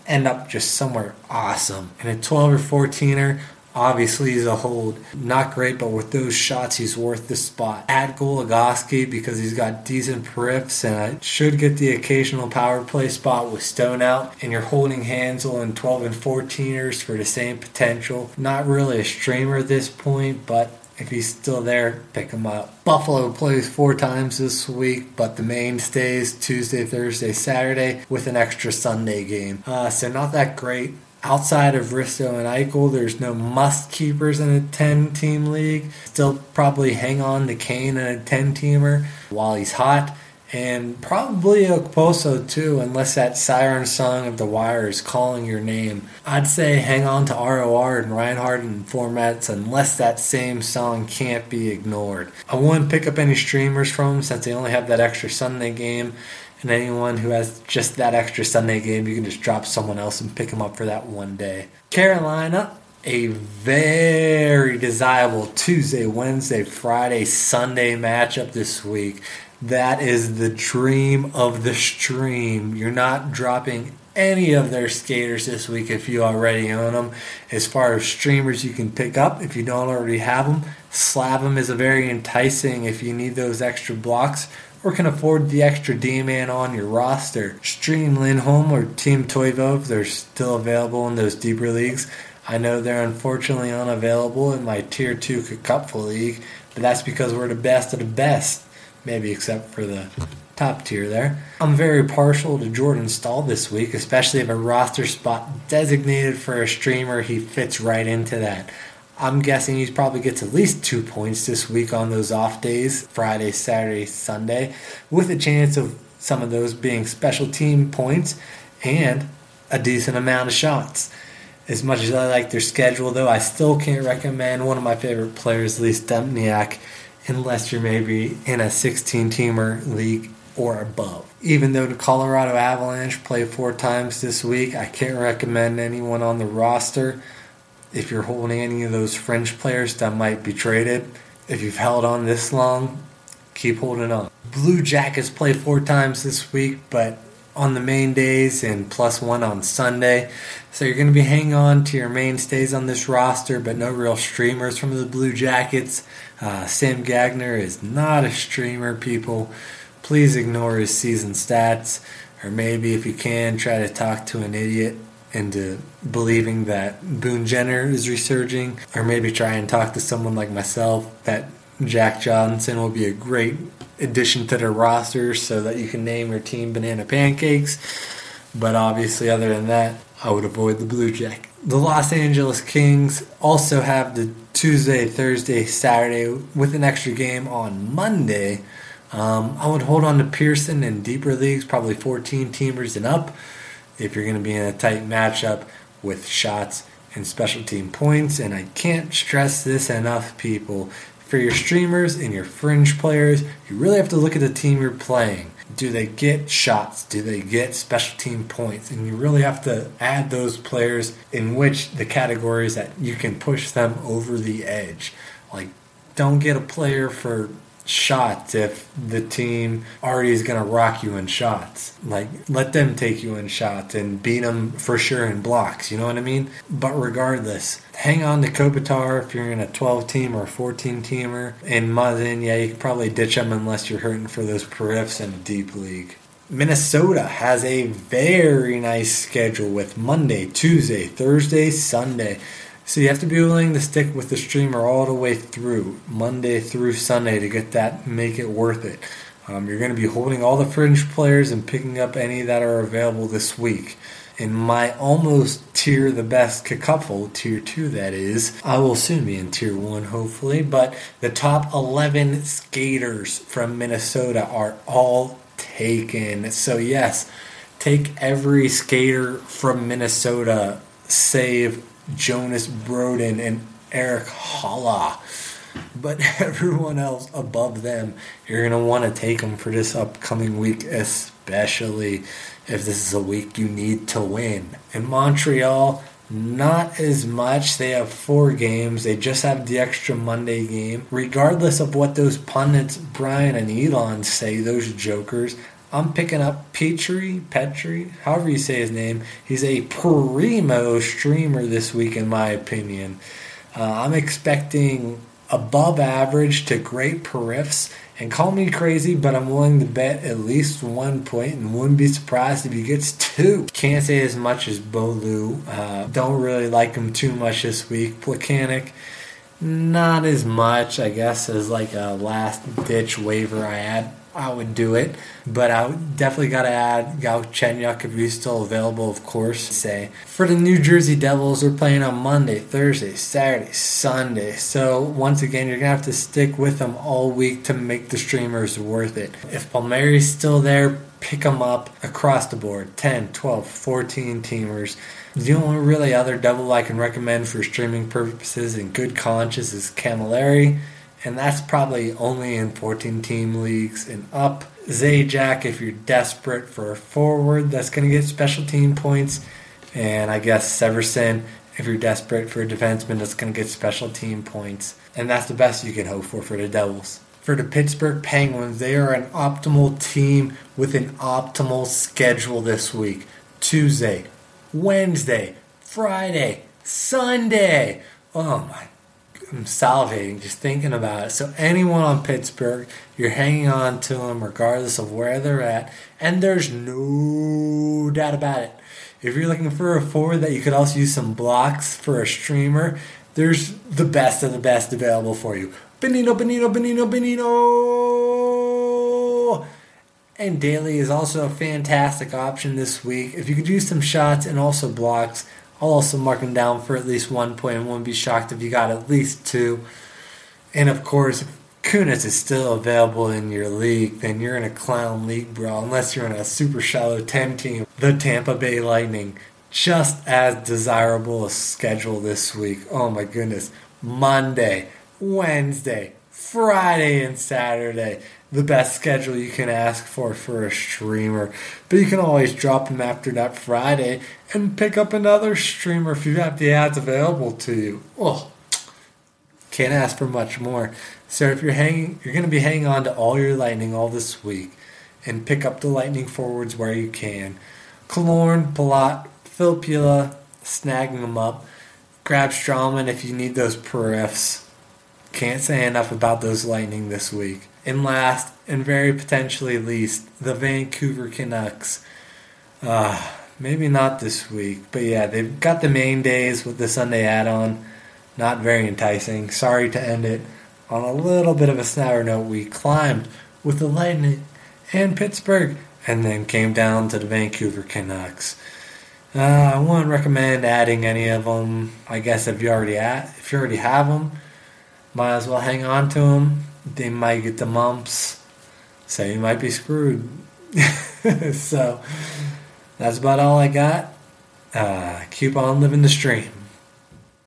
end up just somewhere awesome. In a 12 or 14er, obviously he's a hold. Not great, but with those shots, he's worth the spot. Add Goligoski because he's got decent periffs and I should get the occasional power play spot with Stone out. And you're holding Hanzal in 12 and 14ers for the same potential. Not really a streamer at this point, but if he's still there, pick him up. Buffalo plays four times this week, but the mainstays Tuesday, Thursday, Saturday with an extra Sunday game. Uh, so not that great. Outside of Risto and Eichel, there's no must keepers in a 10 team league. Still probably hang on to Kane in a 10 teamer while he's hot and probably Okposo too, unless that siren song of the wire is calling your name. I'd say hang on to ROR and Reinhart and formats unless that same song can't be ignored. I wouldn't pick up any streamers from them since they only have that extra Sunday game. And anyone who has just that extra Sunday game, you can just drop someone else and pick them up for that one day. Carolina, a very desirable Tuesday, Wednesday, Friday, Sunday matchup this week. That is the dream of the stream. You're not dropping any of their skaters this week if you already own them. As far as streamers you can pick up, if you don't already have them, Slavin is a very enticing if you need those extra blocks or can afford the extra D-man on your roster. Stream Lindholm or Team Toivo if they're still available in those deeper leagues. I know they're unfortunately unavailable in my Tier 2 Cupful League, but that's because we're the best of the best maybe except for the top tier there. I'm very partial to Jordan Staal this week, especially if a roster spot designated for a streamer, he fits right into that. I'm guessing he probably gets at least two points this week on those off days Friday, Saturday, Sunday, with a chance of some of those being special team points and a decent amount of shots. As much as I like their schedule, though, I still can't recommend one of my favorite players, Lee Stempniak unless you're maybe in a 16 teamer league or above. Even though the Colorado Avalanche play four times this week, I can't recommend anyone on the roster. If you're holding any of those French players that might be traded, if you've held on this long, keep holding on. Blue Jackets play four times this week, but on the main days and plus one on Sunday. So you're going to be hanging on to your mainstays on this roster, but no real streamers from the Blue Jackets. Uh, Sam Gagner is not a streamer, people. Please ignore his season stats, or maybe if you can, try to talk to an idiot into believing that Boone Jenner is resurging, or maybe try and talk to someone like myself that Jack Johnson will be a great addition to their roster so that you can name your team Banana Pancakes. But obviously, other than that, I would avoid the Blue Jack. The Los Angeles Kings also have the Tuesday, Thursday, Saturday with an extra game on Monday. Um, I would hold on to Pearson in deeper leagues, probably 14 teamers and up, if you're going to be in a tight matchup with shots and special team points. And I can't stress this enough, people for your streamers and your fringe players, you really have to look at the team you're playing. Do they get shots? Do they get special team points? And you really have to add those players in which the categories that you can push them over the edge. Like, don't get a player for shots if the team already is going to rock you in shots. Like, let them take you in shots and beat them for sure in blocks. You know what I mean? But regardless, hang on to Kopitar if you're in a 12 team or 14 teamer. And Muzzin, yeah, you can probably ditch them unless you're hurting for those periffs in a deep league. Minnesota has a very nice schedule with Monday, Tuesday, Thursday, Sunday. So you have to be willing to stick with the streamer all the way through, Monday through Sunday, to get that, make it worth it. Um, you're going to be holding all the fringe players and picking up any that are available this week. In my almost tier the best cupful, tier two that is, I will soon be in tier one hopefully, but the top 11 skaters from Minnesota are all taken. So, yes, take every skater from Minnesota, save Jonas Brodin and Erik Haula. But [laughs] everyone else above them, you're going to want to take them for this upcoming week, especially if this is a week you need to win. In Montreal, not as much. They have four games. They just have the extra Monday game. Regardless of what those pundits, Brian and Elon, say, those jokers, I'm picking up Petry, Petry, however you say his name. He's a primo streamer this week, in my opinion. Uh, I'm expecting above average to great periffs. And call me crazy, but I'm willing to bet at least one point and wouldn't be surprised if he gets two. Can't say as much as Bolu. Uh, don't really like him too much this week. Plekanec, not as much, I guess, as like a last ditch waiver I had. I would do it, but I definitely got to add Galchenyuk if he's still available, of course. Say for the New Jersey Devils, they're playing on Monday, Thursday, Saturday, Sunday. So once again, you're gonna have to stick with them all week to make the streamers worth it. If Palmieri's still there, pick them up across the board 10, 12, 14 teamers. The only really other devil I can recommend for streaming purposes in good conscience is Camilleri and that's probably only in 14 team leagues and up. Zajac, if you're desperate for a forward that's going to get special team points, and I guess Severson, if you're desperate for a defenseman that's going to get special team points. And that's the best you can hope for for the Devils. For the Pittsburgh Penguins. They are an optimal team with an optimal schedule this week Tuesday, Wednesday, Friday, Sunday. Oh my, I'm salivating just thinking about it. So, anyone on Pittsburgh, you're hanging on to them regardless of where they're at, and there's no doubt about it. If you're looking for a forward that you could also use some blocks for a streamer, there's the best of the best available for you. Bonino, Bonino, Bonino, Bonino! And Daly is also a fantastic option this week. If you could use some shots and also blocks, I'll also mark him down for at least one point and won't be shocked if you got at least two. And of course, if Kunitz is still available in your league, then you're in a clown league, bro. Unless you're in a super shallow 10 team, the Tampa Bay Lightning. Just as desirable a schedule this week. Oh my goodness. Monday, Wednesday, Friday, and Saturday. The best schedule you can ask for for a streamer. But you can always drop them after that Friday and pick up another streamer if you have got the ads available to you. Oh, can't ask for much more. So if you're hanging, you're going to be hanging on to all your lightning all this week, and pick up the lightning forwards where you can. Killorn, Palat, Filppula, snagging them up. Grab Stralman if you need those periffs. Can't say enough about those lightning this week. And last, and very potentially least, the Vancouver Canucks. Uh, maybe not this week, but yeah, they've got the main days with the Sunday add-on. Not very enticing. Sorry to end it on a little bit of a sour note. We climbed with the Lightning and Pittsburgh, and then came down to the Vancouver Canucks. Uh, I wouldn't recommend adding any of them. I guess if you already at, if you already have them, might as well hang on to them. They might get the mumps, so you might be screwed. [laughs] so that's about all I got. Uh, keep on living the stream.